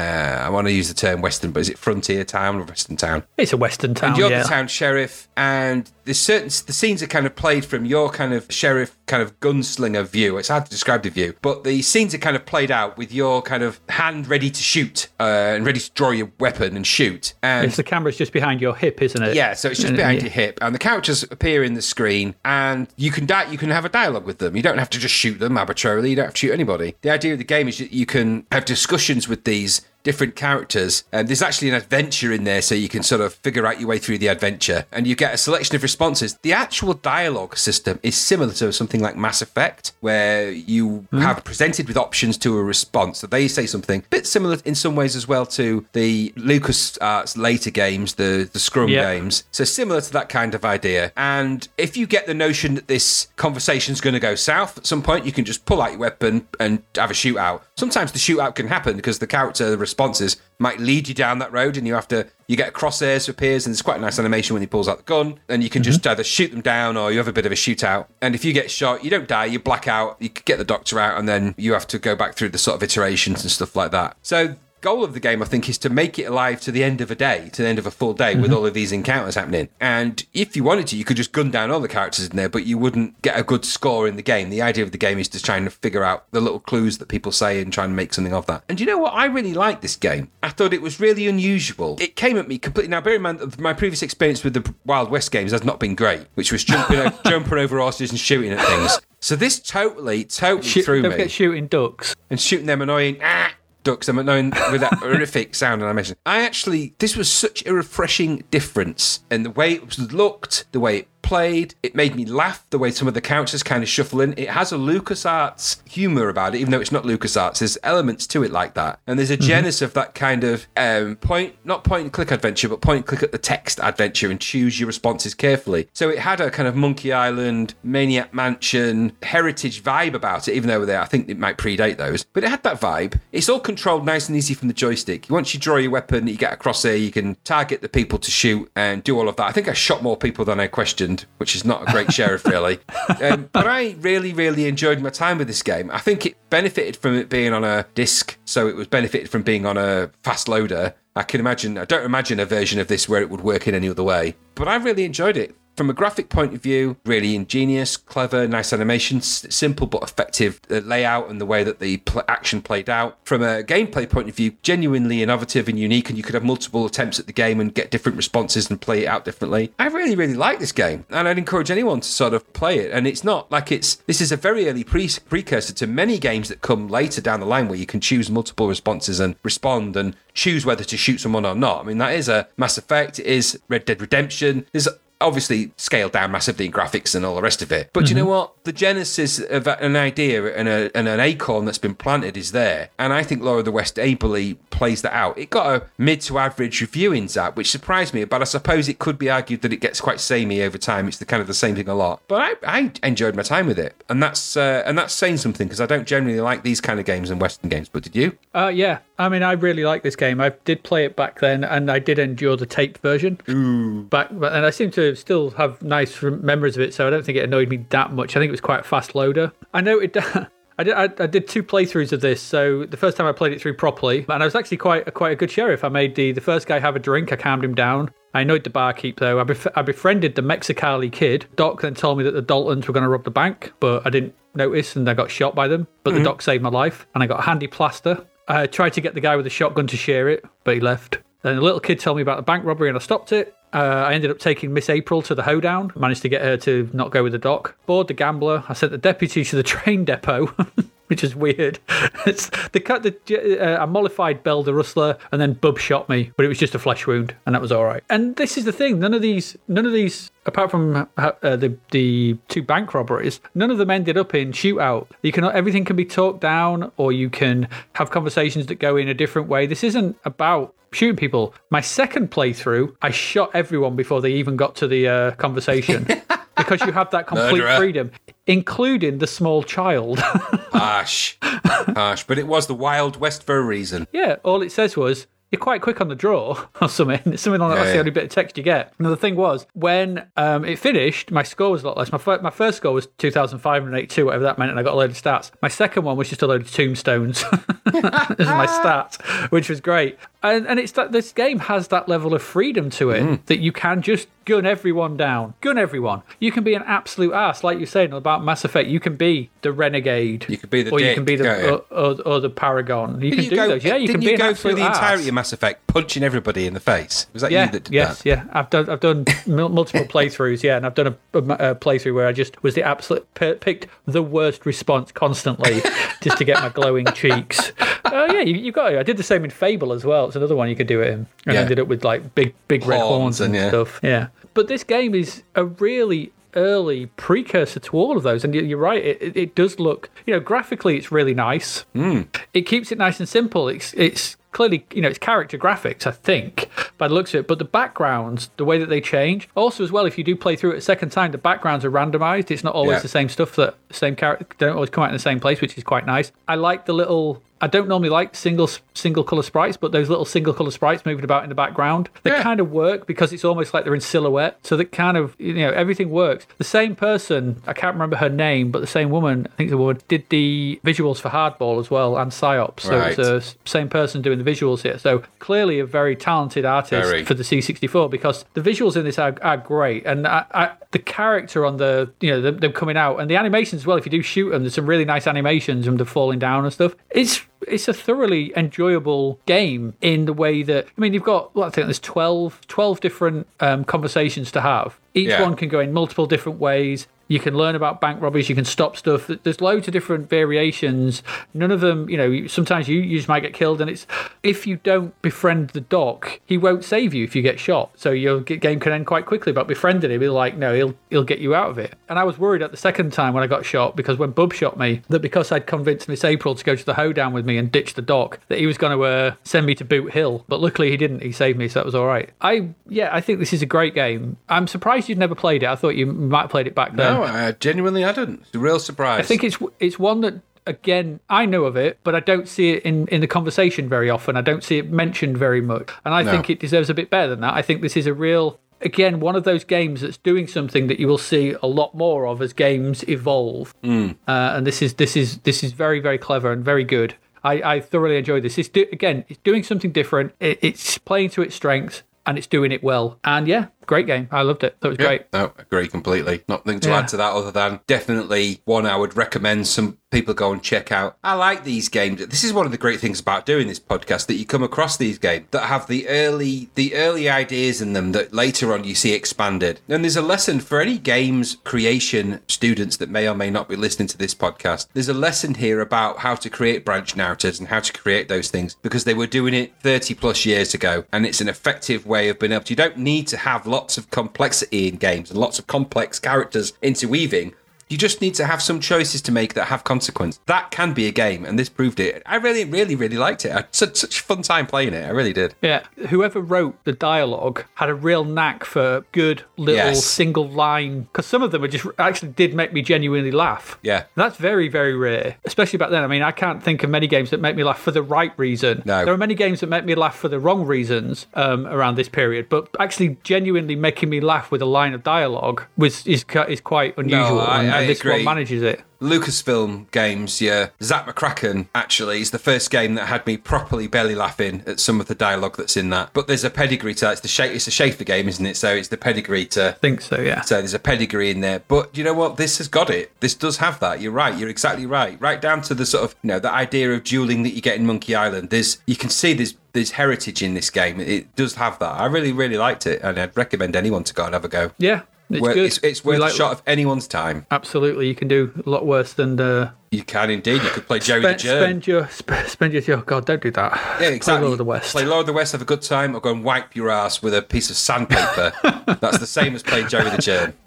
I want to use the term western, but is it frontier town or western town? it's a Western town. And you're yeah. the town sheriff, and there's certain the scenes are kind of played from your kind of sheriff, kind of gunslinger view. It's hard to describe the view, but the scenes are kind of played out with your kind of hand ready to shoot uh, and ready to draw your weapon and shoot. And It's the camera's just behind your hip, isn't it? yeah, so it's just behind yeah. your hip, and the characters appear in the screen, and you can di- you can have a dialogue with them. You don't have to just shoot them arbitrarily. You don't have to shoot anybody. The idea of the game is that you can have discussions with these different characters, and there's actually an adventure in there, so you can sort of figure out your way through the adventure, and you get a selection of responses. The actual dialogue system is similar to something like Mass Effect, where you hmm. have presented with options to a response. So they say something a bit similar in some ways as well to the Lucas Arts later games, the the SCUMM games. So similar to that kind of idea. And if you get the notion that this conversation's going to go south at some point, you can just pull out your weapon and have a shootout. Sometimes the shootout can happen because the character responses might lead you down that road, and you have to you get crosshairs appears, and it's quite a nice animation when he pulls out the gun, and you can just mm-hmm. either shoot them down or you have a bit of a shootout. And if you get shot, you don't die, you black out, you get the doctor out, and then you have to go back through the sort of iterations and stuff like that. So goal of the game, I think, is to make it alive to the end of a day, to the end of a full day with all of these encounters happening. And if you wanted to, you could just gun down all the characters in there, but you wouldn't get a good score in the game. The idea of the game is to try and figure out the little clues that people say and try and make something of that. And you know what? I really liked this game. I thought it was really unusual. It came at me completely. Now, bear in mind, that my previous experience with the Wild West games has not been great, which was jumping, o- jumping over horses and shooting at things. So this totally, totally Shoot, threw don't me forget shooting ducks. and shooting them annoying ah, ducks, them annoying with that horrific sound and animation. I actually, this was such a refreshing difference in the way it was looked, the way it played. It made me laugh the way some of the characters kind of shuffle in. It has a LucasArts humor about it, even though it's not LucasArts. There's elements to it like that, and there's a genus of that kind of um, point, not point and click adventure, but point and click at the text adventure and choose your responses carefully. So it had a kind of Monkey Island, Maniac Mansion, heritage vibe about it, even though they, I think it might predate those. But it had that vibe. It's all controlled nice and easy from the joystick. Once you draw your weapon, you get a crosshair, you can target the people to shoot and do all of that. I think I shot more people than I questioned, which is not a great sheriff, really. Um, but I really, really enjoyed my time with this game. I think it benefited from it being on a disc, so it was benefited from being on a fast loader. I can imagine, I don't imagine a version of this where it would work in any other way, but I really enjoyed it. From a graphic point of view, really ingenious, clever, nice animation, simple but effective uh, layout and the way that the pl- action played out. From a gameplay point of view, genuinely innovative and unique, and you could have multiple attempts at the game and get different responses and play it out differently. I really, really like this game, and I'd encourage anyone to sort of play it. And it's not like it's this is a very early pre- precursor to many games that come later down the line where you can choose multiple responses and respond and choose whether to shoot someone or not. I mean, that is a Mass Effect, it is Red Dead Redemption. There's obviously scaled down massively in graphics and all the rest of it. But you know what? The genesis of an idea and, a, and an acorn that's been planted is there. And I think Law of the West ably plays that out. It got a mid to average review in Zap, which surprised me, but I suppose it could be argued that it gets quite samey over time. It's the kind of the same thing a lot. But I, I enjoyed my time with it. And that's uh, and that's saying something because I don't generally like these kind of games and Western games. But did you? Uh, yeah, I mean, I really like this game. I did play it back then, and I did endure the taped version. Ooh. Back, and I seem to still have nice memories of it, so I don't think it annoyed me that much. I think it was quite a fast loader. I noted. I did, I, I did two playthroughs of this. So the first time I played it through properly, and I was actually quite a, quite a good sheriff. I made the, the first guy have a drink. I calmed him down. I annoyed the barkeep though. I, bef- I befriended the Mexicali kid. Doc then told me that the Daltons were going to rob the bank, but I didn't notice, and I got shot by them. But the mm-hmm. doc saved my life, and I got a handy plaster. I tried to get the guy with the shotgun to share it, but he left. Then a little kid told me about the bank robbery, and I stopped it. Uh, I ended up taking Miss April to the hoedown. Managed to get her to not go with the doc. Bored the gambler. I sent the deputy to the train depot. Which is weird. It's the cut. The uh, I mollified the Rustler, and then Bub shot me, but it was just a flesh wound, and that was all right. And this is the thing: none of these, none of these, apart from uh, uh, the the two bank robberies, none of them ended up in shootout. You can everything can be talked down, or you can have conversations that go in a different way. This isn't about shooting people. My second playthrough, I shot everyone before they even got to the uh, conversation. Because you have that complete Murderer. freedom, including the small child. Harsh, harsh. But it was the Wild West for a reason. Yeah, all it says was you're quite quick on the draw or something. Something like that's Yeah, the only bit of text you get. Now, the thing was, when um, it finished, my score was a lot less. My, fir- my first score was 2,582, whatever that meant, and I got a load of stats. My second one was just a load of tombstones this is my stats, which was great. And, and it's that this game has that level of freedom to it Mm. that you can just gun everyone down. Gun everyone. You can be an absolute ass, like you're saying about Mass Effect. You can be the renegade. You could be the or you dick, can be the or, or, or the paragon. You Didn't can you do go, those. Yeah, you can you be an go through the entirety ass. of Mass Effect punching everybody in the face? Was that Yeah, you that did yes, that? yeah. I've done I've done multiple playthroughs. Yeah, and I've done a, a, a playthrough where I just was the absolute p- picked the worst response constantly, just to get my glowing cheeks. Oh yeah, you, you got it. I did the same in Fable as well. It's another one you could do it in, and Yeah. ended up with like big big red Horns horns and and yeah. stuff. Yeah, but this game is a really early precursor to all of those and you- you're right it, it, does look you know graphically it's really nice hmm. it keeps it nice and simple. It's it's clearly you know it's character graphics, I think, by the looks of it. But the backgrounds, the way that they change, also as well, if you do play through it a second time, the backgrounds are randomized. It's not always Yeah. the same stuff that same character don't always come out in the same place, which is quite nice. I like the little I don't normally like single single color sprites, but those little single color sprites moving about in the background, they Yeah. kind of work because it's almost like they're in silhouette. So that kind of you know everything works. The same person, I can't remember her name, but the same woman, I think the woman did the visuals for Hardball as well and Psyops. So it's the same person doing the visuals here. So clearly a very talented artist Very. for the C64 because the visuals in this are, are great and I, I, the character on the you know them, them coming out and the animations as well. If you do shoot them, there's some really nice animations of them falling down and stuff. It's it's a thoroughly enjoyable game in the way that I mean you've got well, I think there's 12, 12 different um, conversations to have. Each Yeah. one can go in multiple different ways. You can learn about bank robberies. You can stop stuff. There's loads of different variations. None of them, you know, sometimes you, you just might get killed. And it's if you don't befriend the doc, he won't save you if you get shot. So your game can end quite quickly. But befriending him, he'll like, no, he'll he'll get you out of it. And I was worried at the second time when I got shot because when Bub shot me, that because I'd convinced Miss April to go to the hoedown with me and ditch the doc, that he was going to uh, send me to Boot Hill. But luckily he didn't. He saved me, so that was all right. I yeah, I think this is a great game. I'm surprised you'd never played it. I thought you might have played it back then. No, I genuinely hadn't. It's a real surprise. I think it's it's one that again I know of it, but I don't see it in in the conversation very often. I don't see it mentioned very much, and I No. think it deserves a bit better than that. I think this is a real again one of those games that's doing something that you will see a lot more of as games evolve. Hmm. Uh, and this is this is this is very very clever and very good. I, I thoroughly enjoyed this. It's do, again, it's doing something different. It, it's playing to its strengths and it's doing it well. And yeah, great game. I loved it. That was Yeah, great. No, agree completely. Nothing to Yeah. add to that other than definitely one I would recommend some people go and check out. I like these games. This is one of the great things about doing this podcast that you come across these games that have the early the early ideas in them that later on you see expanded. And there's a lesson for any games creation students that may or may not be listening to this podcast. There's a lesson here about how to create branch narratives and how to create those things because they were doing it 30 plus years ago and it's an effective way of being able to. You don't need to have lots of complexity in games and lots of complex characters interweaving. You just need to have some choices to make that have consequence. That can be a game, and this proved it. I really, really, really liked it. I had such, such a fun time playing it. I really did. Yeah, whoever wrote the dialogue had a real knack for good little Yes. single line because some of them were just actually did make me genuinely laugh. Yeah. that's very very rare, especially back then. I mean, I can't think of many games that make me laugh for the right reason. No. there are many games that make me laugh for the wrong reasons um, around this period, but actually genuinely making me laugh with a line of dialogue was is is quite unusual, I- and, I and this agree. one manages it. Lucasfilm games, yeah. Zak McKracken actually is the first game that had me properly belly laughing at some of the dialogue that's in that. But there's a pedigree to that. It's the Sha- it's a Schafer game, isn't it? So it's the pedigree to I think so, yeah. So there's a pedigree in there. But you know what? This has got it. This does have that. You're right. You're exactly right. Right down to the sort of, you know, the idea of dueling that you get in Monkey Island. There's, you can see there's, there's heritage in this game. It does have that. I really, really liked it. And I'd recommend anyone to go and have a go. Yeah, it's Wor- good. It's, it's worth like- a shot of anyone's time. Absolutely, you can do a lot worse than uh, You can indeed. You could play Gerry spend, the Germ. spend your sp- spend your oh god, don't do that. Yeah, exactly. Play Law of the West. Play Law of the West, have a good time, or go and wipe your ass with a piece of sandpaper. That's the same as playing Gerry the Germ.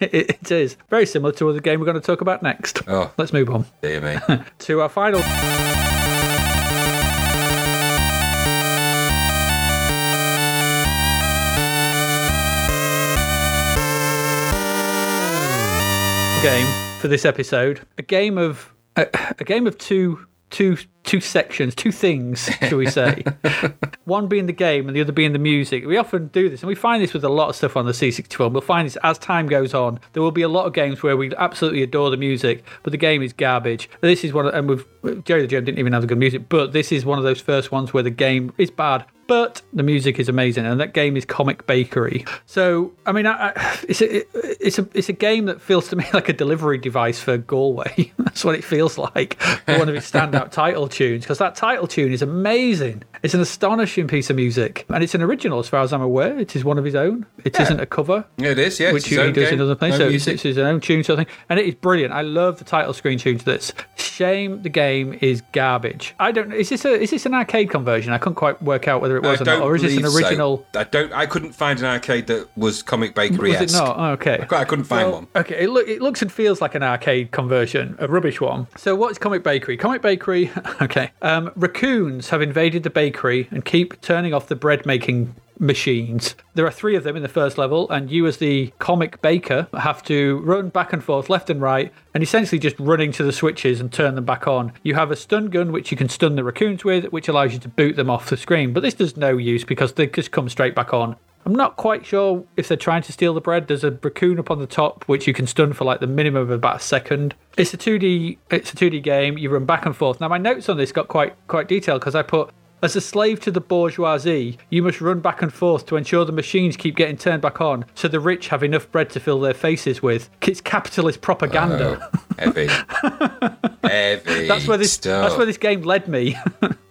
it, it is very similar to the game we're going to talk about next. Oh. Let's move on Dear me. to our final. Game for this episode. A game of a, a game of two two two sections, two things, shall we say? One being the game and the other being the music. We often do this, and we find this with a lot of stuff on the C64. And we'll find this as time goes on. There will be a lot of games where we absolutely adore the music, but the game is garbage. This is one, of, and we've Gerry the Germ didn't even have the good music, but this is one of those first ones where the game is bad. But the music is amazing, and that game is Comic Bakery. So, I mean, I, I, it's a it's a it's a game that feels to me like a delivery device for Galway. That's what it feels like. one of its standout title tunes, because that title tune is amazing. It's an astonishing piece of music, and it's an original as far as I'm aware. It is one of his own. It Yeah. not a cover it is, yeah. which it's he, does game, in other places. no So music. it's his own tune sort of thing, and it is brilliant. I love the title screen tune to this. Shame the game is garbage. I don't. Is this a is this an arcade conversion? I couldn't quite work out whether it was I or not, or is this an believe so. original? I don't. I couldn't find an arcade that was Comic Bakery. Was it not? Oh, okay. I couldn't find Well, one. Okay, it, look, it looks and feels like an arcade conversion, a rubbish one. So, what's Comic Bakery? Comic Bakery, okay. Um, raccoons have invaded the bakery and keep turning off the bread making machines. There are three of them in the first level, and you, as the comic baker, have to run back and forth, left and right, and essentially just running to the switches and turn them back on. You have a stun gun, which you can stun the raccoons with, which allows you to boot them off the screen, but this does no use because they just come straight back on. I'm not quite sure if they're trying to steal the bread. There's a raccoon up on the top which you can stun for like the minimum of about a second. It's a 2D. It's a 2D game. You run back and forth. Now my notes on this got quite quite detailed because I put. As a slave to the bourgeoisie, you must run back and forth to ensure the machines keep getting turned back on, so the rich have enough bread to fill their faces with. It's capitalist propaganda. Oh, heavy. Heavy. that's where this. stuff. That's where this game led me.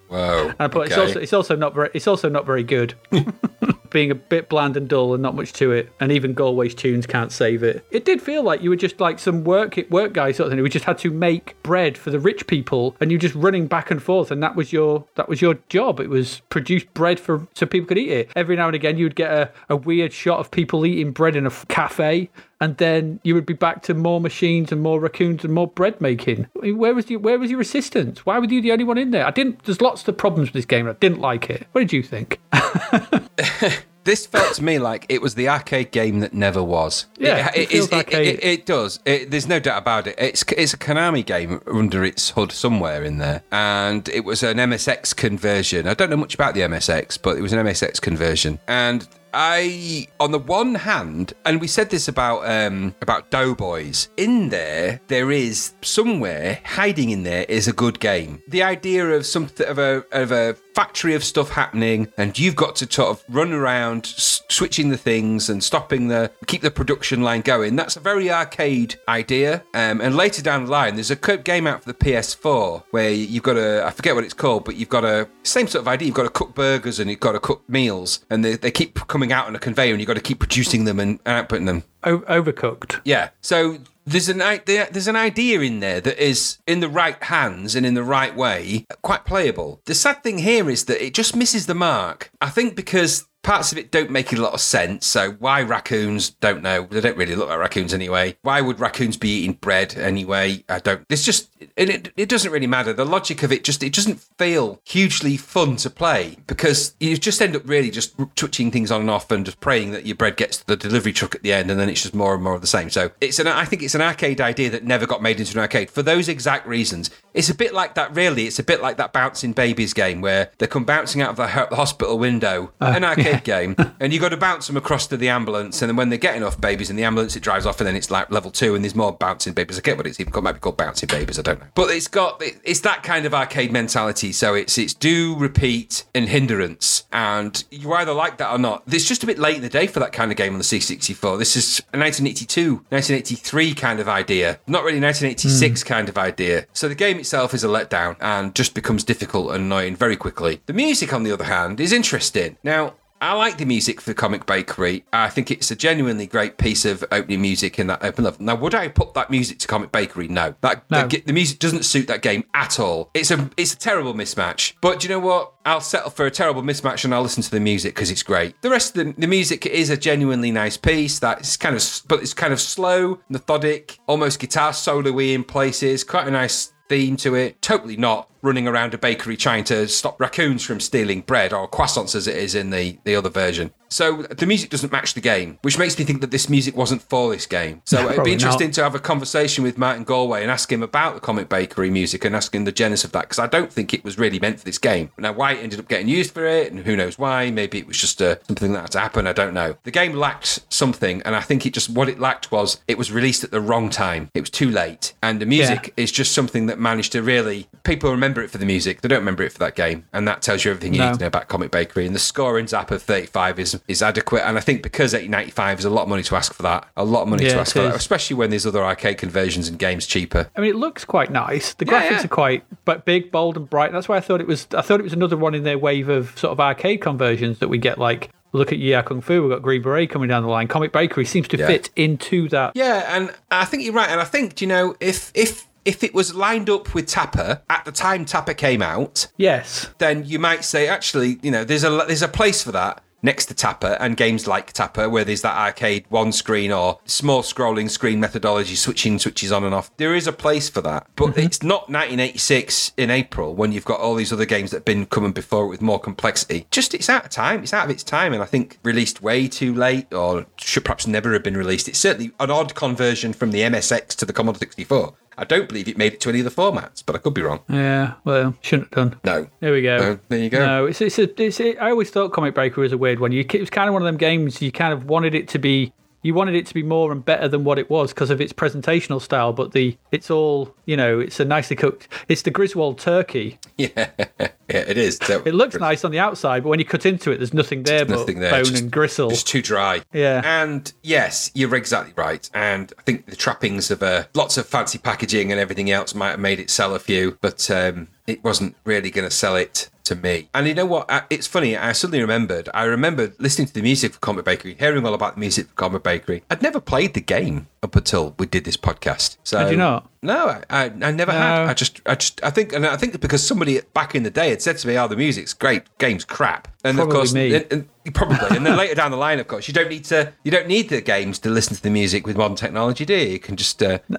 Whoa. I put, it's also it's also not very it's also not very good. Being a bit bland and dull and not much to it, and even Galway's tunes can't save it. It did feel like you were just like some work it work guy sort of thing. We just had to make bread for the rich people, and you're just running back and forth, and that was your that was your job. It was produce bread for so people could eat it. Every now and again, you'd get a, a weird shot of people eating bread in a cafe, and then you would be back to more machines and more raccoons and more bread making. I mean, where was your where was your assistance? Why were you the only one in there? I didn't. There's lots of problems with this game. I didn't like it. What did you think? This felt to me like it was the arcade game that never was. Yeah, it arcade. It, it does. It, there's no doubt about it. It's it's a Konami game under its hood somewhere in there, and it was an MSX conversion. I don't know much about the MSX, but it was an MSX conversion, and. I, on the one hand, and we said this about um, about Doughboys. In there, there is somewhere hiding in there is a good game. The idea of something of a of a factory of stuff happening, and you've got to sort of run around s- switching the things and stopping the keep the production line going. That's a very arcade idea. Um, and later down the line, there's a game out for the PS4 where you've got a I forget what it's called, but you've got a same sort of idea. You've got to cook burgers and you've got to cook meals, and they, they keep coming out on a conveyor, and you've got to keep producing them and outputting them. O- overcooked. Yeah. So there's an there's an idea in there that is in the right hands and in the right way quite playable. The sad thing here is that it just misses the mark. I think because parts of it don't make a lot of sense. So why raccoons? Don't know. They don't really look like raccoons anyway. Why would raccoons be eating bread anyway? I don't. It's just it, it, it doesn't really matter. The logic of it just it doesn't feel hugely fun to play because you just end up really just touching things on and off and just praying that your bread gets to the delivery truck at the end, and then it's just more and more of the same. So it's an I think it's an arcade idea that never got made into an arcade for those exact reasons. It's a bit like that. Really, it's a bit like that bouncing babies game where they come bouncing out of the, ho- the hospital window, uh, an arcade game, and you got to bounce them across to the ambulance, and then when they're getting off babies in the ambulance, it drives off, and then it's like level two, and there's more bouncing babies. I get what it's even called. Might be called bouncing babies. I don't know, but it's got it's that kind of arcade mentality. So it's it's do, repeat, and hindrance, and you either like that or not. It's just a bit late in the day for that kind of game on the C64. This is a 1982, 1983 kind of idea, not really 1986 hmm. kind of idea. So the game itself is a letdown and just becomes difficult and annoying very quickly. The music, on the other hand, is interesting. Now, I like the music for Comic Bakery. I think it's a genuinely great piece of opening music in that open level. Now, would I put that music to Comic Bakery? No. That No. The, the music doesn't suit that game at all. It's a it's a terrible mismatch. But do you know what? I'll settle for a terrible mismatch and I'll listen to the music because it's great. The rest of the, the music is a genuinely nice piece. That's kind of but it's kind of slow, methodic, almost guitar solo-y in places. Quite a nice theme to it. Totally not running around a bakery trying to stop raccoons from stealing bread or croissants as it is in the, the other version. So the music doesn't match the game, which makes me think that this music wasn't for this game. So it'd be interesting not. to have a conversation with Martin Galway and ask him about the Comic Bakery music and ask him the genesis of that because I don't think it was really meant for this game. Now, why it ended up getting used for it, and who knows why? Maybe it was just uh, something that had to happen. I don't know. The game lacked something, and I think it just what it lacked was it was released at the wrong time. It was too late, and the music is just something that managed to really people remember it for the music. They don't remember it for that game, and that tells you everything you No. need to know about Comic Bakery. And the scoring in Zap of 35 is is adequate, and I think because 1895 is a lot of money to ask for that, a lot of money Yeah, to ask for that, is. especially when there's other arcade conversions and games cheaper. I mean, it looks quite nice. The Yeah, graphics yeah. are quite, but big, bold, and bright. That's why I thought it was. I thought it was another one in their wave of sort of arcade conversions that we get. Like, look at Yie Ar Kung Fu. We've got Green Beret coming down the line. Comic Bakery seems to Yeah. fit into that. Yeah, and I think you're right. And I think you know if if if it was lined up with Tapper at the time Tapper came out, Yes. then you might say actually you know there's a there's a place for that. next to Tapper and games like Tapper, where there's that arcade one screen or small scrolling screen methodology, switching switches on and off. There is a place for that, but Mm-hmm. it's not 1986 in April when you've got all these other games that have been coming before it with more complexity. Just it's out of time. It's out of its time, and I think released way too late, or should perhaps never have been released. It's certainly an odd conversion from the MSX to the Commodore 64. I don't believe it made it to any of the formats, but I could be wrong. Yeah, well, shouldn't have done. No. There we go. No, there you go. No, it's it's, a, it's a, I always thought Comic Breaker was a weird one. You, it was kind of one of them games you kind of wanted it to be. You wanted it to be more and better than what it was because of its presentational style, but the it's all you know. It's a nicely cooked. It's the Griswold turkey. Yeah, yeah, it is. It looks nice on the outside, but when you cut into it, there's nothing there but nothing there. bone just- and gristle. Just too dry. Yeah. And yes, you're exactly right. And I think the trappings of uh, lots of fancy packaging and everything else might have made it sell a few, but um, it wasn't really going to sell it to me. And you know what? I- It's funny. I suddenly remembered. I remembered listening to the music for Comic Bakery, hearing all about the music for Comic Bakery. I'd never played the game up until we did this podcast. So Had you not? No, I, I, I never had. I just, I just, I think, and I think because somebody back in the day had said to me, "Oh, the music's great, game's crap," and of course, me. and- and- probably, and then later down the line, of course, you don't need to, you don't need the games to listen to the music with modern technology, do you? You can just uh,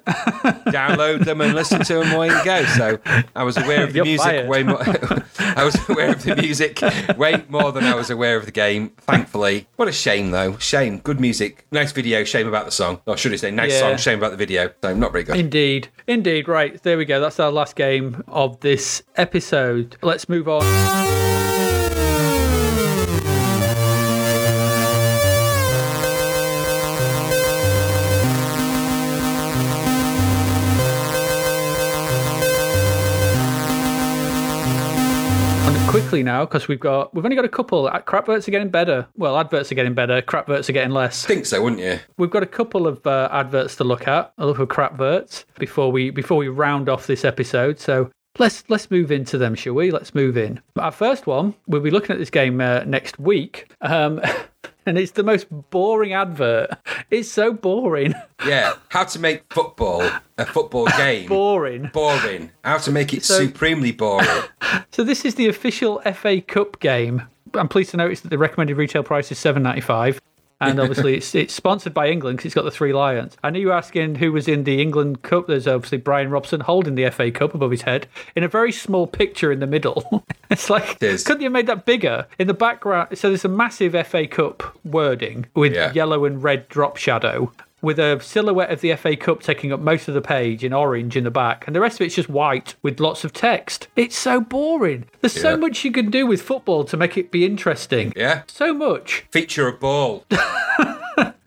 download them and listen to them away you go. So I was aware of the You're music fired. way more. I was aware of the music way more than I was aware of the game. Thankfully, what a shame though. Shame. Good music, nice video. Shame about the song. Or should I say, nice Yeah. song. Shame about the video. So not very good. Indeed, indeed. Right, there we go. That's our last game of this episode. Let's move on. Quickly now, because we've got we've only got a couple. Uh, Crapverts are getting better. Well, adverts are getting better. Crapverts are getting less. I think so, wouldn't you? We've got a couple of uh, adverts to look at, a look at crapverts before we before we round off this episode. So let's let's move into them, shall we? Let's move in. Our first one, we'll be looking at this game uh, next week, um, and it's the most boring advert. It's so boring, Yeah, how to make football a football game boring. boring. How to make it So- supremely boring. So this is the official FA Cup game. I'm pleased to notice that the recommended retail price is seven ninety five. And obviously, it's it's sponsored by England because it's got the three lions. I know you were asking who was in the England Cup. There's obviously Bryan Robson holding the FA Cup above his head in a very small picture in the middle. it's like, It couldn't you have made that bigger? In the background, so there's a massive FA Cup wording with Yeah. yellow and red drop shadow. With a silhouette of the FA Cup taking up most of the page in orange in the back, and the rest of it's just white with lots of text. It's so boring. There's so much you can do with football to make it be interesting. Yeah. So much. Feature a ball.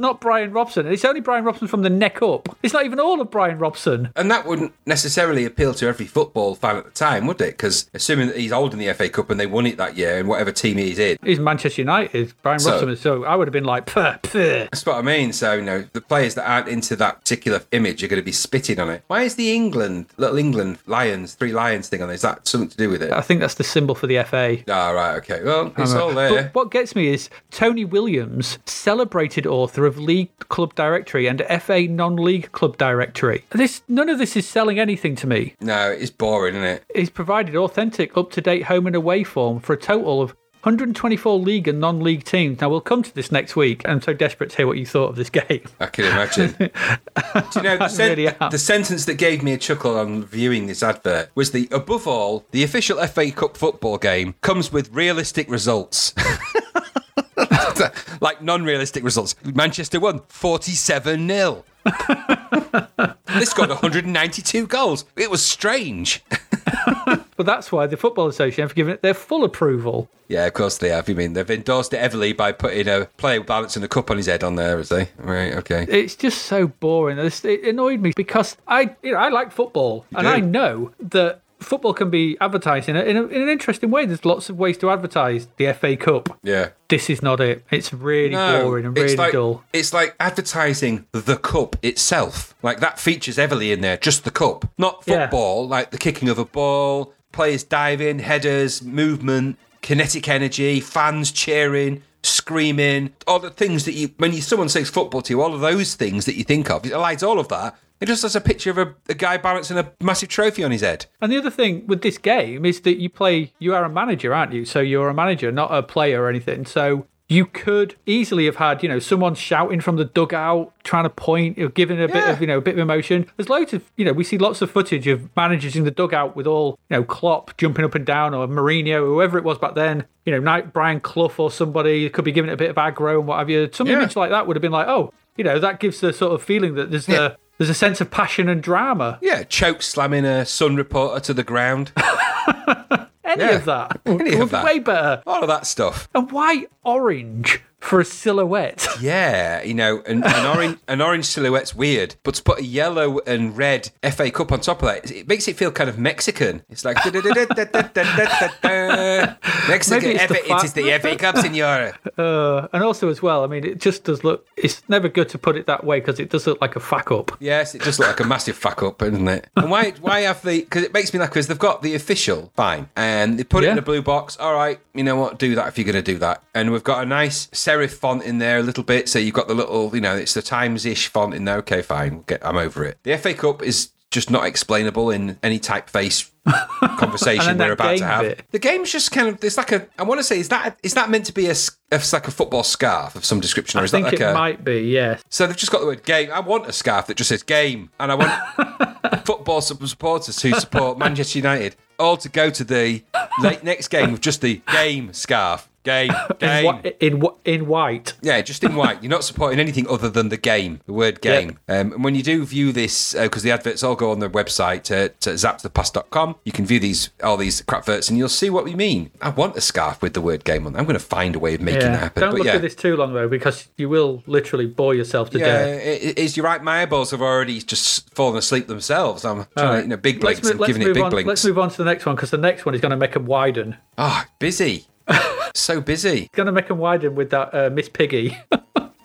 Not Bryan Robson. It's only Bryan Robson from the neck up. It's not even all of Bryan Robson. And that wouldn't necessarily appeal to every football fan at the time, would it? Because assuming that he's holding the FA Cup and they won it that year in whatever team he's in. He's Manchester United. Bryan So- Robson so I would have been like, puh, puh. That's what I mean. So, you know, the players that aren't into that particular image are going to be spitting on it. Why is the England, little England Lions, three Lions thing on there? Is that something to do with it? I think that's the symbol for the FA. Ah, right, okay. Well, it's all there. But what gets me is Tony Williams, celebrated author of League Club Directory and FA non-league club directory. This none of this is selling anything to me. No, it's boring, isn't it? He's provided authentic, up-to-date home and away form for a total of 124 league and non-league teams. Now we'll come to this next week. I'm so desperate to hear what you thought of this game. I can imagine. Do you know, the, sen- really the sentence that gave me a chuckle on viewing this advert was the above all, the official FA Cup football game comes with realistic results. like non realistic results. Manchester won 47 0. this got 192 goals. It was strange. But that's why the Football Association have given it their full approval. Yeah, of course they have. You mean they've endorsed it heavily by putting a player balancing a cup on his head on there, has they? Right, okay. It's just so boring. It annoyed me because I, you know, I like football, and do? I know that football can be advertised in, a, in, a, in an interesting way. There's lots of ways to advertise the FA Cup. Yeah. This is not it. It's really boring and really it's like, dull. It's like advertising the cup itself. Like that features heavily in there, just the cup. Not Yeah. football, like the kicking of a ball, players diving, headers, movement, kinetic energy, fans cheering, screaming, all the things that you, when you, someone says football to you, all of those things that you think of, it hides all of that. It just has a picture of a, a guy balancing a massive trophy on his head. And the other thing with this game is that you play, you are a manager, aren't you? So you're a manager, not a player or anything. So you could easily have had, you know, someone shouting from the dugout, trying to point, you know, giving a bit of, you know, a bit of emotion. There's loads of, you know, we see lots of footage of managers in the dugout with all, you know, Klopp jumping up and down or Mourinho, whoever it was back then. You know, Knight, Brian Clough or somebody could be giving it a bit of aggro and what have you. Some Yeah. image like that would have been like, oh, you know, that gives the sort of feeling that there's Yeah. a there's a sense of passion and drama. Yeah, choke slamming a Sun reporter to the ground. Any Yeah. of that Any would of be that. way better. All of that stuff. And why orange for a silhouette? Yeah, you know, an, an orange an orange silhouette's weird, but to put a yellow and red FA Cup on top of that, it makes it feel kind of Mexican. It's like Mexican. Maybe it's the FA, it is the FA Cup, senor. Uh, and also as well, I mean, it just does look. It's never good to put it that way because it does look like a fuck up. Yes, it does look like a massive fuck up, doesn't it? And why why have the? Because it makes me laugh. because they've got the official fine, and they put it in a blue box. All right, you know what? Do that if you're going to do that. And we've got a nice serif font in there a little bit, so you've got the little, you know, it's the Times ish font in there. Okay, fine, we'll get, I'm over it. The FA Cup is just not explainable in any typeface conversation we're about to have. bit. The game's just kind of it's like a. I want to say is that is that meant to be a, it's like a football scarf of some description, or I is think that like it a might be, yes. so they've just got the word game. I want a scarf that just says game, and I want football supporters who support Manchester United all to go to the late next game with just the game scarf. Game, In, game. in, whi- in white. Yeah, just in white. You're not supporting anything other than the game, the word game. Um, and when you do view this, uh, because the adverts all go on the website uh, at, at zaptothepast.com, you can view these all these crap verts and you'll see what we mean. I want a scarf with the word game on. I'm going to find a way of making that happen. Don't but look yeah. at this too long though, because you will literally bore yourself to Yeah, death. it, it's you're right. My eyeballs have already just fallen asleep themselves. I'm trying All to, you know, big Let's blinks move- and let's giving it big on- blinks. Let's move on to the next one because the next one is going to make them widen. Oh, busy. so busy. Going to make them widen with that uh, Miss Piggy.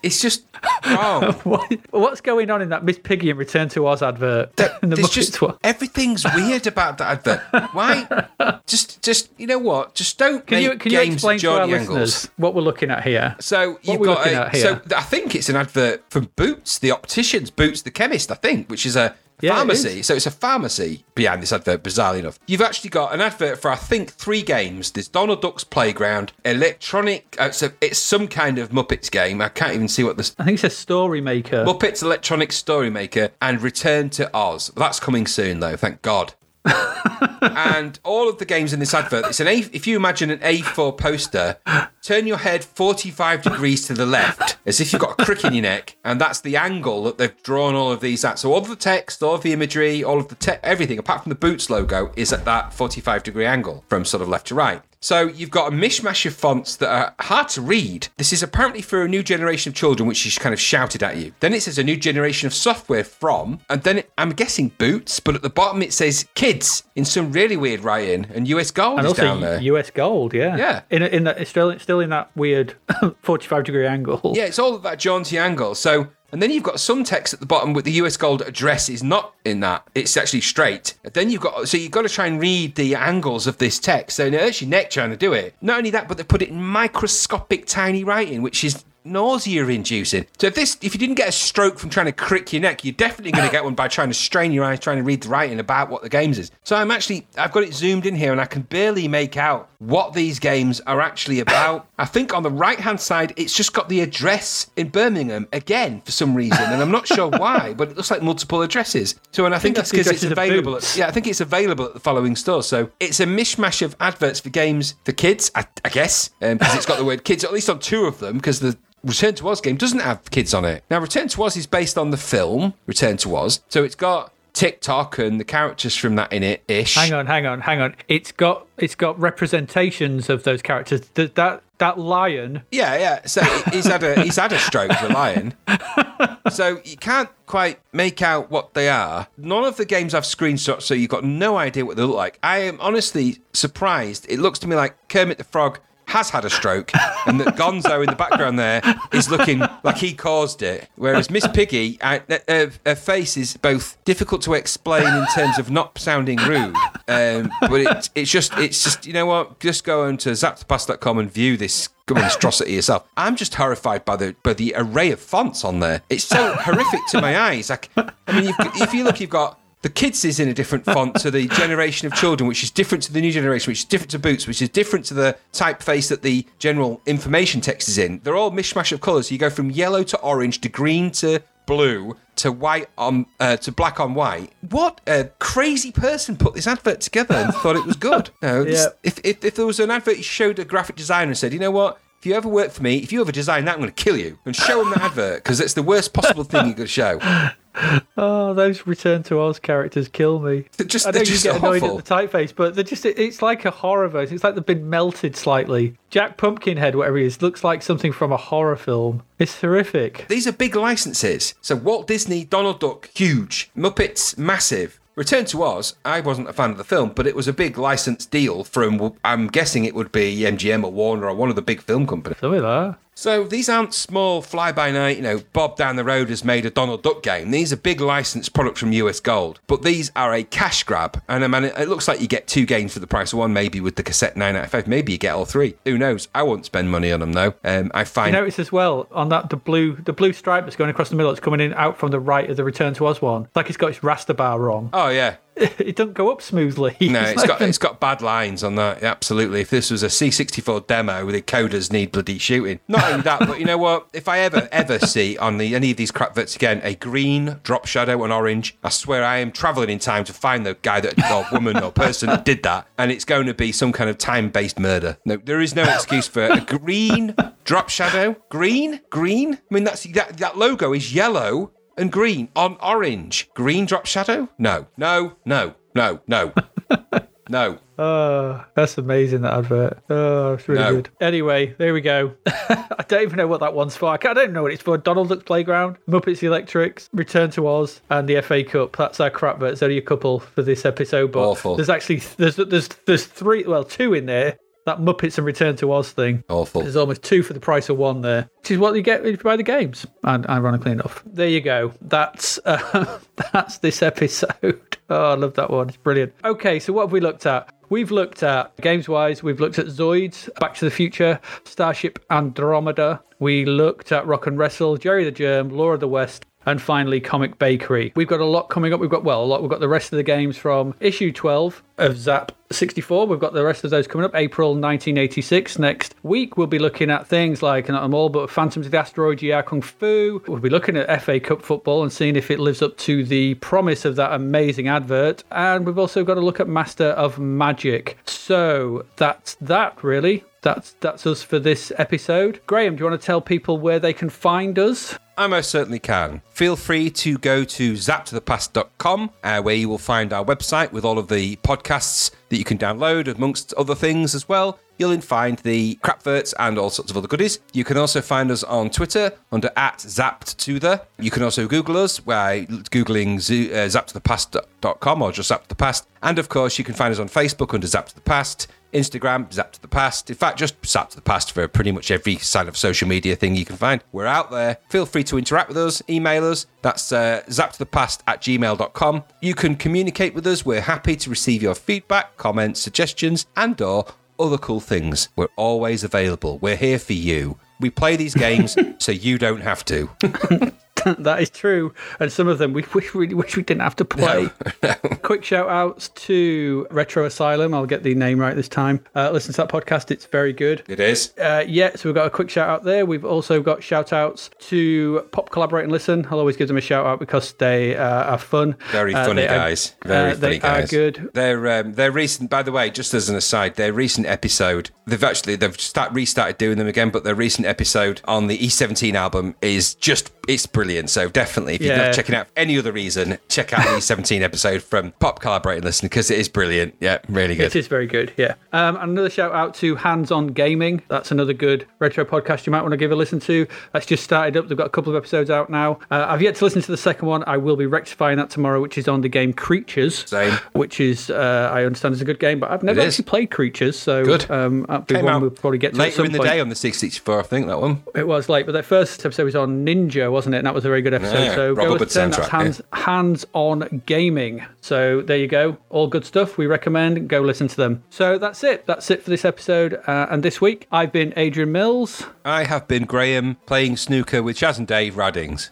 It's just wrong. What- What's going on in that Miss Piggy and Return to Oz advert? in the There's just one? everything's weird about that advert. Why? Just, just you know what? Just don't Can make you can you explain to our listeners what we're looking at here? So you've got a, at here. so I think it's an advert from Boots, the opticians, Boots the chemist, I think, which is a Yeah, pharmacy. So it's a pharmacy behind this advert, bizarrely enough. You've actually got an advert for I think three games. There's Donald Duck's Playground, electronic. Uh, so it's some kind of Muppets game. I can't even see what this. I think it says Story Maker. Muppets Electronic Story Maker and Return to Oz. That's coming soon, though. Thank God. and all of the games in this advert, it's an A. If you imagine an A4 poster, turn your head 45 degrees to the left, as if you've got a crick in your neck, and that's the angle that they've drawn all of these at. So all of the text, all of the imagery, all of the everything, apart from the Boots logo, is at that 45 degree angle from sort of left to right. So you've got a mishmash of fonts that are hard to read. This is apparently for a new generation of children, which is kind of shouted at you. Then it says a new generation of software from, and then it, I'm guessing boots, but at the bottom it says kids in some really weird writing, and US Gold and is also down there. US Gold, yeah, Yeah. In in that it's still still in that weird forty-five degree angle. Yeah, it's all at that jaunty angle. So, and then you've got some text at the bottom with the US Gold address is not in that. It's actually straight. Then you've got, so you've got to try and read the angles of this text. So it hurts your neck trying to do it. Not only that, but they put it in microscopic tiny writing, which is nausea inducing. So if this if you didn't get a stroke from trying to crick your neck, you're definitely going to get one by trying to strain your eyes trying to read the writing about what the games is. So I'm actually I've got it zoomed in here and I can barely make out what these games are actually about. I think on the right hand side it's just got the address in Birmingham again for some reason and I'm not sure why, but it looks like multiple addresses. So and I think, that's it's the because it's available at, yeah, I think it's available at the following stores. So it's a mishmash of adverts for games for kids, I, I guess, um, because it's got the word kids, at least on two of them, because the Return to Oz game doesn't have kids on it. Now, Return to Oz is based on the film Return to Oz, so it's got Tik-Tok and the characters from that in it ish. Hang on, hang on, hang on. It's got it's got representations of those characters. That that that lion. Yeah, yeah. So he's had a he's had a stroke, the lion. So you can't quite make out what they are. None of the games have screenshots, so you've got no idea what they look like. I am honestly surprised. It looks to me like Kermit the Frog has had a stroke, and that Gonzo in the background there is looking like he caused it. Whereas Miss Piggy, uh, uh, her face is both difficult to explain in terms of not sounding rude, um, but it, it's just it's just you know what? Just go on to zaptothepast.com and view this monstrosity yourself. I'm just horrified by the by the array of fonts on there. It's so horrific to my eyes. Like, I mean, if you look, you've got The kids is in a different font to the generation of children, which is different to the new generation, which is different to Boots, which is different to the typeface that the general information text is in. They're all mishmash of colours. You go from yellow to orange to green to blue to white on uh, to black on white. What a crazy person put this advert together and thought it was good. No, Yeah. if, if if there was an advert, you showed a graphic designer and said, you know what. If you ever work for me, if you ever design that, I'm going to kill you and show him the advert because it's the worst possible thing you could show. Oh, those Return to Oz characters kill me. Just- I know you get annoyed awful. at the typeface, but they're just, it's like a horror version. It's like they've been melted slightly. Jack Pumpkinhead, whatever he is, looks like something from a horror film. It's horrific. These are big licenses. So Walt Disney, Donald Duck, huge. Muppets, massive. Return to Oz, I wasn't a fan of the film, but it was a big license deal from, I'm guessing it would be MGM or Warner or one of the big film companies. Something like that. So these aren't small fly by night, you know, Bob down the road has made a Donald Duck game. These are big licensed products from US Gold. But these are a cash grab. And I mean, it looks like you get two games for the price of one, maybe with the cassette 9 out of 5. Maybe you get all three. Who knows? I won't spend money on them though. Um, I find. You notice as well on that the blue the blue stripe that's going across the middle. It's coming in out from the right of the Return to Oz one. Like it's got its raster bar wrong. oh, yeah. It doesn't go up smoothly. No, it's not got even- it's got bad lines on that. Absolutely. If this was a C64 demo, the coders need bloody shooting. Not only that, but you know what? If I ever ever see on the any of these crap verts again a green drop shadow and orange, I swear I am travelling in time to find the guy that or woman or person that did that, and it's going to be some kind of time-based murder. No, there is no excuse for a green drop shadow. Green, green. I mean, that's that that logo is yellow and green on orange. Green drop shadow? No, no, no, no, no, no. Oh, that's amazing, that advert. Ah, oh, it's really No. good. Anyway, there we go. I don't even know what that one's for. I don't know what it's for. Donald Duck's Playground, Muppets Electrics, Return to Oz, and the FA Cup. That's our crap, but it's only a couple for this episode. But Awful. there's actually, there's, there's, there's three, well, two in there. That Muppets and Return to Oz thing. Awful. There's almost two for the price of one there, which is what you get if you buy the games. And ironically enough, there you go. That's uh, that's this episode. Oh, I love that one. It's brilliant. Okay, so what have we looked at? We've looked at games wise. We've looked at Zoids, Back to the Future, Starship Andromeda. We looked at Rock and Wrestle, Gerry the Germ, Law of the West. And finally, Comic Bakery. We've got a lot coming up. We've got, well, a lot. We've got the rest of the games from issue 12 of Zap 64. We've got the rest of those coming up. April 1986. Next week, we'll be looking at things like, not them all, but Phantoms of the Asteroid, Yie Ar Kung Fu. We'll be looking at FA Cup football and seeing if it lives up to the promise of that amazing advert. And we've also got to look at Master of Magic. So that's that, really. That's that's us for this episode. Graham, do you want to tell people where they can find us? I most certainly can. Feel free to go to zaptothepast.com, uh, where you will find our website with all of the podcasts that you can download, amongst other things as well. You'll find the crapverts and all sorts of other goodies. You can also find us on Twitter under at zaptothe. You can also Google us by googling zoo, uh, or just Zap to the Past. And of course, you can find us on Facebook under Zap to the Past. Instagram, Zap to the Past. In fact, just Zap to the Past for pretty much every sign of social media thing you can find. We're out there. Feel free to interact with us, email us. That's uh, zaptothepast at gmail.com. You can communicate with us. We're happy to receive your feedback, comments, suggestions, and or other cool things. We're always available. We're here for you. We play these games so you don't have to. that is true. And some of them we, we really wish we didn't have to play. Quick shout outs to Retro Asylum. I'll get the name right this time. Uh, listen to that podcast, it's very good. It is. Uh, yeah, so we've got a quick shout out there. We've also got shout outs to Pop Collaborate and Listen. I'll always give them a shout out because they uh, are fun. Very Uh, funny are- guys. Very uh, funny they guys. They are good. Their um, their recent, by the way, just as an aside, their recent episode. They've actually they've start restarted doing them again, but their recent episode on the E17 album is just it's brilliant. So definitely, if you're Yeah. not checking out for any other reason, check out the E17 episode from Pop Collaborate and Listen because it is brilliant. Yeah, really good. It is very good, yeah. Um, and another shout out to Hands On Gaming. That's another good retro podcast you might want to give a listen to. That's just started up. They've got a couple of episodes out now. Uh, I've yet to listen to the second one. I will be rectifying that tomorrow, which is on the game Creatures. Same. Which is, uh, I understand, is a good game, but I've never actually played Creatures. So Good. Um, that'll be Came one we'll probably get to at later in the point. day on the 664, I think that one. It was late, but the first episode was on Ninja, wasn't it? And that was a very good episode. Yeah, so go Hubbard listen. That's soundtrack, hands hands on gaming. So there you go. All good stuff. We recommend. Go listen to them. So that's it. That's it for this episode uh, and this week. I've been Adrian Mills. I have been Graham playing snooker with Chas and Dave Raddings.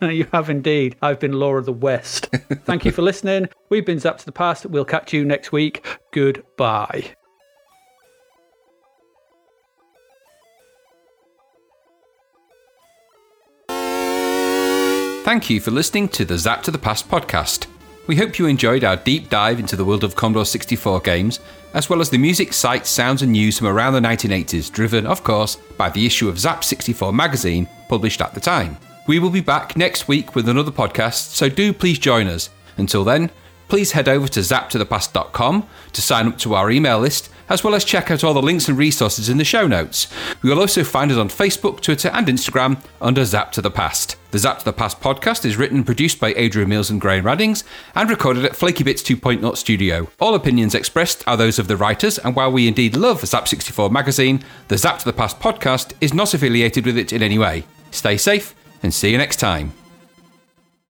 you have indeed. I've been Laura the West. Thank you for listening. We've been Zapped to the Past. We'll catch you next week. Goodbye. Thank you for listening to the Zap to the Past podcast. We hope you enjoyed our deep dive into the world of Commodore 64 games, as well as the music, sights, sounds, and news from around the 1980s, driven, of course, by the issue of Zap 64 magazine published at the time. We will be back next week with another podcast, so do please join us. Until then, please head over to zaptothepast.com to sign up to our email list, as well as check out all the links and resources in the show notes. You will also find us on Facebook, Twitter, and Instagram under Zap to the Past. The Zap to the Past podcast is written and produced by Adrian Mills and Graham Raddings and recorded at Flaky Bits 2.0 studio. All opinions expressed are those of the writers, and while we indeed love Zap 64 magazine, the Zap to the Past podcast is not affiliated with it in any way. Stay safe and see you next time.